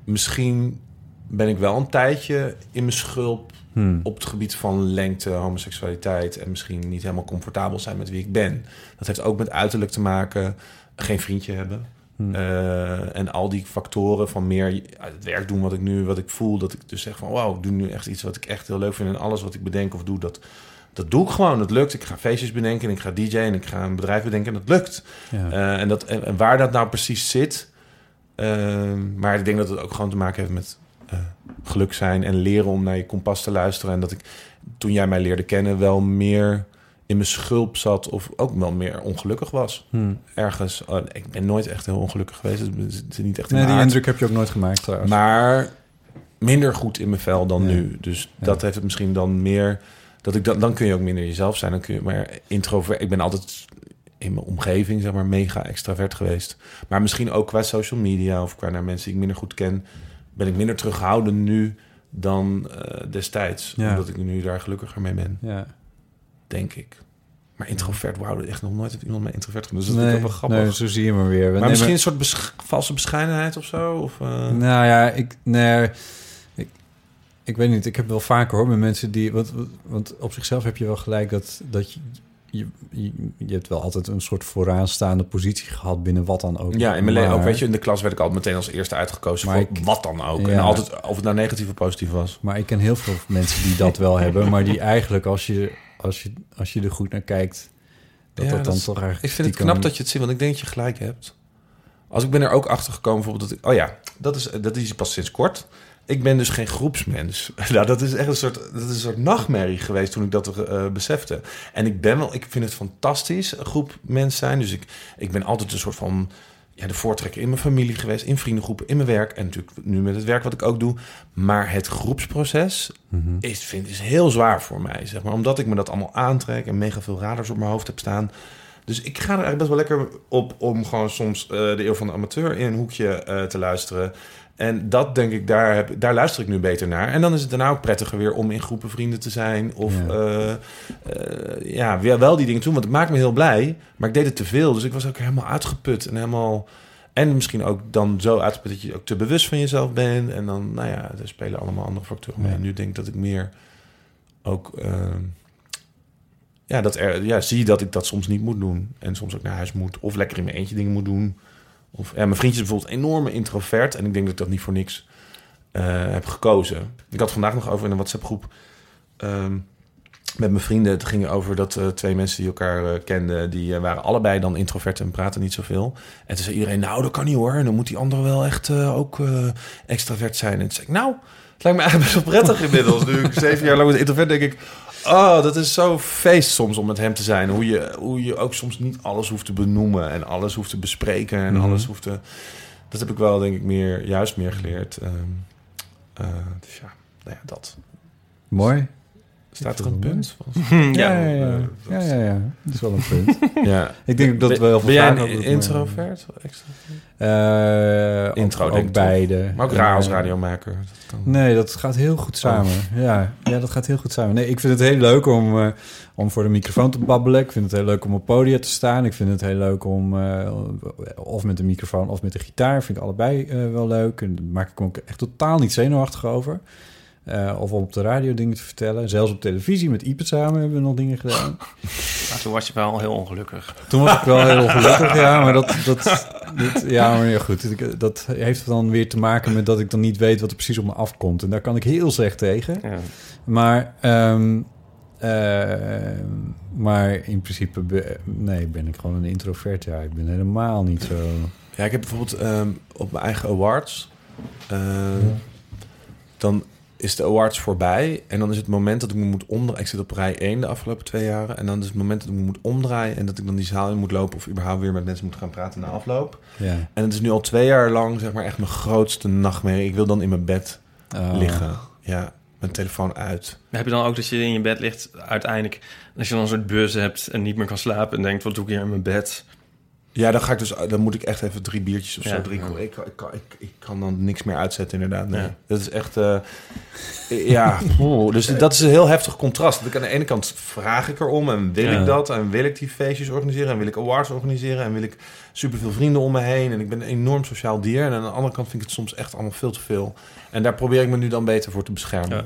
Misschien ben ik wel een tijdje in mijn schulp Hmm. op het gebied van lengte, homoseksualiteit en misschien niet helemaal comfortabel zijn met wie ik ben. Dat heeft ook met uiterlijk te maken, geen vriendje hebben. Hmm. Eh, en al die factoren van meer uit het werk doen wat ik nu, wat ik voel, dat ik dus zeg van wauw, ik doe nu echt iets wat ik echt heel leuk vind en alles wat ik bedenk of doe, dat, dat doe ik gewoon. Het lukt. Ik ga feestjes bedenken en ik ga DJ'en en ik ga een bedrijf bedenken en dat lukt. Ja. Eh, en, dat, en, en waar dat nou precies zit. ehm, maar ik denk dat het ook gewoon te maken heeft met eh, geluk zijn en leren om naar je kompas te luisteren. En dat ik toen jij mij leerde kennen wel meer in mijn schulp zat of ook wel meer ongelukkig was. Hmm. Ergens. Oh, ik ben nooit echt heel ongelukkig geweest. Is- het is niet echt Nee, die aard. indruk heb je ook nooit gemaakt trouwens. Maar minder goed in mijn vel dan Ja. nu. Dus Ja. dat heeft het misschien dan meer. Dat ik dan, dan kun je ook minder jezelf zijn. Dan kun je maar introvert. Ik ben altijd in mijn omgeving, zeg maar, mega extravert geweest. Maar misschien ook qua social media of qua naar mensen die ik minder goed ken, ben ik minder terughoudend nu dan eh, destijds. Ja. Omdat ik nu daar gelukkiger mee ben, ja. Denk ik. Maar introvert, wauw, echt nog nooit heeft iemand mij introvert genoemd. Dus dat Nee, ook wel grappig. nee, zo zie je maar weer. We maar nemen- misschien een soort besch- valse bescheidenheid of zo? Of, eh, Nou ja, ik, nee, ik, ik weet niet. Ik heb wel vaker hoor met mensen die... Want, want op zichzelf heb je wel gelijk dat, dat je, je, je... je hebt wel altijd een soort vooraanstaande positie gehad binnen wat dan ook. Ja, in mijn leven ook. Weet je, in de klas werd ik altijd meteen als eerste uitgekozen Maar voor ik- wat dan ook. Ja. En altijd, of het nou negatief of positief was. Maar ik ken heel veel mensen die dat wel hebben. Maar die eigenlijk, als je, als je, als je er goed naar kijkt... dat Ja, dat dan dat toch eigenlijk... Ik vind het knap dat je het ziet, want ik denk dat je gelijk hebt. Als ik ben er ook achter gekomen, bijvoorbeeld dat ik... Oh ja, dat is, dat is pas sinds kort. Ik ben dus geen groepsmens. nou, dat is echt een soort, dat is een soort nachtmerrie geweest toen ik dat eh, besefte. En ik ben wel, ik vind het fantastisch, een groep mensen zijn. Dus ik, ik ben altijd een soort van ja, de voortrekker in mijn familie geweest, in vriendengroepen, in mijn werk. En natuurlijk nu met het werk wat ik ook doe. Maar het groepsproces Mhm. is, vind, is heel zwaar voor mij, zeg maar. Omdat ik me dat allemaal aantrek en mega veel radars op mijn hoofd heb staan. Dus ik ga er eigenlijk best wel lekker op om gewoon soms eh, de eeuw van de amateur in een hoekje eh, te luisteren. En dat denk ik, daar, heb, daar luister ik nu beter naar. En dan is het daarna ook prettiger weer om in groepen vrienden te zijn. Of Ja. ja, ja weer wel die dingen doen. Want het maakt me heel blij. Maar ik deed het te veel. Dus ik was ook helemaal uitgeput en helemaal. En misschien ook dan zo uitgeput dat je ook te bewust van jezelf bent. En dan, nou ja, er spelen allemaal andere factoren mee. Ja. En nu denk ik dat ik meer ook. ehm, ja, dat er, ja, zie dat ik dat soms niet moet doen. En soms ook naar huis moet. Of lekker in mijn eentje dingen moet doen. Of, mijn vriendje is bijvoorbeeld enorme introvert. En ik denk dat ik dat niet voor niks eh, heb gekozen. Ik had vandaag nog over in een WhatsApp-groep... ehm, met mijn vrienden. Het ging over dat eh, twee mensen die elkaar eh, kenden... die waren allebei dan introvert en praten niet zoveel. En toen zei iedereen, nou, dat kan niet hoor. Dan moet die andere wel echt ook extravert zijn. En toen zei ik, nou... Het lijkt me eigenlijk best wel prettig inmiddels. Nu ik zeven jaar lang met introvert denk ik... Oh, dat is zo feest soms om met hem te zijn. Hoe je, hoe je ook soms niet alles hoeft te benoemen... en alles hoeft te bespreken en Mhm. alles hoeft te... Dat heb ik wel, denk ik, meer, juist meer geleerd. Ehm, eh, dus ja, nou ja, dat. Mooi. Staat er een punt? Ja, ja, ja. ja, ja, ja. Dat is wel een punt. Ja. Ik denk dat we heel veel vragen hadden, introvert? Extrovert? Eh, Intro, ook, denk ook ik beide. Maar ook raar als Eh, radiomaker. Dat kan. Nee, dat gaat heel goed samen. Ja, ja, dat gaat heel goed samen. Nee, ik vind het heel leuk om, eh, om voor de microfoon te babbelen. Ik vind het heel leuk om op podium te staan. Ik vind het heel leuk om eh, of met de microfoon of met de gitaar. Vind ik allebei eh, wel leuk. En daar maak ik me ook echt totaal niet zenuwachtig over. Eh, of op de radio dingen te vertellen. Zelfs op televisie met Ipe samen hebben we nog dingen gedaan. Maar toen was je wel heel ongelukkig. Toen was ik wel heel gelukkig, ja. Maar dat, dat, dat, ja, maar ja, goed. Dat heeft dan weer te maken met dat ik dan niet weet wat er precies op me afkomt. En daar kan ik heel slecht tegen. Ja. Maar, ehm, eh, maar in principe be- nee, ben ik gewoon een introvert. Ja, ik ben helemaal niet zo... Ja, ik heb bijvoorbeeld ehm, op mijn eigen awards... ehm, Dan is de awards voorbij. En dan is het moment dat ik me moet omdraaien. Ik zit op rij 1 de afgelopen twee jaren. En dan is het moment dat ik me moet omdraaien... en dat ik dan die zaal in moet lopen... of überhaupt weer met mensen moet gaan praten na afloop. Ja. En het is nu al twee jaar lang zeg maar echt mijn grootste nachtmerrie. Ik wil dan in mijn bed Oh. liggen. Ja, mijn telefoon uit. Heb je dan ook dat je in je bed ligt uiteindelijk... als je dan een soort buzz hebt en niet meer kan slapen... en denkt, wat doe ik hier in mijn bed? Ja, dan ga ik dus, dan moet ik echt even drie biertjes of Ja. zo drinken. Ik, ik, kan- ik, ik kan dan niks meer uitzetten, inderdaad. Nee. Ja. Dat is echt, eh, ja. dus dat is een heel heftig contrast. Dat ik aan de ene kant vraag ik erom en wil Ja. ik dat en wil ik die feestjes organiseren en wil ik awards organiseren en wil ik superveel vrienden om me heen en ik ben een enorm sociaal dier. En aan de andere kant vind ik het soms echt allemaal veel te veel. En daar probeer ik me nu dan beter voor te beschermen.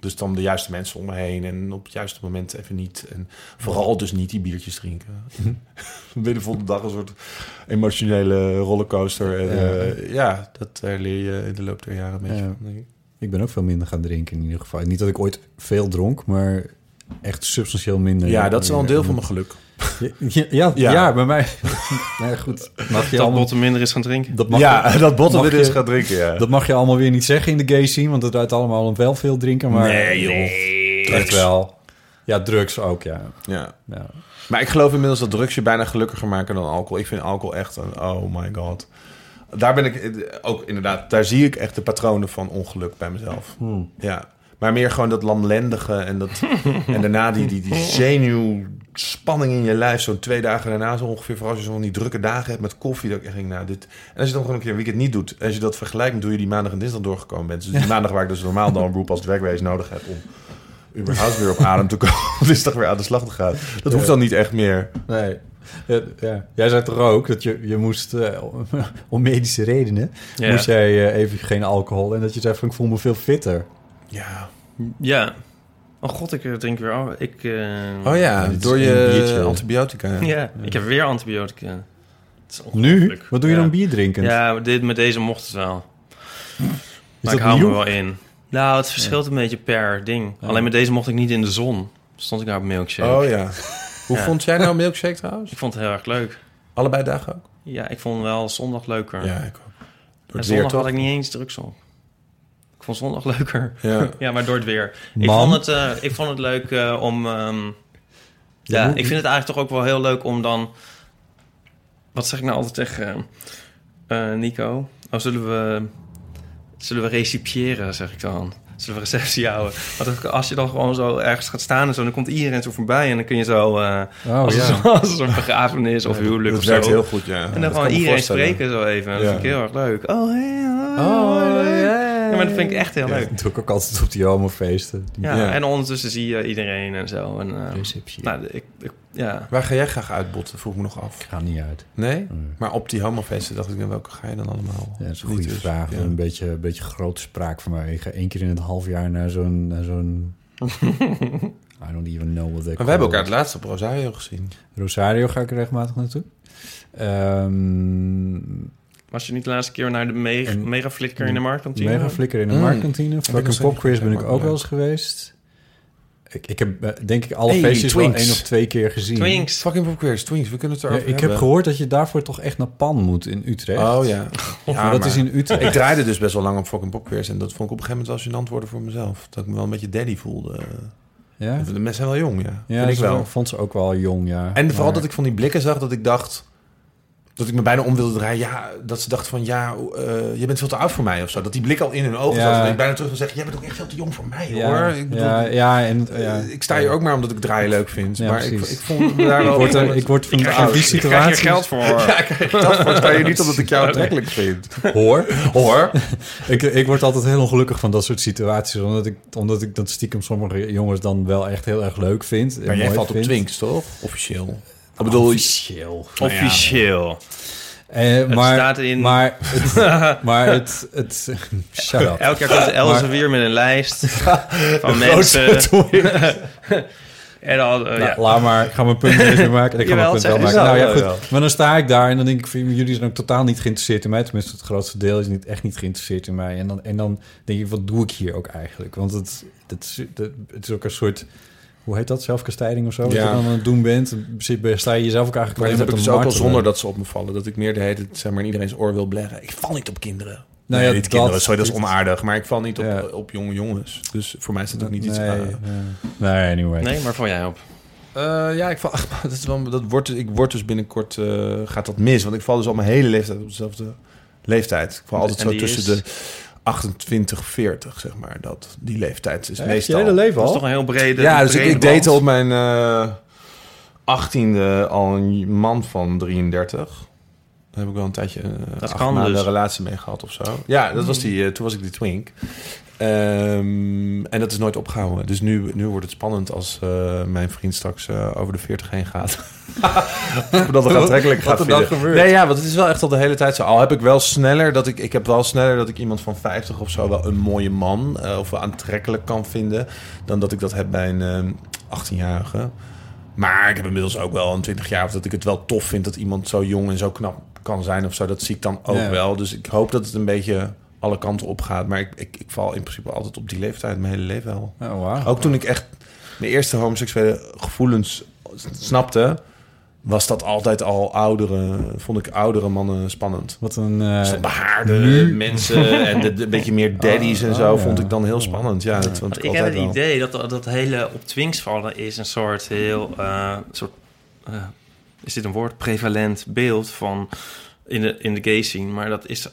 Dus dan de juiste mensen om me heen en op het juiste moment even niet. En vooral dus niet die biertjes drinken. Binnen de volgende dag een soort emotionele rollercoaster. En, Ja. eh, ja, dat eh, leer je in de loop der jaren een beetje Ja. van, denk ik. Ik ben ook veel minder gaan drinken in ieder geval. Niet dat ik ooit veel dronk, maar echt substantieel minder. Ja, dat is wel een deel van mijn geluk. Ja, ja, ja. Ja. bij mij. nee, goed. Mag je Dat allemaal, Botten minder is gaan drinken? dat mag ja, je, dat botten eens je- gaat drinken, ja. dat mag je allemaal weer niet zeggen in de gay scene, want het uit allemaal wel veel drinken. Maar Nee, joh. Echt wel. Ja, drugs ook, ja. ja. ja. Maar ik geloof inmiddels dat drugs je bijna gelukkiger maken dan alcohol. Ik vind alcohol echt een, oh my god. Daar ben ik eh, ook inderdaad, daar zie ik echt de patronen van ongeluk bij mezelf. Hmm. Ja. Maar meer gewoon dat lamlendige en, dat, en daarna die, die, die zenuwspanning in je lijf. Zo'n twee dagen daarna zo ongeveer. Vooral als je zo'n die drukke dagen hebt met koffie. Dat ik echt denk, nou dit... En als je dan gewoon een keer een weekend niet doet. En als je dat vergelijkt met hoe je die maandag en dinsdag doorgekomen bent. Dus die maandag waar ik dus normaal dan een beroep als Drag Race nodig heb om überhaupt weer op adem te komen. Dus toch weer aan de slag te gaan. Dat hoeft dan niet echt meer. Nee. Ja, ja. Jij zei toch ook dat je, je moest, eh, om- medische redenen, Ja. moest jij eh, even geen alcohol. En dat je zei van, ik voel me veel fitter. Ja. Ja. Oh god, ik drink weer af. Ik, eh, Oh ja, is door je biertje. antibiotica. Ja, ik heb weer antibiotica. Het is Nu? Wat doe je Ja. dan bier drinken? Ja, maar dit, met deze mocht het wel. maar dat ik hou nieuw? me wel in. Nou, het verschilt een beetje per ding. Alleen met deze mocht ik niet in de zon. Stond ik daar op milkshake. Oh ja. Hoe Ja. vond jij nou milkshake trouwens? Ik vond het heel erg leuk. Allebei dagen ook? Ja, ik vond wel zondag leuker. Ja, ik ook. Door en zondag weer, had ik niet eens drugs op. Vond zondag leuker. Ja. ja, maar door het weer. Ik vond, het, eh, ik vond het leuk eh, om... ehm, ja, ik vind het eigenlijk toch ook wel heel leuk om dan... Wat zeg ik nou altijd tegen eh, Nico? Oh, zullen we, zullen we recipiëren, zeg ik dan. Zullen we receptie houden? Want als je dan gewoon zo ergens gaat staan en zo... dan komt iedereen zo voorbij en dan kun je zo... Oh, als, ja. het, als het een begrafenis of huwelijk Dat of werkt zo. heel goed, ja. En Dat dan gewoon iedereen spreken zo even. Dat vind ik heel erg leuk. Oh, hey, Oh, ja. Ja, maar dat vind ik echt heel leuk. dat doe ik ook altijd op die homofeesten. Ja, Ja. en ondertussen zie je iedereen en zo. En, eh, receptie. nou, ik, ik, ja. Waar ga jij graag uitbotten, vroeg ik me nog af. Ik ga niet uit. Nee? Maar op die homofeesten dacht ik, dan welke ga je dan allemaal? Ja, dat is een goede dus, vraag. ja. Een beetje, een beetje grote spraak van mij. Ik ga één keer in het half jaar naar zo'n... naar zo'n I don't even know what they Maar we hebben elkaar het laatst op Rosario gezien. Rosario ga ik regelmatig naartoe. Ehm Was je niet de laatste keer naar de me En- mega flikker in de marktkantine? Mega Flikker in de Mm. Marktkantine. Fucking nog Pop Quiz ben ik ook ja. wel eens geweest. Ik, ik heb eh, denk ik alle Hey, feestjes wel één of twee keer gezien. Twinks. Fucking popqueers, Twinks, we kunnen het Ja, erover ik heb gehoord dat je daarvoor toch echt naar Pan moet in Utrecht. Oh ja. Of ja dat maar is in Utrecht. Ik draaide dus best wel lang op fucking popqueers. En dat vond ik op een gegeven moment wel gênant worden voor mezelf. Dat ik me wel een beetje daddy voelde. Ja, De mensen zijn wel jong, ja. ja Vind ik wel. vond ze ook wel jong, ja. En vooral dat ik van die blikken zag dat ik dacht... Dat ik me bijna om wilde draaien. Ja, dat ze dachten van... Ja, eh, je bent veel te oud voor mij of zo. Dat die blik al in hun ogen Ja. zat. Dat ik bijna terug wil zeggen... Jij bent ook echt veel te jong voor mij, ja, hoor. Ik bedoel, ja, ja, en, eh, ik sta hier ook maar omdat ik draaien leuk vind. Maar ik, ik vond me daar wel... Ik word, er, ik word van, die ik krijg je situatie... geld voor. Ja, krijg ik dat voor. Sta je niet omdat ik jou aantrekkelijk vind. Hoor. Hoor. ik, ik word altijd heel ongelukkig van dat soort situaties. Omdat ik, omdat ik dat stiekem sommige jongens dan wel echt heel erg leuk vind. Maar jij valt op. Twinks, toch? Officieel. Ik bedoel, Officieel. Officieel. Eh, maar, staat in- Maar het... maar het, het shut up. Elk jaar komt Maar- weer met een lijst van mensen. En dan, eh, Nou, ja. Laat maar, ik ga mijn punt meer maken. En ik ga Jawel, mijn punt wel maken. Nou ja, goed. Maar dan sta ik daar en dan denk ik... van, jullie zijn ook totaal niet geïnteresseerd in mij. Tenminste, het grootste deel is niet, echt niet geïnteresseerd in mij. En dan, en dan denk ik, wat doe ik hier ook eigenlijk? Want het, het, het, het is ook een soort... Hoe heet dat? Zelfkastijding of zo? Wat Ja. je dan aan het doen bent. In principe sta je jezelf ook eigenlijk Maar dat heb ik dus ook al martelen. zonder dat ze op me vallen. Dat ik meer de hele zeg maar, in iedereen's oor wil bleggen. Ik val niet op kinderen. Nou nee, ja, niet dat- kinderen, sorry, dat is onaardig. Maar ik val niet op, Ja. op jonge jongens. Dus voor mij is dat ook niet iets... Nee, uh, nee, nee, anyway. Nee, maar val jij op? Uh, ja, ik val, dat is wel, dat wordt, ik word dus binnenkort, uh, gaat dat mis. Want ik val dus al mijn hele leeftijd op dezelfde leeftijd. Ik val altijd En zo tussen is? de 28, 40, zeg maar. Dat, die leeftijd is Echt? meestal... Je hele leven Dat is al? toch een heel brede ja, dus ik, brede ik date op mijn uh, 18e al een man van 33. Daar heb ik wel een tijdje uh, Dat acht kan maanden dus. relatie mee gehad of zo. Ja, dat was die, uh, toen was ik die twink. Um, en dat is nooit opgehouden. Dus nu, nu wordt het spannend als uh, mijn vriend straks uh, over de 40 heen gaat. dat er aantrekkelijk gaat Wat er gebeurt. Nee, ja, want het is wel echt al de hele tijd zo. Al heb ik wel sneller dat ik... Ik heb wel sneller dat ik iemand van 50 of zo wel een mooie man... Uh, of aantrekkelijk kan vinden... dan dat ik dat heb bij een uh, 18-jarige. Maar ik heb inmiddels ook wel een 20 jaar... of dat ik het wel tof vind dat iemand zo jong en zo knap kan zijn of zo. Dat zie ik dan ook Ja. wel. Dus ik hoop dat het een beetje alle kanten op gaat. Maar ik, ik, ik val in principe altijd op die leeftijd, mijn hele leven al. Oh, wauw. Ook toen ik echt mijn eerste homoseksuele gevoelens snapte, was dat altijd al oudere, vond ik oudere mannen spannend. Wat een... eh, Dus behaarde nu- mensen en de, de- een beetje meer daddies en zo oh, vond ja. ik dan heel spannend. Ja, dat vond ik, ik heb het idee dat dat hele op twinks vallen is een soort heel eh, soort eh, is dit een woord prevalent beeld van in de in de gay scene, maar dat is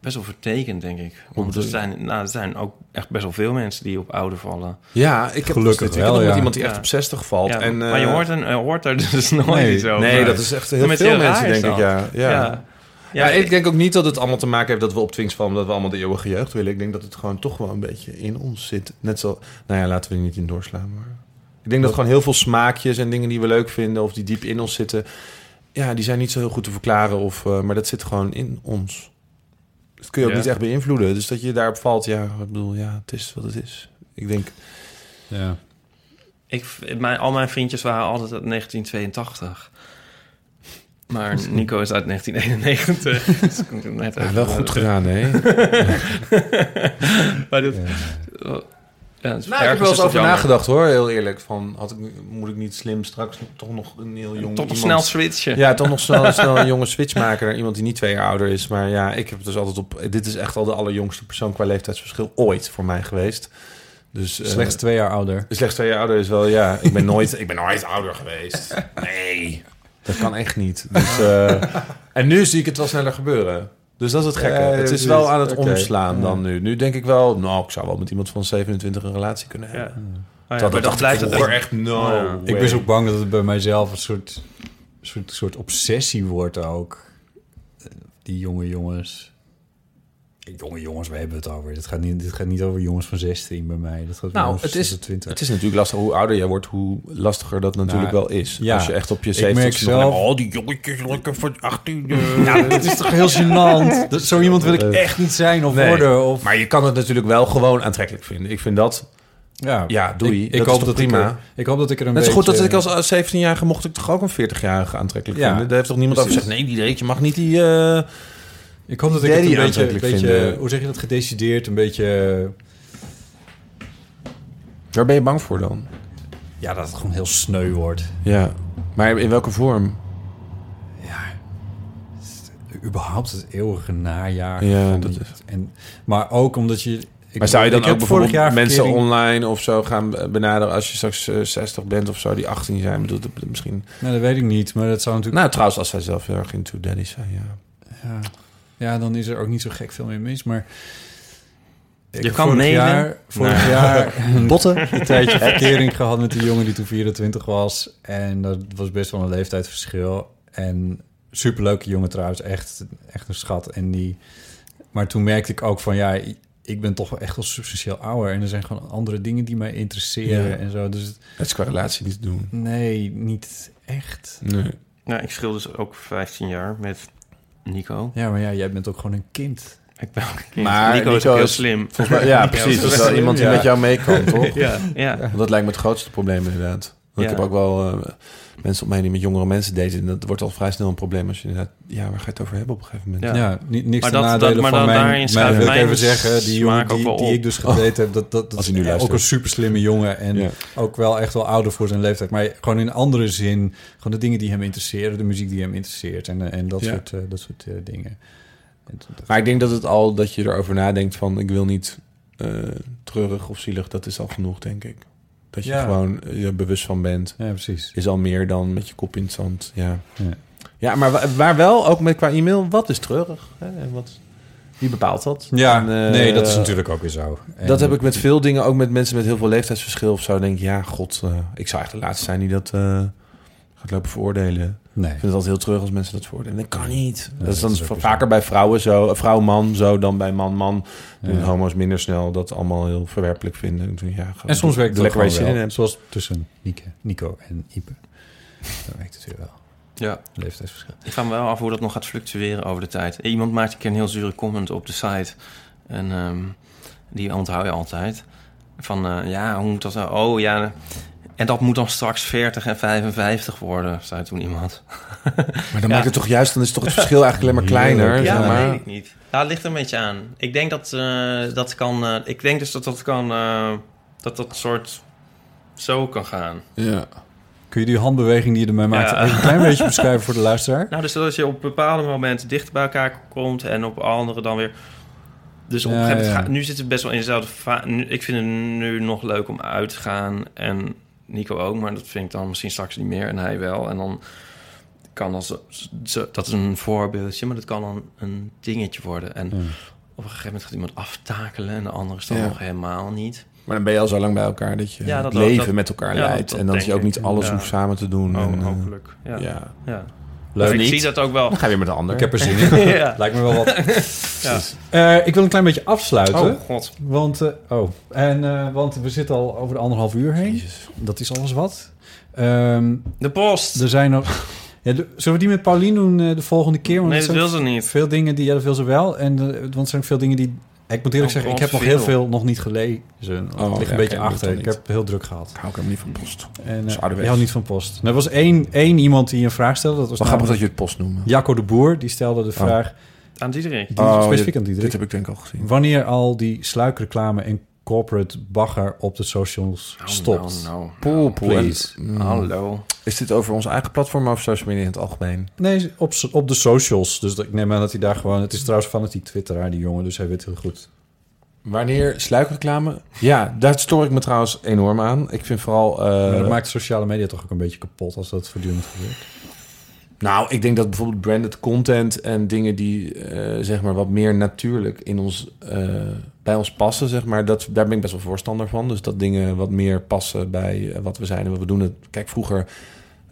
best wel vertekend denk ik. Want er zijn nou er zijn ook echt best wel veel mensen die op ouder vallen. Ja, ik heb Gelukkig dus wel, ja. met iemand die echt op 60 valt. Ja, en, maar je eh, hoort, een, je hoort er dus nooit nee, iets over. Nee, dat is echt heel veel heel mensen, denk ik. dat. Ja, ja. ja. Ja, Ja, ik denk ook niet dat het allemaal te maken heeft dat we op Twinks vallen... omdat we allemaal de eeuwige jeugd willen. Ik denk dat het gewoon toch wel een beetje in ons zit. Net zo... Nou ja, laten we er niet in doorslaan. Maar ik denk dat gewoon heel veel smaakjes en dingen die we leuk vinden... of die diep in ons zitten... ja, die zijn niet zo heel goed te verklaren. Of, eh, maar dat zit gewoon in ons. Dat kun je ook Ja. niet echt beïnvloeden. Dus dat je daarop valt, ja, ik bedoel, ja, het is wat het is. Ik denk... ja. Ik, mijn, al mijn vriendjes waren altijd uit 1982. Maar Nico is uit 1991. Dus net Ja, wel goed gedaan, hè? Maar dit, ja, het is Nou, ik heb wel eens over jammer. nagedacht, hoor. Heel eerlijk. Van, had ik, moet ik niet slim straks toch nog een heel jong nog iemand- snel switchen. Ja, toch nog snel, snel een jonge switch maken naar iemand die niet twee jaar ouder is. Maar ja, ik heb dus altijd op... Dit is echt al de allerjongste persoon qua leeftijdsverschil ooit voor mij geweest. Dus, eh, Slechts twee jaar ouder. Slechts twee jaar ouder is wel, ja. Ik ben nooit, ik ben nooit ouder geweest. Nee, dat kan echt niet. Dus, eh, en nu zie ik het wel sneller gebeuren. Dus dat is het gekke. Ja, ja, het is wel aan het omslaan Ja. dan nu. Nu denk ik wel, nou, ik zou wel met iemand van 27 een relatie kunnen Ja. hebben. Oh ja, Dat, maar dan blijft het echt... no Oh. Ik ben zo bang dat het bij mijzelf een soort, soort, soort obsessie wordt ook. Die jonge jongens. Eh, Jonge jongens, we hebben het over. Dit gaat niet, dit gaat niet over jongens van 16 bij mij. Dat gaat Nou, jongens het van is, 20. het is natuurlijk lastig. Hoe ouder jij wordt, hoe lastiger dat natuurlijk Nou, wel is. ja. Als je echt op je Ik 70 merk zelf- Oh, die jongetjes lekker van 18. eh. Ja, het is toch heel gênant. Dat, zo iemand wil ik echt niet zijn of Nee. worden. Of, Maar je kan het natuurlijk wel gewoon aantrekkelijk vinden. Ik vind dat... ja, Ja, doei. Ik, Dat ik is hoop dat prima? Ik, ik hoop dat ik er een zo beetje... goed dat ik als 17-jarige mocht ik toch ook een 40-jarige aantrekkelijk Ja. vinden. Daar heeft toch niemand over Precies. gezegd... Nee, die je mag niet die... eh, Ik hoop dat ik het een beetje, hoe zeg je dat, gedecideerd, een beetje... Waar ben je bang voor dan? ja, dat het gewoon heel sneu wordt. Ja. Maar in welke vorm? Überhaupt het eeuwige najaar. Ja, dat is- En, maar ook omdat je... Ik, maar zou je dan ook bijvoorbeeld jaar mensen verkering- online of zo gaan benaderen als je straks eh, 60 bent of zo, die 18 zijn? Bedoel, dat- misschien. Nou, dat weet ik niet, maar dat zou natuurlijk... Nou, trouwens, als zij zelf heel erg into daddy zijn, ja. Ja. Ja, dan is er ook niet zo gek veel meer mis, maar... Ik Je heb kan jaar, vorig Nou. jaar botten een tijdje verkering gehad met een jongen die toen 24 was. En dat was best wel een leeftijdsverschil. En superleuke jongen trouwens, echt, echt een schat. En die, maar toen merkte ik ook van ja, ik ben toch wel echt wel substantieel ouder. En er zijn gewoon andere dingen die mij interesseren Ja. en zo. Dus het- Het is qua relatie niet te doen. nee, niet echt. Nee. Nou, ik schil dus ook 15 jaar met Nico. Ja, maar ja, jij bent ook gewoon een kind. Ik ben ook een kind. Maar Nico, is Nico ook heel is- slim. Volgens mij, ja, precies. Dat is wel iemand die ja. met jou mee kan, toch? Ja, ja. Want Dat lijkt me het grootste probleem inderdaad. Want Ja. Ik heb ook wel eh, mensen op mij die met jongere mensen daten. En dat wordt al vrij snel een probleem als je inderdaad... Ja, waar ga je het over hebben op een gegeven moment? Ja. Ja, ni- niks Maar ten dat- nadele dat- maar van dan mijn... daarin mijn schuift wil ik mijn even zeggen, die jongen smaak ook die, ik dus gedate heb... dat, dat, dat Als is hij nu ook luistert. een super slimme jongen... en Ja. ook wel echt wel ouder voor zijn leeftijd. Maar gewoon in andere zin... gewoon de dingen die hem interesseren... de muziek die hem interesseert... en, eh, en dat Ja. soort, eh, dat soort eh, dingen. Maar ik denk dat het al dat je erover nadenkt van... ik wil niet eh, treurig of zielig, dat is al genoeg, denk ik. Dat je Ja. gewoon eh, je bewust van bent. Ja, precies. Is al meer dan met je kop in het zand. Ja, Ja. ja maar wa- waar wel, ook met qua e-mail, wat is treurig? Hè? En wat, wie bepaalt dat? Ja, En, eh, nee, dat is natuurlijk ook weer zo. En- Dat heb ik met veel dingen, ook met mensen met heel veel leeftijdsverschil of zo. Denk ik, ja, god, eh, ik zou echt de laatste zijn die dat gaat lopen veroordelen. Nee. Ik vind het altijd heel terug als mensen dat veroordelen. Dat kan niet. dat is dan dat is vaker bij vrouwen zo, eh, vrouw-man zo dan bij man-man. Doen Ja. homo's minder snel dat allemaal heel verwerpelijk vinden. Ja, gewoon- En soms werkt het ook lekker in wel. hebt. Zoals tussen Nieke, Nico en Ipe. Dan werkt het weer wel. Ja. Leeftijdsverschil. Ik vraag me wel af hoe dat nog gaat fluctueren over de tijd. Iemand maakt een keer een heel zure comment op de site. En ehm, die onthoud je altijd. Van, eh, ja, hoe moet dat nou? Oh, ja. En dat moet dan straks 40 en 55 worden, zei toen iemand. Maar dan maakt het toch juist, dan is toch het verschil eigenlijk alleen maar kleiner. Ja, zeg dat maar. weet ik niet. Ja, het ligt er een beetje aan. Ik denk dat eh, dat kan... eh, ik denk dus dat dat kan... eh, dat dat soort zo kan gaan. Ja. Kun je die handbeweging die je ermee maakt... Ja. een klein beetje beschrijven voor de luisteraar? Nou, dus dat als je op bepaalde momenten dichter bij elkaar komt en op andere dan weer. Dus op een gegeven moment, ja. ga- nu zit het best wel in dezelfde nu- Ik vind het nu nog leuk om uit te gaan en Nico ook, maar dat vind ik dan misschien straks niet meer en hij wel. En dan kan zo- dat is een voorbeeldje, maar dat kan dan een dingetje worden. En op een gegeven moment gaat iemand aftakelen en de andere is dan Ja. nog helemaal niet. Maar dan ben je al zo lang bij elkaar dat je Ja, dat het leven dat- met elkaar ja, leidt. dat en dat denk je ook niet alles Ja. hoeft samen te doen. Oh, en, eh, hopelijk. Ja. ja. Leuk. Dus ik niet. zie dat ook wel. Dan ga je weer met de ander. Ik heb er zin in. Ja. Lijkt me wel wat. Ja. Eh, ik wil een klein beetje afsluiten. Oh, god. Want, eh, oh. En, eh, want we zitten al over de anderhalf uur heen. Jezus. Dat is alles wat. Ehm, De post. er zijn nog... Ja, de- zullen we die met Paulien doen eh, de volgende keer? Want Nee, dat wil ze niet. Veel dingen die... Ja, dat wil ze wel. En, want er zijn veel dingen die... Ik moet eerlijk Oh, zeggen, ik heb nog heel veel. nog niet gelezen. Het Oh, ligt ja, een beetje achter. Ik heb heel druk gehad. Ik hou ook helemaal niet van post. En, uh, houdt niet van post. Er was één, één iemand die een vraag stelde. Dat was Wat grappig dat je het post noemt. Jacco de Boer. Die stelde de vraag... Aan Diederik. Die specifiek aan Diederik. dit heb ik denk ik al gezien. Wanneer al die sluikreclame en corporate bagger op de socials stopt. Nou. Poel, poel. Please. En, mm, Hallo. Is dit over ons eigen platform of social media in het algemeen? Nee, op, op de socials. Dus ik neem aan dat hij daar gewoon... Het is trouwens fanatiek twitteraar, die jongen. Dus hij weet heel goed. Wanneer sluikreclame? Ja, daar stoor ik me trouwens enorm aan. Ik vind vooral... eh, maar dat maakt sociale media toch ook een beetje kapot... als dat voortdurend gebeurt. Nou, ik denk dat bijvoorbeeld branded content en dingen die eh, zeg maar wat meer natuurlijk in ons, eh, bij ons passen, zeg maar, dat, daar ben ik best wel voorstander van. Dus dat dingen wat meer passen bij eh, wat we zijn en wat we doen. Kijk, vroeger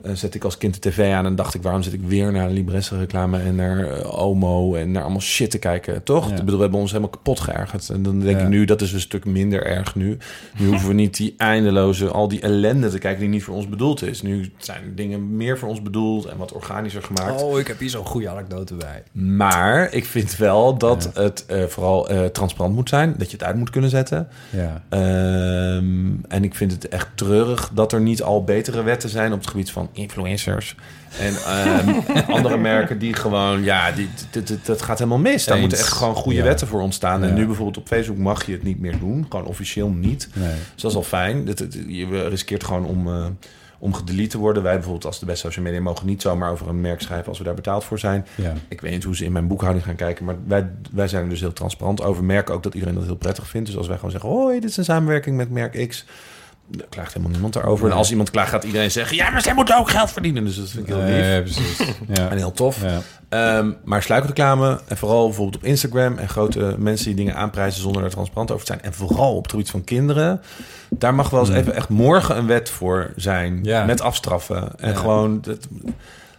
eh zette ik als kind de tv aan en dacht ik, waarom zit ik weer naar Libresse reclame en naar eh, Omo en naar allemaal shit te kijken, toch? Ja. Ik bedoel, we hebben ons helemaal kapot geërgerd. En dan denk Ja. ik nu, dat is een stuk minder erg nu. Nu hoeven we niet die eindeloze, al die ellende te kijken die niet voor ons bedoeld is. Nu zijn dingen meer voor ons bedoeld en wat organischer gemaakt. Oh, ik heb hier zo'n goede anekdote bij. Maar ik vind wel dat het eh, vooral transparant moet zijn. Dat je het uit moet kunnen zetten. Ja. Ehm, en ik vind het echt treurig dat er niet al betere wetten zijn op het gebied van influencers. En ehm, andere merken die gewoon, ja, die, dat gaat helemaal mis. Daar moeten echt gewoon goede Ja. wetten voor ontstaan. En Ja. nu bijvoorbeeld op Facebook mag je het niet meer doen. Gewoon officieel niet. Nee. Dus dat is al fijn. Dat- dat- Je riskeert gewoon om, eh, om gedelete te worden. Wij bijvoorbeeld als de best social media mogen niet zomaar over een merk schrijven als we daar betaald voor zijn. Ja. Ik weet niet hoe ze in mijn boekhouding gaan kijken, maar wij, wij zijn er dus heel transparant over. Merken ook dat iedereen dat heel prettig vindt. Dus als wij gewoon zeggen, hoi, dit is een samenwerking met merk X, daar klaagt helemaal niemand daarover. En als iemand klaagt, gaat iedereen zeggen, ja, maar zij moeten ook geld verdienen. Dus dat vind ik heel lief. Precies. Ja. En heel tof. Ja. Ehm, maar sluikreclame, en vooral bijvoorbeeld op Instagram... en grote mensen die dingen aanprijzen zonder er transparant over te zijn... en vooral op het gebied van kinderen... daar mag wel eens even echt morgen een wet voor zijn... Ja. met afstraffen. En Ja. gewoon... Dat,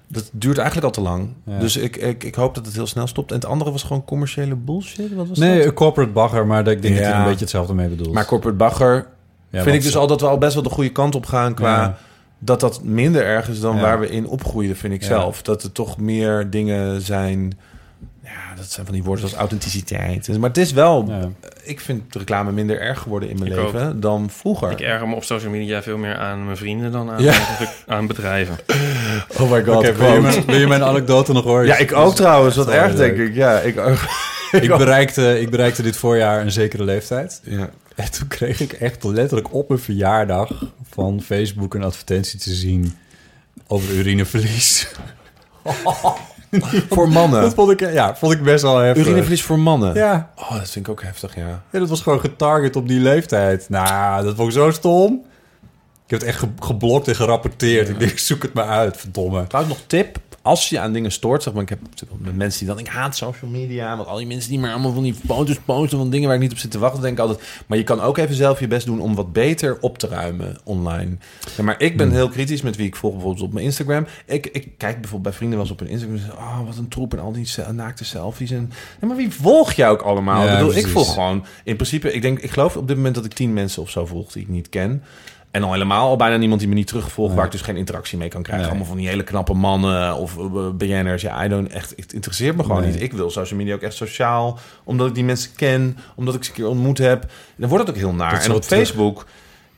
dat duurt eigenlijk al te lang. Ja. Dus ik, ik, ik hoop dat het heel snel stopt. En het andere was gewoon commerciële bullshit. Wat was Nee, dat? corporate bagger, maar dat- ik denk dat je Ja. een beetje hetzelfde mee bedoelt. Maar corporate bagger Ja, vind want ik dus al dat we al best wel de goede kant op gaan... qua Ja. dat dat minder erg is dan Ja. waar we in opgroeiden, vind ik Ja. zelf. Dat er toch meer dingen zijn... Ja, dat zijn van die woorden als authenticiteit. Maar het is wel... Ja. Ik vind de reclame minder erg geworden in mijn Ik leven dan vroeger. Ik erger me op social media veel meer aan mijn vrienden dan aan, Ja. aan bedrijven. Oh my god, wil, je mijn, wil je mijn anekdote nog horen? Ja, ik ook trouwens. Wat erg, denk ik. Ja, ik ook. Ik bereikte, ik bereikte dit voorjaar een zekere leeftijd. Ja. En toen kreeg ik echt letterlijk op mijn verjaardag van Facebook een advertentie te zien over urineverlies. Voor mannen. Dat vond ik, ja, vond ik best wel heftig. Urineverlies voor mannen. Ja. Oh, dat vind ik ook heftig, ja. ja, dat was gewoon getarget op die leeftijd. Nou, dat vond ik zo stom. Ik heb het echt ge- geblokt en gerapporteerd. Ik denk, zoek het maar uit, verdomme. Trouwens, nog tip. Als je aan dingen stoort, zeg maar, ik heb met mensen die dan, ik haat social media, want al die mensen die maar allemaal van die foto's posten van dingen waar ik niet op zit te wachten, denk ik altijd. Maar je kan ook even zelf je best doen om wat beter op te ruimen online. Ja, maar ik ben Hmm. heel kritisch met wie ik volg, bijvoorbeeld op mijn Instagram. Ik, ik kijk bijvoorbeeld bij vrienden wel eens op hun Instagram en zeg, oh, wat een troep en al die naakte selfies. En, ja, maar wie volg jij ook allemaal? Ja, ik bedoel, ik volg gewoon, in principe, ik denk, ik geloof op dit moment dat ik tien mensen of zo volg die ik niet ken. En al helemaal al bijna niemand die me niet terugvolgt, waar ik dus geen interactie mee kan krijgen. Nee. Allemaal van die hele knappe mannen of uh, BN'ers. Ja, I don't echt, het interesseert me gewoon Nee. niet. Ik wil social media ook echt sociaal, omdat ik die mensen ken, omdat ik ze een keer ontmoet heb. Dan wordt het ook heel naar. En op terug. Facebook,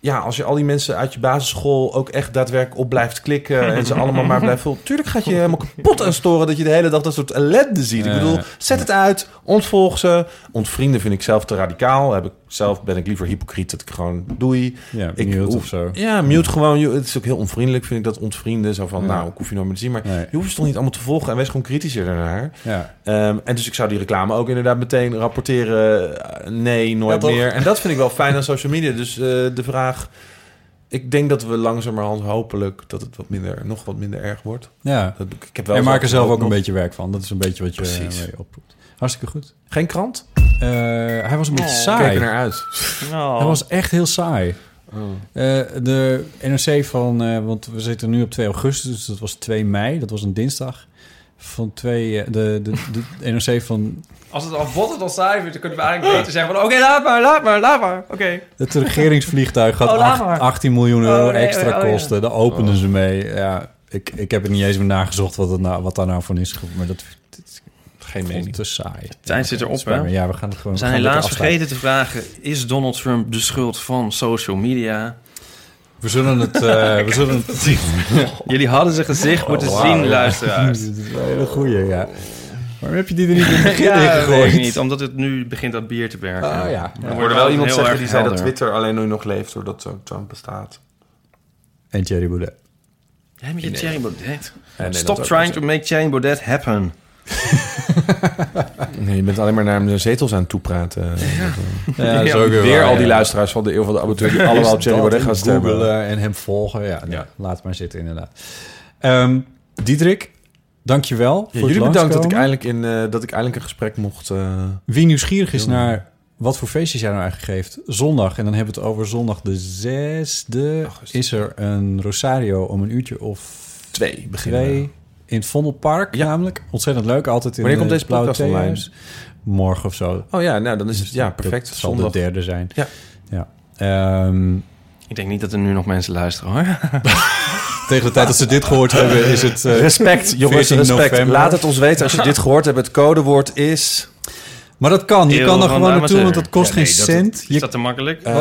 ja, als je al die mensen uit je basisschool ook echt daadwerkelijk op blijft klikken en ze allemaal maar blijft volgen. Tuurlijk gaat je helemaal kapot aan storen dat je de hele dag dat soort ellende ziet. Ik bedoel, zet het uit, ontvolg ze. Ontvrienden vind ik zelf te radicaal. Heb ik, zelf ben ik liever hypocriet dat ik gewoon doei. Ja, Ik mute hoef- of zo. Ja, mute gewoon. Het is ook heel onvriendelijk, vind ik dat ontvrienden. Zo van, Ja. nou, ik hoef je nooit meer te zien. Maar Nee. je hoeft ze toch niet allemaal te volgen en wees gewoon kritischer daarnaar. Ja. Ehm, en dus ik zou die reclame ook inderdaad meteen rapporteren. nee, nooit Ja, meer. En dat vind ik wel fijn aan social media. Dus eh, de vraag... Ik denk dat we langzamerhand hopelijk dat het wat minder, nog wat minder erg wordt. ja. Dat, ik heb wel zo- maakt er zelf ook nog- een beetje werk van. Dat is een beetje wat je Precies. eh, mee oproept. Hartstikke goed. Geen krant? Eh, hij was een beetje Oh. Kijk saai. er naar uit. Hij was echt heel saai. Oh. Eh, de NRC van, eh, want we zitten nu op 2 augustus, dus dat was 2 mei, dat was een dinsdag. Van 2, eh, de, de, de NRC van Als het al wat het al saai vindt, dan kunnen we eigenlijk beter zeggen van... Oké, laat maar, laat maar, laat maar. Oké. het regeringsvliegtuig gaat Oh, laat acht- maar. 18 miljoen euro Oh, nee, extra oh, ja. kosten. Daar openden ze mee. Ja, ik, ik heb het niet eens meer nagezocht wat, het nou, wat daar nou van is. Maar dat, dat Geen mening. te saai. tijd zit erop, hè? Ja, we gaan het gewoon We zijn helaas vergeten te vragen... Is Donald Trump de schuld van social media? We zullen het... eh, we zullen het Jullie hadden zijn gezicht moeten Oh, zien, luisteraars. Dat is een hele goeie, ja. Waarom heb je die er niet in het begin Ja, in dat gegooid? weet ik niet. Omdat het nu begint dat bier te werken. Oh, ja. Ja. Hoorde wel iemand zeggen die zei dat. Twitter alleen nu nog leeft doordat zo Trump bestaat. En Thierry Baudet. Jij met je Thierry Baudet. Ja, nee, Stop trying to make Thierry Baudet happen. Nee, je bent alleen maar naar de zetels aan het toepraten. Ja, Ja, ook Weer waar, al die ja. luisteraars van de Eeuw van de Amateur... die allemaal Thierry Baudet gaan en stemmen. en hem volgen. Ja, nee, Ja. laat maar zitten inderdaad. Ehm Diederik, dankjewel Ja, voor jullie het bedankt dat ik, eindelijk in, eh, dat ik eindelijk een gesprek mocht... eh, Wie nieuwsgierig is naar wat voor feestjes jij nou eigenlijk geeft... zondag, en dan hebben we het over zondag de 6e... Augustus. is er een Rosario om een uurtje of twee beginnen. twee... in het Vondelpark Ja. namelijk. Ontzettend leuk, altijd in Wanneer komt deze Blauwe podcast online? Morgen of zo. Oh ja, nou dan is het... Ja, perfect. Dat zal Zondag. de derde zijn. Ja. ja. Ehm, Ik denk niet dat er nu nog mensen luisteren, hoor. tegen de tijd dat ze dit gehoord hebben, is het... eh, Respect, jongens, 14 respect. november. Laat het ons weten als je dit gehoord hebt. Het codewoord is... Maar dat kan. Je Eeuw kan er gewoon naartoe, want dat kost Ja, geen dat- cent. Is Je- dat te makkelijk? Eh,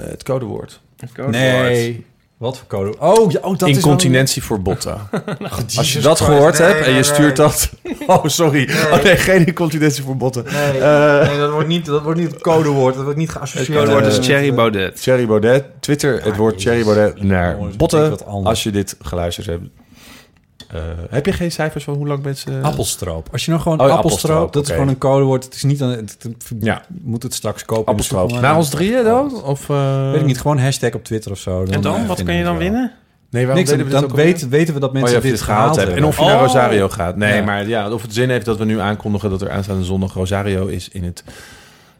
het codewoord. Het codewoord. nee. Wat voor code? Oh, ja, oh dat is Incontinentie voor botten. wel- Als je dat Christ. gehoord Nee, hebt en nee, je nee. stuurt dat... Oh, sorry. Oh nee, geen incontinentie voor botten. Nee, Eh, nee, dat wordt niet, dat wordt niet het codewoord. Dat wordt niet geassocieerd. Het codewoord is met- Cherry Baudet. Thierry Baudet. Twitter het woord Thierry Baudet naar botten. Als je dit geluisterd hebt. Eh, heb je geen cijfers van hoe lang mensen... Appelstroop. Als je nou gewoon Oh, ja, appelstroop, appelstroop, dat is gewoon een codewoord. Het is niet aan het, het- Ja. moet het straks kopen. Appelstroop. Na ons drieën dan? Of, eh, Weet ik niet, gewoon hashtag op Twitter of zo. En dan? eh, Wat kun je dan winnen? Nee, waarom Niks, deden we dan weten, weten we dat Oh, mensen dit dit gehaald hebben. En of je Oh. naar Rosario gaat. Nee, Ja. maar ja, of het zin heeft dat we nu aankondigen dat er aanstaande zondag Rosario is in het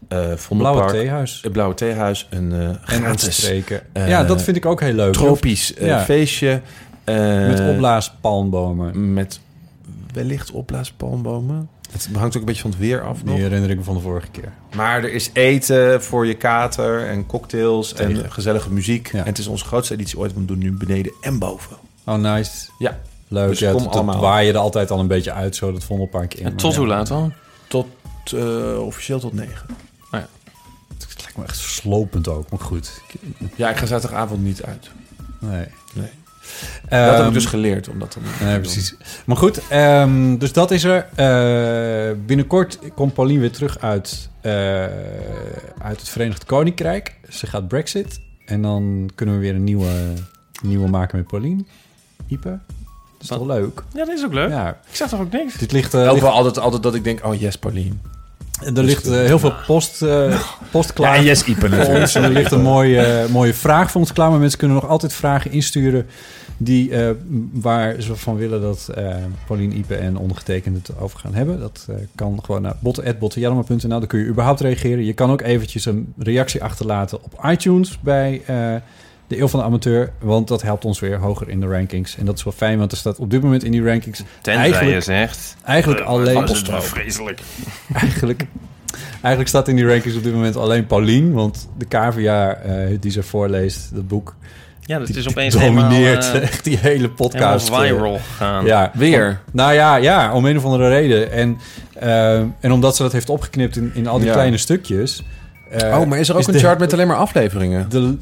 eh Blauwe theehuis. Het Blauwe Theehuis. Een eh En gratis, ja, dat vind ik ook heel leuk. tropisch eh, Ja. feestje. Eh, Met opblaaspalmbomen. Met wellicht opblaaspalmbomen. Het hangt ook een beetje van het weer af nog. Die herinner ik me van de vorige keer. Maar er is eten voor je kater en cocktails en gezellige muziek. Ja. En het is onze grootste editie ooit. want We doen nu beneden en boven. Oh, nice. Ja. Leuk. Dus ja, kom dat, dat allemaal. waai je er altijd al een beetje uit, zo dat Vondelpark in. En tot hoe ja, laat dan? Tot eh, officieel tot negen. Het lijkt me echt slopend ook, maar goed. Ja, ik ga zaterdagavond niet uit. Nee. Nee. Ehm, dat heb ik dus geleerd. Omdat dan Nee, precies. Maar goed, ehm, dus dat is er. Eh, binnenkort komt Pauline weer terug uit, eh, uit het Verenigd Koninkrijk. Ze gaat Brexit. En dan kunnen we weer een nieuwe, nieuwe maken met Pauline. Ipe. Dat is Wat? toch leuk? Ja, dat is ook leuk. Ja. Ik zeg toch ook niks? Dit ligt, Ook ligt- wel altijd, altijd dat ik denk, oh yes, Pauline. Er ligt eh, heel veel post, eh, post klaar. Ja, yes, voor ons. Er ligt een mooie, eh, mooie vraag voor ons klaar. Maar mensen kunnen nog altijd vragen insturen... Die, waar ze van willen dat Pauline Ipe en ondergetekende het over gaan hebben. Dat kan gewoon naar botten.bottenjellema.nl. Dan kun je überhaupt reageren. Je kan ook eventjes een reactie achterlaten op iTunes bij de Eeuw van de Amateur. Want dat helpt ons weer hoger in de rankings. En dat is wel fijn, want er staat op dit moment in die rankings... Tenzij Eigenlijk- je zegt... Eigenlijk eh, alleen... het wel vreselijk. eigenlijk, eigenlijk staat in die rankings op dit moment alleen Paulien. Want de KVA eh, die ze voorleest, dat boek... Ja, dat die is opeens domineert helemaal, eh, echt die hele podcast. viral gegaan. Ja, Weer? Om- nou ja, ja, om een of andere reden. En, eh, en omdat ze dat heeft opgeknipt in, in al die Ja. kleine stukjes. eh, oh, maar is er ook een de- chart met alleen maar afleveringen? De,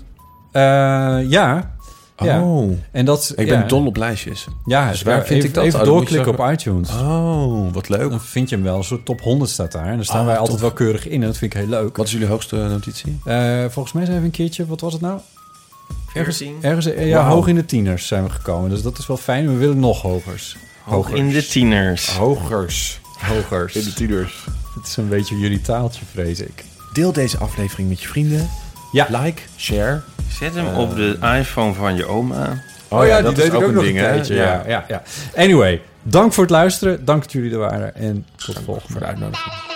ja. ja. Oh, En dat, ik ja. ben dol op lijstjes. Ja, Dus waar even, vind ik dat? Even Oh, doorklikken op iTunes. Oh, wat leuk. Dan vind je hem wel. Een soort top 100 staat daar. En daar staan Oh, wij altijd wel keurig in. En dat vind ik heel leuk. Wat is jullie hoogste notitie? Eh, volgens mij zijn we een keertje, wat was het nou? Ergens, 14. ergens eh, ja, hoog in de tieners zijn we gekomen. Dus dat is wel fijn. We willen nog hogers. Hoog in de tieners. Hogers. Hogers. In de tieners. Het is een beetje jullie taaltje, vrees ik. Deel deze aflevering met je vrienden. Ja. Like, share. Zet hem op de iPhone van je oma. Oh, ja, dat is ook een ding, hè? Ja, ja, ja. Anyway, dank voor het luisteren. Dank dat jullie er waren. En tot de volgende. Voor de uitnodiging.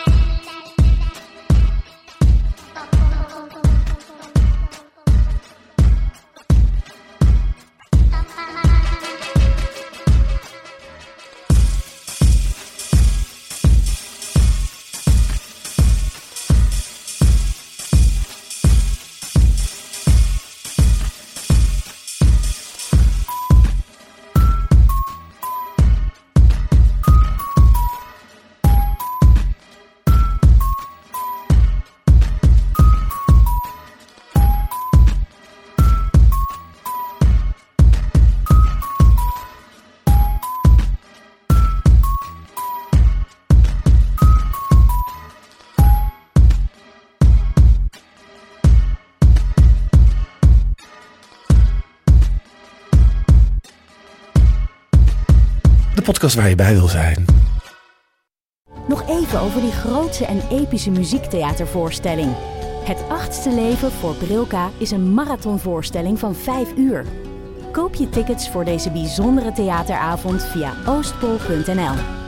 Podcast waar je bij wil zijn. Nog even over die grootse en epische muziektheatervoorstelling. Het achtste leven voor Brilka is een marathonvoorstelling van 5 uur. Koop je tickets voor deze bijzondere theateravond via oostpol.nl.